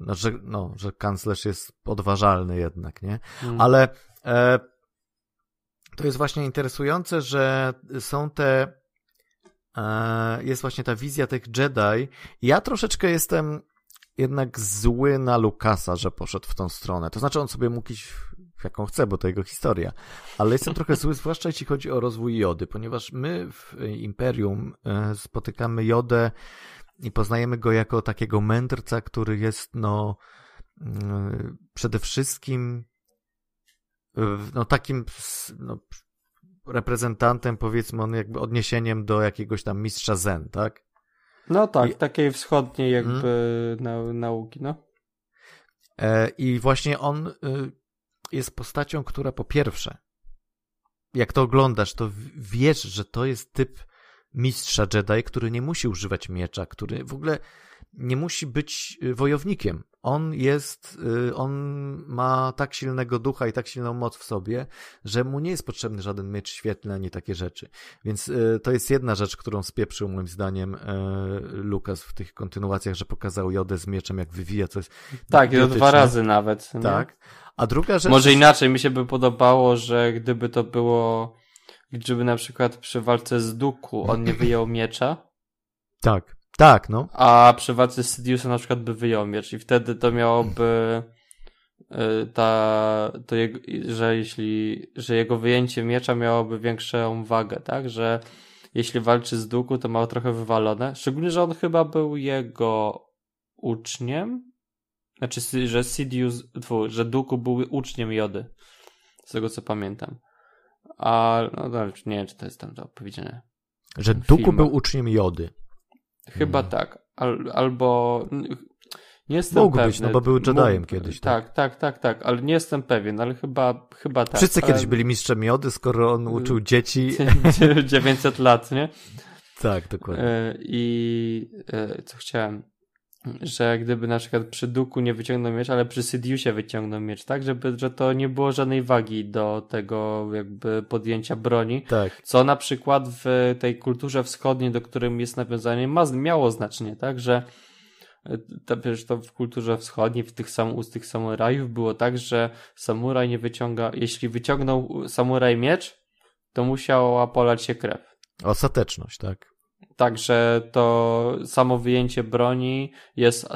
no, że, no, że kanclerz jest odważalny jednak, nie? Hmm. Ale e, to jest właśnie interesujące, że są te e, jest właśnie ta wizja tych Jedi. Ja troszeczkę jestem jednak zły na Lukasa, że poszedł w tą stronę. To znaczy on sobie mógł iść jaką chce, bo to jego historia. Ale jestem trochę zły, (laughs) zwłaszcza jeśli chodzi o rozwój Jody, ponieważ my w Imperium e, spotykamy Jodę i poznajemy go jako takiego mędrca, który jest no mm, przede wszystkim no takim no, reprezentantem, powiedzmy on jakby odniesieniem do jakiegoś tam mistrza Zen, tak? No tak, I... takiej wschodniej jakby hmm. nauki, no. E, I właśnie on jest postacią, która po pierwsze, jak to oglądasz, to wiesz, że to jest typ mistrza Jedi, który nie musi używać miecza, który w ogóle nie musi być y, wojownikiem. On jest, y, on ma tak silnego ducha i tak silną moc w sobie, że mu nie jest potrzebny żaden miecz świetlny ani takie rzeczy. Więc y, to jest jedna rzecz, którą spieprzył moim zdaniem Lukas w tych kontynuacjach, że pokazał Jodę z mieczem, jak wywija, co jest Tak, i dwa razy nawet. Nie? Tak. A druga rzecz... Może inaczej, mi się by podobało, że gdyby to było, gdyby na przykład przy walce z Duku on nie wyjął miecza. Tak, tak, no. A przy walce z Sidiousa na przykład by wyjął miecz i wtedy to miałoby y, ta, to jego, że jeśli, że jego wyjęcie miecza miałoby większą wagę, tak, że jeśli walczy z Duku, to ma trochę wywalone, szczególnie, że on chyba był jego uczniem, znaczy, że Sidious, że Duku był uczniem Jody. Z tego co pamiętam. A, no nie wiem, czy to jest tam to powiedziane. Że Duku był uczniem Jody. Chyba hmm. tak. Al, albo. Nie jestem Mógł pewny. być, no bo był Jediem Mógł, kiedyś. Tak. tak, tak, tak, tak, ale nie jestem pewien, ale chyba, chyba tak. Wszyscy ale... kiedyś byli mistrzem Jody, skoro on uczył dzieci. (laughs) 900 lat, nie? Tak, dokładnie. E, I e, co chciałem? Że gdyby na przykład przy Duku nie wyciągnął miecz, ale przy Sidiusie wyciągnął miecz, tak? Żeby, że to nie było żadnej wagi do tego jakby podjęcia broni. Tak. Co na przykład w tej kulturze wschodniej, do którym jest nawiązanie, ma, miało znaczenie, tak? Że e, to, wiesz, to w kulturze wschodniej, w tych sam, u tych samurajów było tak, że samuraj nie wyciąga, jeśli wyciągnął samuraj miecz, to musiała polać się krew. Ostateczność, tak. Także to samo wyjęcie broni jest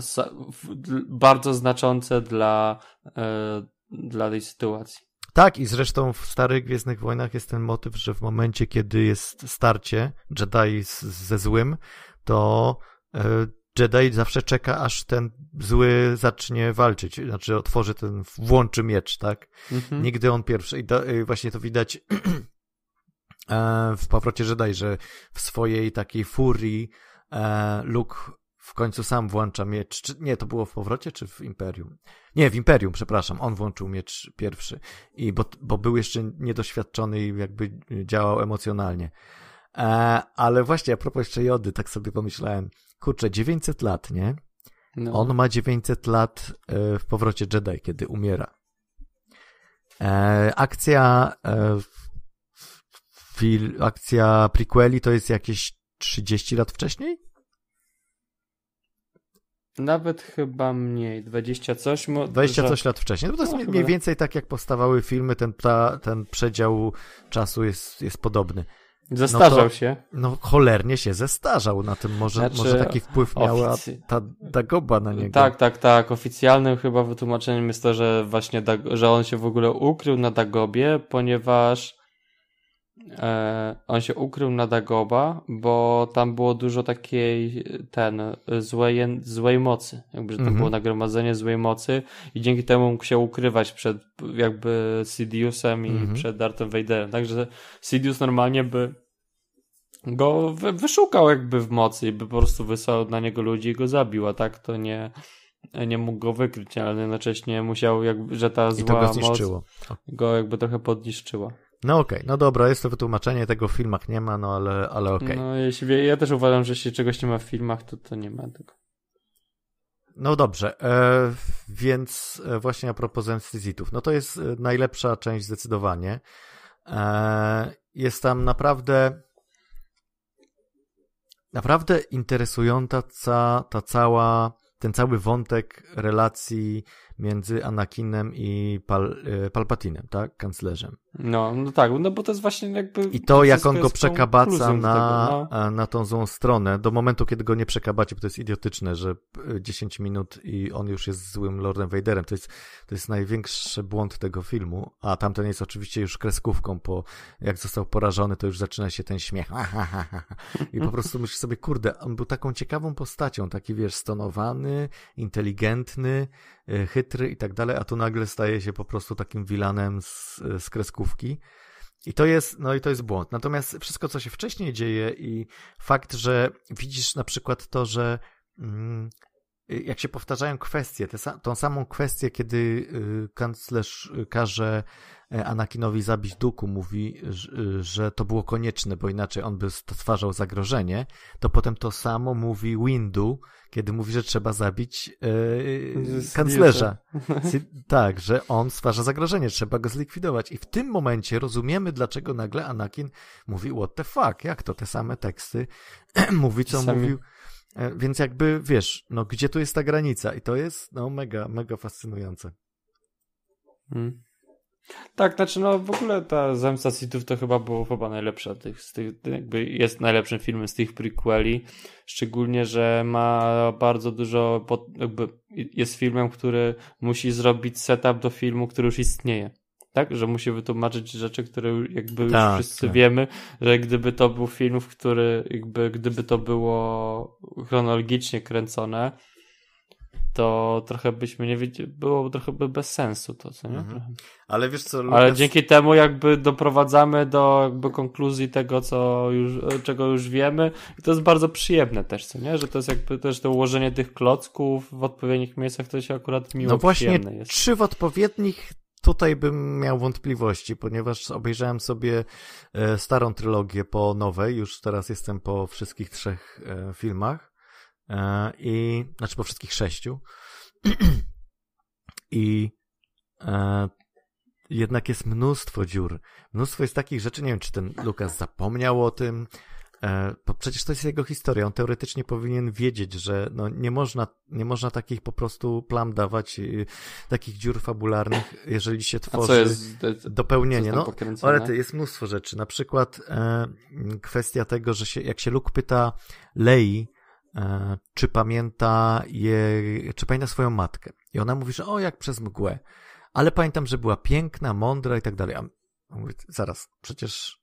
bardzo znaczące dla, e, dla tej sytuacji. Tak, i zresztą w starych Gwiezdnych Wojnach jest ten motyw, że w momencie, kiedy jest starcie Jedi z, ze złym, to e, Jedi zawsze czeka, aż ten zły zacznie walczyć, znaczy otworzy ten, włączy miecz, tak? Mhm. Nigdy on pierwszy. I, do, i właśnie to widać (clears throat) E, w powrocie Jedi, że w swojej takiej furii e, Luke w końcu sam włącza miecz. Czy, nie, to było w powrocie czy w Imperium? Nie, w Imperium, przepraszam. On włączył miecz pierwszy. I bo, bo był jeszcze niedoświadczony i jakby działał emocjonalnie. E, ale właśnie a propos jeszcze Jody, tak sobie pomyślałem. Kurczę, 900 lat, nie? No. On ma 900 lat e, w powrocie Jedi, kiedy umiera. E, akcja e, fil, akcja prequeli to jest jakieś 30 lat wcześniej? Nawet chyba mniej, 20 coś. 20 coś lat wcześniej. No to jest no, mniej więcej tak, jak powstawały filmy, ten, ta, ten przedział czasu jest, jest podobny. Zestarzał no to, się. No cholernie się zestarzał na tym. Może, znaczy, może taki wpływ miała ta Dagoba na niego. Tak, tak, tak. Oficjalnym chyba wytłumaczeniem jest to, że właśnie Dag że on się w ogóle ukrył na Dagobie, ponieważ on się ukrył na Dagoba, bo tam było dużo takiej ten złej, złej mocy, jakby że to mm -hmm. było nagromadzenie złej mocy i dzięki temu mógł się ukrywać przed jakby Sidiousem i mm -hmm. przed Darthem Vaderem. Także Sidious normalnie by go wy, wyszukał jakby w mocy i by po prostu wysłał na niego ludzi i go zabił, a tak to nie, nie mógł go wykryć, ale jednocześnie musiał, jakby, że ta zła I to go moc go jakby trochę podniszczyła. No okej, no dobra, jest to wytłumaczenie, tego w filmach nie ma, no ale, ale okej. No jeśli, ja też uważam, że jeśli czegoś nie ma w filmach, to to nie ma tego. No dobrze, e, więc e, właśnie a propos zemsty Zitów, no to jest e, najlepsza część zdecydowanie. E, jest tam naprawdę naprawdę interesująca ca, ta cała, ten cały wątek relacji między Anakinem i Pal, e, Palpatinem, tak? Kanclerzem. No, no tak, no bo to jest właśnie jakby... I to, jak on go przekabaca na, tego, no. e, na tą złą stronę, do momentu, kiedy go nie przekabacie, bo to jest idiotyczne, że e, 10 minut i on już jest złym Lordem Vaderem. To jest, to jest największy błąd tego filmu, a tamten jest oczywiście już kreskówką, po jak został porażony, to już zaczyna się ten śmiech. I po prostu myślisz sobie, kurde, on był taką ciekawą postacią, taki wiesz, stonowany, inteligentny, e, chytry i tak dalej, a tu nagle staje się po prostu takim wilanem z, z kreskówki. I to jest, no i to jest błąd. Natomiast wszystko, co się wcześniej dzieje i fakt, że widzisz na przykład to, że mm, jak się powtarzają kwestie, te, tą samą kwestię, kiedy y, kanclerz y, każe e, Anakinowi zabić Duku, mówi, że, y, że to było konieczne, bo inaczej on by stwarzał zagrożenie, to potem to samo mówi Windu, kiedy mówi, że trzeba zabić Z- kanclerza. (laughs) Tak, że on stwarza zagrożenie, trzeba go zlikwidować. I w tym momencie rozumiemy, dlaczego nagle Anakin mówi what the fuck, jak to te same teksty (clears throat) mówi, co mówił. E, Więc jakby, wiesz, no gdzie tu jest ta granica? I to jest, no mega, mega fascynujące. Mm. Tak, znaczy no w ogóle ta Zemsta Sithów to chyba było chyba najlepsza tych, z tych, jakby jest najlepszym filmem z tych prequeli, szczególnie, że ma bardzo dużo, pod, jakby jest filmem, który musi zrobić setup do filmu, który już istnieje. Tak, że musi wytłumaczyć rzeczy, które jakby już Tak, wszyscy tak. wiemy, że gdyby to był film, w który jakby gdyby to było chronologicznie kręcone, to trochę byśmy nie wiedzieli, było trochę by bez sensu to, co nie? Mhm. Ale wiesz co, Ale Lucas- dzięki temu jakby doprowadzamy do jakby konkluzji tego, co już, czego już wiemy i to jest bardzo przyjemne też, co nie? Że to jest jakby też to ułożenie tych klocków w odpowiednich miejscach, to się akurat miło No właśnie, przyjemne jest. czy w odpowiednich tutaj bym miał wątpliwości, ponieważ obejrzałem sobie e, starą trylogię po nowej, już teraz jestem po wszystkich trzech e, filmach e, i, znaczy po wszystkich sześciu. (clears throat) I jednak jest mnóstwo dziur. Mnóstwo jest takich rzeczy, nie wiem, czy ten Lukas zapomniał o tym, Bo przecież to jest jego historia. On teoretycznie powinien wiedzieć, że no nie, można, nie można takich po prostu plam dawać, y, takich dziur fabularnych, jeżeli się tworzy jest, dopełnienie. No, ale to jest mnóstwo rzeczy. Na przykład e, kwestia tego, że się, jak się Luke pyta Lei, e, czy pamięta jej, czy pamięta swoją matkę. I ona mówi, że o, jak przez mgłę. Ale pamiętam, że była piękna, mądra i tak dalej. A on mówi, zaraz, przecież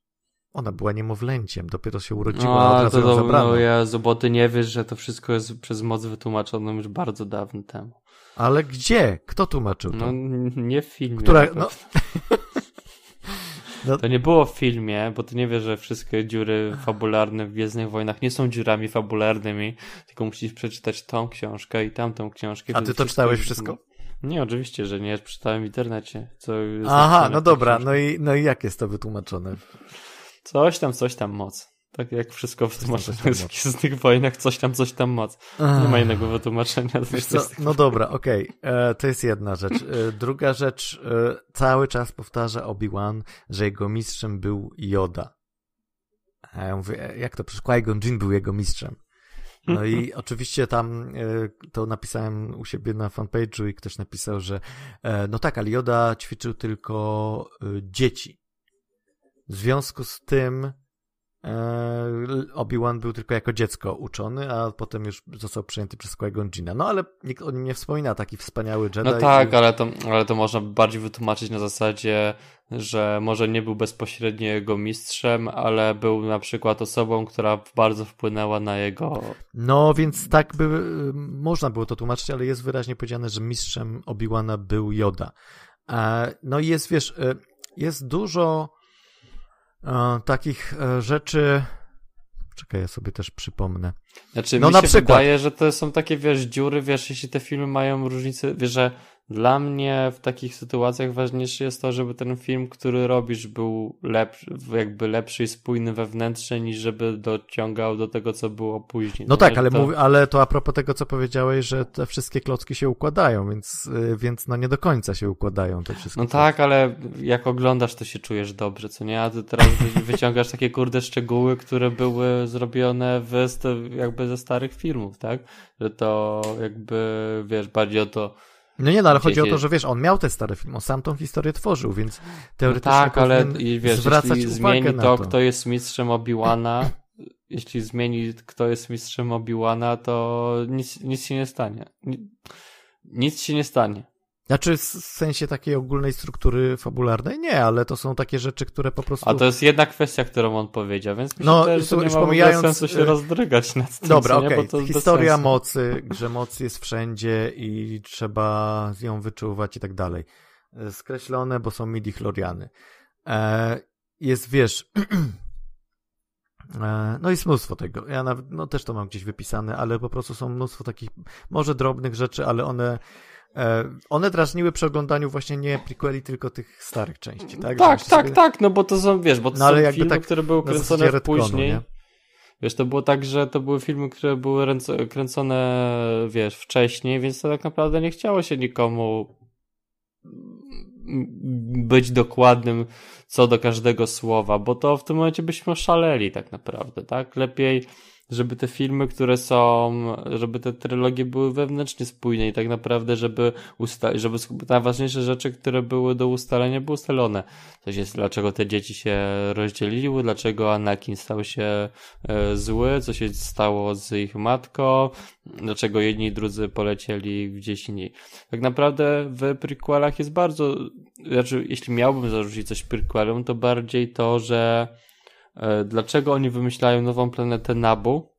ona była niemowlęciem, dopiero się urodziła, No, a od razu to, ją to zabrano. no Jezu, bo ty nie wiesz, że to wszystko jest przez moc wytłumaczone już bardzo dawno temu. Ale gdzie? Kto tłumaczył to? No, nie w filmie. Która, no, pewno. (laughs) To nie było w filmie, bo ty nie wiesz, że wszystkie dziury fabularne w Gwiezdnych Wojnach nie są dziurami fabularnymi, tylko musisz przeczytać tą książkę i tamtą książkę. A ty to czytałeś wszystko? Nie, oczywiście, że nie. Czytałem w internecie. Co aha, no dobra, no i, no i jak jest to wytłumaczone? Coś tam, coś tam moc. Tak jak wszystko w tłumaczeniu z. Gwiezdnych Wojnach, coś tam, coś tam moc. Nie ma innego wytłumaczenia. Co, no dobra, okej, e, to jest jedna rzecz. E, druga rzecz, e, cały czas powtarza Obi-Wan, że jego mistrzem był Yoda. A ja mówię, jak to? Przecież Qui-Gon Jinn był jego mistrzem. No i (laughs) oczywiście tam to napisałem u siebie na fanpage'u i ktoś napisał, że no tak, ale Yoda ćwiczył tylko dzieci. W związku z tym e, Obi-Wan był tylko jako dziecko uczony, a potem już został przyjęty przez Qui-Gon. No ale nikt o nim nie wspomina, taki wspaniały Jedi. No tak, ale to, ale to można bardziej wytłumaczyć na zasadzie, że może nie był bezpośrednio jego mistrzem, ale był na przykład osobą, która bardzo wpłynęła na jego. No, więc tak by y, można było to tłumaczyć, ale jest wyraźnie powiedziane, że mistrzem Obi-Wana był Yoda. E, No i jest, wiesz, y, jest dużo takich e, rzeczy, Czekaj, ja sobie też przypomnę. Znaczy, no mi na się przykład... wydaje, że to są takie, wiesz, dziury, wiesz, jeśli te filmy mają różnicę, wiesz, że dla mnie w takich sytuacjach ważniejsze jest to, żeby ten film, który robisz, był lepszy, jakby lepszy i spójny wewnętrznie, niż żeby dociągał do tego, co było później. No, no tak, ale, to... Mów, ale to a propos tego, co powiedziałeś, że te wszystkie klocki się układają, więc, y, więc no nie do końca się układają te wszystkie. No klocki. tak, ale jak oglądasz, to się czujesz dobrze, co nie? A ty teraz wyciągasz takie kurde szczegóły, które były zrobione w, jakby ze starych filmów, tak? Że to jakby, wiesz, bardziej o to no nie, no ale chodzi o to, że wiesz, on miał te stare filmy, on sam tą historię tworzył, więc teoretycznie no tak, ale wiesz, jeśli zmieni to, to, kto jest mistrzem Obi-Wana, (clears throat) jeśli zmieni kto jest mistrzem Obi-Wana, to nic, nic się nie stanie. Nic się nie stanie. Znaczy w sensie takiej ogólnej struktury fabularnej? Nie, ale to są takie rzeczy, które po prostu... A to jest jedna kwestia, którą on powiedział, więc myślę, no, też, że nie ma pomijając... sensu się y, rozdrygać nad tym. Dobra, okej. Okay. Historia mocy, że moc jest wszędzie i trzeba ją wyczuwać i tak dalej. E, skreślone, bo są midi-chloriany. E, jest, wiesz... (clears throat) E, no jest mnóstwo tego. Ja nawet, no też to mam gdzieś wypisane, ale po prostu są mnóstwo takich, może drobnych rzeczy, ale one one drażniły przy oglądaniu właśnie nie prequeli, tylko tych starych części, tak? Tak, tak, sobie... tak, no bo to są, wiesz, bo to no, są filmy, tak które były kręcone później. Nie? Wiesz, to było tak, że to były filmy, które były kręcone, wiesz, wcześniej, więc to tak naprawdę nie chciało się nikomu być dokładnym co do każdego słowa, bo to w tym momencie byśmy szaleli tak naprawdę, tak? Lepiej żeby te filmy, które są, żeby te trylogie były wewnętrznie spójne i tak naprawdę, żeby ustalić, żeby najważniejsze rzeczy, które były do ustalenia, były ustalone. Coś jest, dlaczego te dzieci się rozdzieliły, dlaczego Anakin stał się e, zły, co się stało z ich matką, dlaczego jedni i drudzy polecieli gdzieś indziej. Tak naprawdę w prequelach jest bardzo, znaczy, jeśli miałbym zarzucić coś prequelom, to bardziej to, że dlaczego oni wymyślają nową planetę Nabu,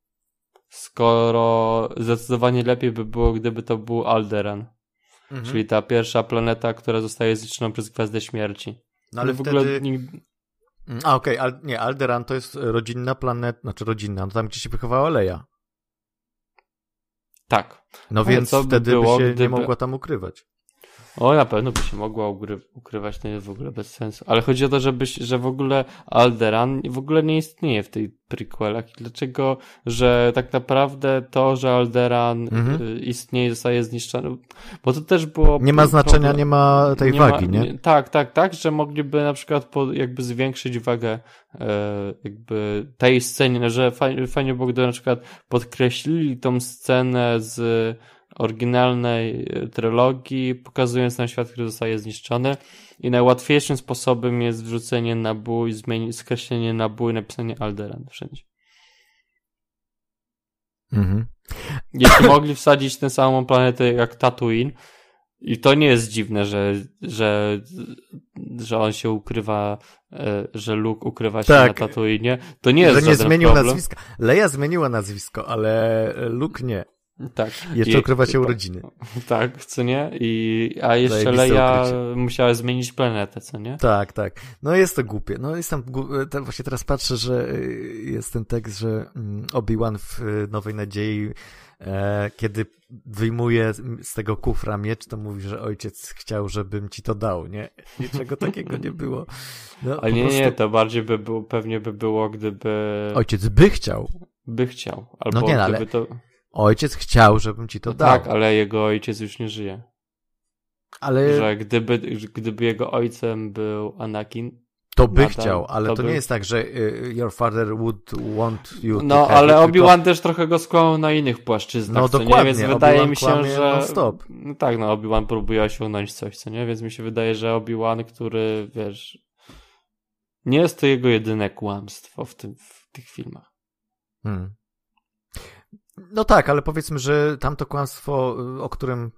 skoro zdecydowanie lepiej by było, gdyby to był Alderan. Mhm. Czyli ta pierwsza planeta, która zostaje zniszczona przez Gwiazdę Śmierci. No ale w wtedy... ogóle nigdy... Mm, a okej, okay, nie, Alderan to jest rodzinna planeta, znaczy rodzinna, no tam gdzie się wychowała Leia. Tak. No więc wtedy by, było, by się gdyby... nie mogła tam ukrywać. O, na pewno by się mogła ukry ukrywać, to jest w ogóle bez sensu. Ale chodzi o to, żebyś, że w ogóle Alderan w ogóle nie istnieje w tej prequelach. Dlaczego, że tak naprawdę to, że Alderan mhm. Y, istnieje, zostaje zniszczony, bo to też było... Nie ma znaczenia, problem, nie ma tej nie wagi, ma, nie? nie? Tak, tak, tak, że mogliby na przykład po, jakby zwiększyć wagę e, jakby tej scenie, że fajnie, fajnie było, gdyby na przykład podkreślili tą scenę z oryginalnej e, trylogii, pokazując nam świat, który zostaje zniszczony. I najłatwiejszym sposobem jest wrzucenie na bój, zmienić, skreślenie na bój, napisanie Alderan wszędzie. Mhm. Jeśli (coughs) mogli wsadzić tę samą planetę jak Tatooine, i to nie jest dziwne, że, że, że on się ukrywa, e, że Luke ukrywa się tak, na Tatooine. To nie jest Że nie zmienił problem. nazwiska. Leia zmieniła nazwisko, ale Luke nie. Tak. Jeszcze ukrywa się urodziny. (laughs) Tak, co nie? I, a jeszcze Leia musiała zmienić planetę, co nie? Tak, tak. No jest to głupie. No jest tam, właśnie teraz patrzę, że y, jest ten tekst, że mm, Obi-Wan w y, Nowej Nadziei e, kiedy wyjmuje z tego kufra miecz, to mówi, że ojciec chciał, żebym ci to dał, nie? (laughs) Niczego takiego nie było. No, Ale nie, prostu... nie, to bardziej by było, pewnie by było, gdyby... Ojciec by chciał. By chciał. Albo no nie, no, ale... to Ojciec chciał, żebym ci to no dał. Tak, ale jego ojciec już nie żyje. Ale... Że gdyby, gdyby jego ojcem był Anakin, to by nadal, chciał, ale to, to by... nie jest tak, że y, your father would want you No, to ale Obi-Wan tylko... też trochę go skłamał na innych płaszczyznach, no, dokładnie. Nie? Więc wydaje mi się, że... Stop. No tak, no Obi-Wan próbuje osiągnąć coś, co nie? Więc mi się wydaje, że Obi-Wan, który, wiesz... Nie jest to jego jedyne kłamstwo w, tym, w tych filmach. Hmm. No tak, ale powiedzmy, że tamto kłamstwo, o którym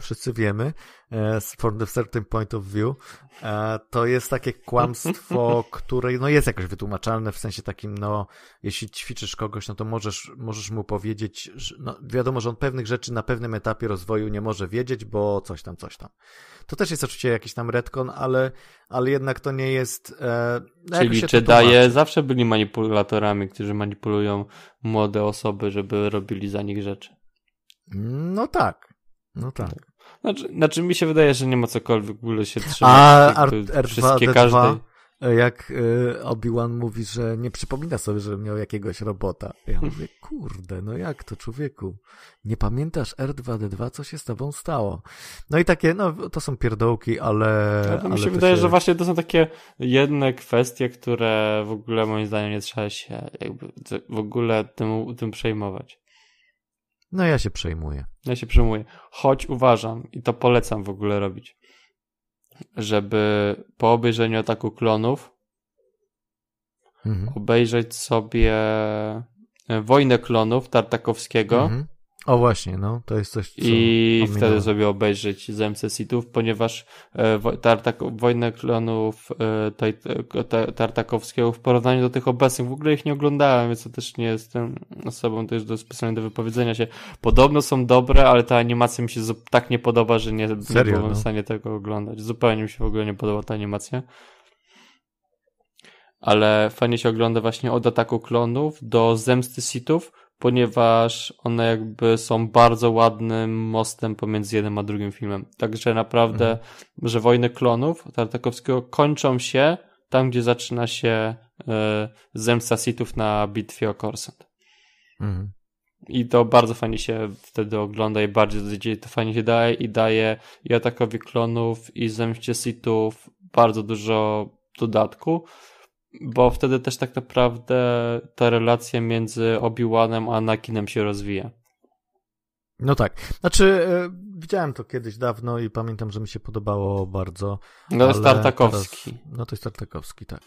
wszyscy wiemy, e, from the certain point of view, e, to jest takie kłamstwo, (laughs) które no jest jakoś wytłumaczalne w sensie takim, no jeśli ćwiczysz kogoś, no to możesz, możesz mu powiedzieć, że, no wiadomo, że on pewnych rzeczy na pewnym etapie rozwoju nie może wiedzieć, bo coś tam, coś tam. To też jest oczywiście jakiś tam retcon, ale, ale jednak to nie jest... E, no Czyli Jedi zawsze byli manipulatorami, którzy manipulują młode osoby, żeby robili za nich rzeczy. No tak. No tak. Znaczy, znaczy mi się wydaje, że nie ma cokolwiek w ogóle się trzymać. A R2, wszystkie D2, każdej... jak y, Obi-Wan mówi, że nie przypomina sobie, że miał jakiegoś robota. Ja mówię, kurde, no jak to człowieku? Nie pamiętasz R2D2, co się z tobą stało? No i takie, no to są pierdołki, ale... Ja to mi się wydaje, się... że właśnie to są takie jedne kwestie, które w ogóle moim zdaniem nie trzeba się jakby w ogóle tym, tym przejmować. No ja się przejmuję. Ja się przejmuję. Choć uważam, i to polecam w ogóle robić, żeby po obejrzeniu ataku klonów mhm. obejrzeć sobie e, Wojnę klonów Tartakowskiego. Mhm. O właśnie, no, to jest coś, co I wtedy sobie obejrzeć Zemstę Sithów, ponieważ e, Tartak, Wojnę Klonów e, Tartakowskiego w porównaniu do tych obecnych, w ogóle ich nie oglądałem, więc to też nie jestem osobą też do, specjalnie do wypowiedzenia się. Podobno są dobre, ale ta animacja mi się tak nie podoba, że nie, Serio, nie byłem no? w stanie tego oglądać. Zupełnie mi się w ogóle nie podoba ta animacja. Ale fajnie się ogląda właśnie od ataku klonów do Zemsty Sithów, ponieważ one jakby są bardzo ładnym mostem pomiędzy jednym a drugim filmem. Także naprawdę, mhm. że Wojny Klonów Tartakowskiego kończą się tam, gdzie zaczyna się e, zemsta Sithów na bitwie o Korsant. Mhm. I to bardzo fajnie się wtedy ogląda i bardziej to fajnie się daje i daje i atakowi klonów i zemście Sithów bardzo dużo dodatku bo wtedy też tak naprawdę ta relacja między Obi-Wanem a Anakinem się rozwija. No tak. Znaczy, e, widziałem to kiedyś dawno i pamiętam, że mi się podobało bardzo. No to jest Tartakowski. Teraz, no to jest Tartakowski, tak.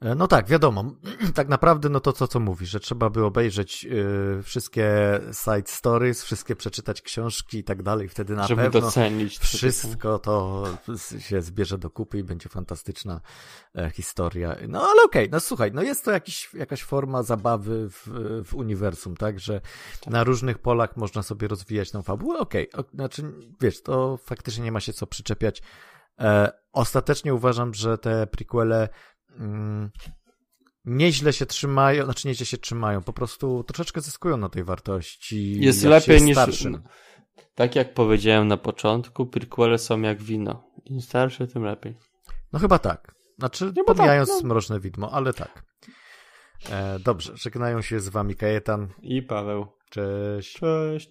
E, no tak, wiadomo. (clears throat) Tak naprawdę, no to co, co mówisz, że trzeba by obejrzeć y, wszystkie side stories, wszystkie przeczytać książki i tak dalej, wtedy na Żeby pewno docenić wszystko to się zbierze do kupy i będzie fantastyczna e, historia. No ale okej, okay, no słuchaj, no jest to jakiś, jakaś forma zabawy w, w uniwersum, tak, że tak. na różnych polach można sobie rozwijać tą fabułę, okej, okay, znaczy, wiesz, to faktycznie nie ma się co przyczepiać. E, ostatecznie uważam, że te prequele mm, nieźle się trzymają, znaczy nieźle się trzymają, po prostu troszeczkę zyskują na tej wartości. Jest lepiej niż. Starszym. Tak jak powiedziałem na początku, prequele są jak wino. Im starsze, tym lepiej. No chyba tak. Znaczy, nie pomijając tak, no. Mroczne Widmo, ale tak. E, dobrze, żegnają się z wami Kajetan i Paweł. Cześć. Cześć.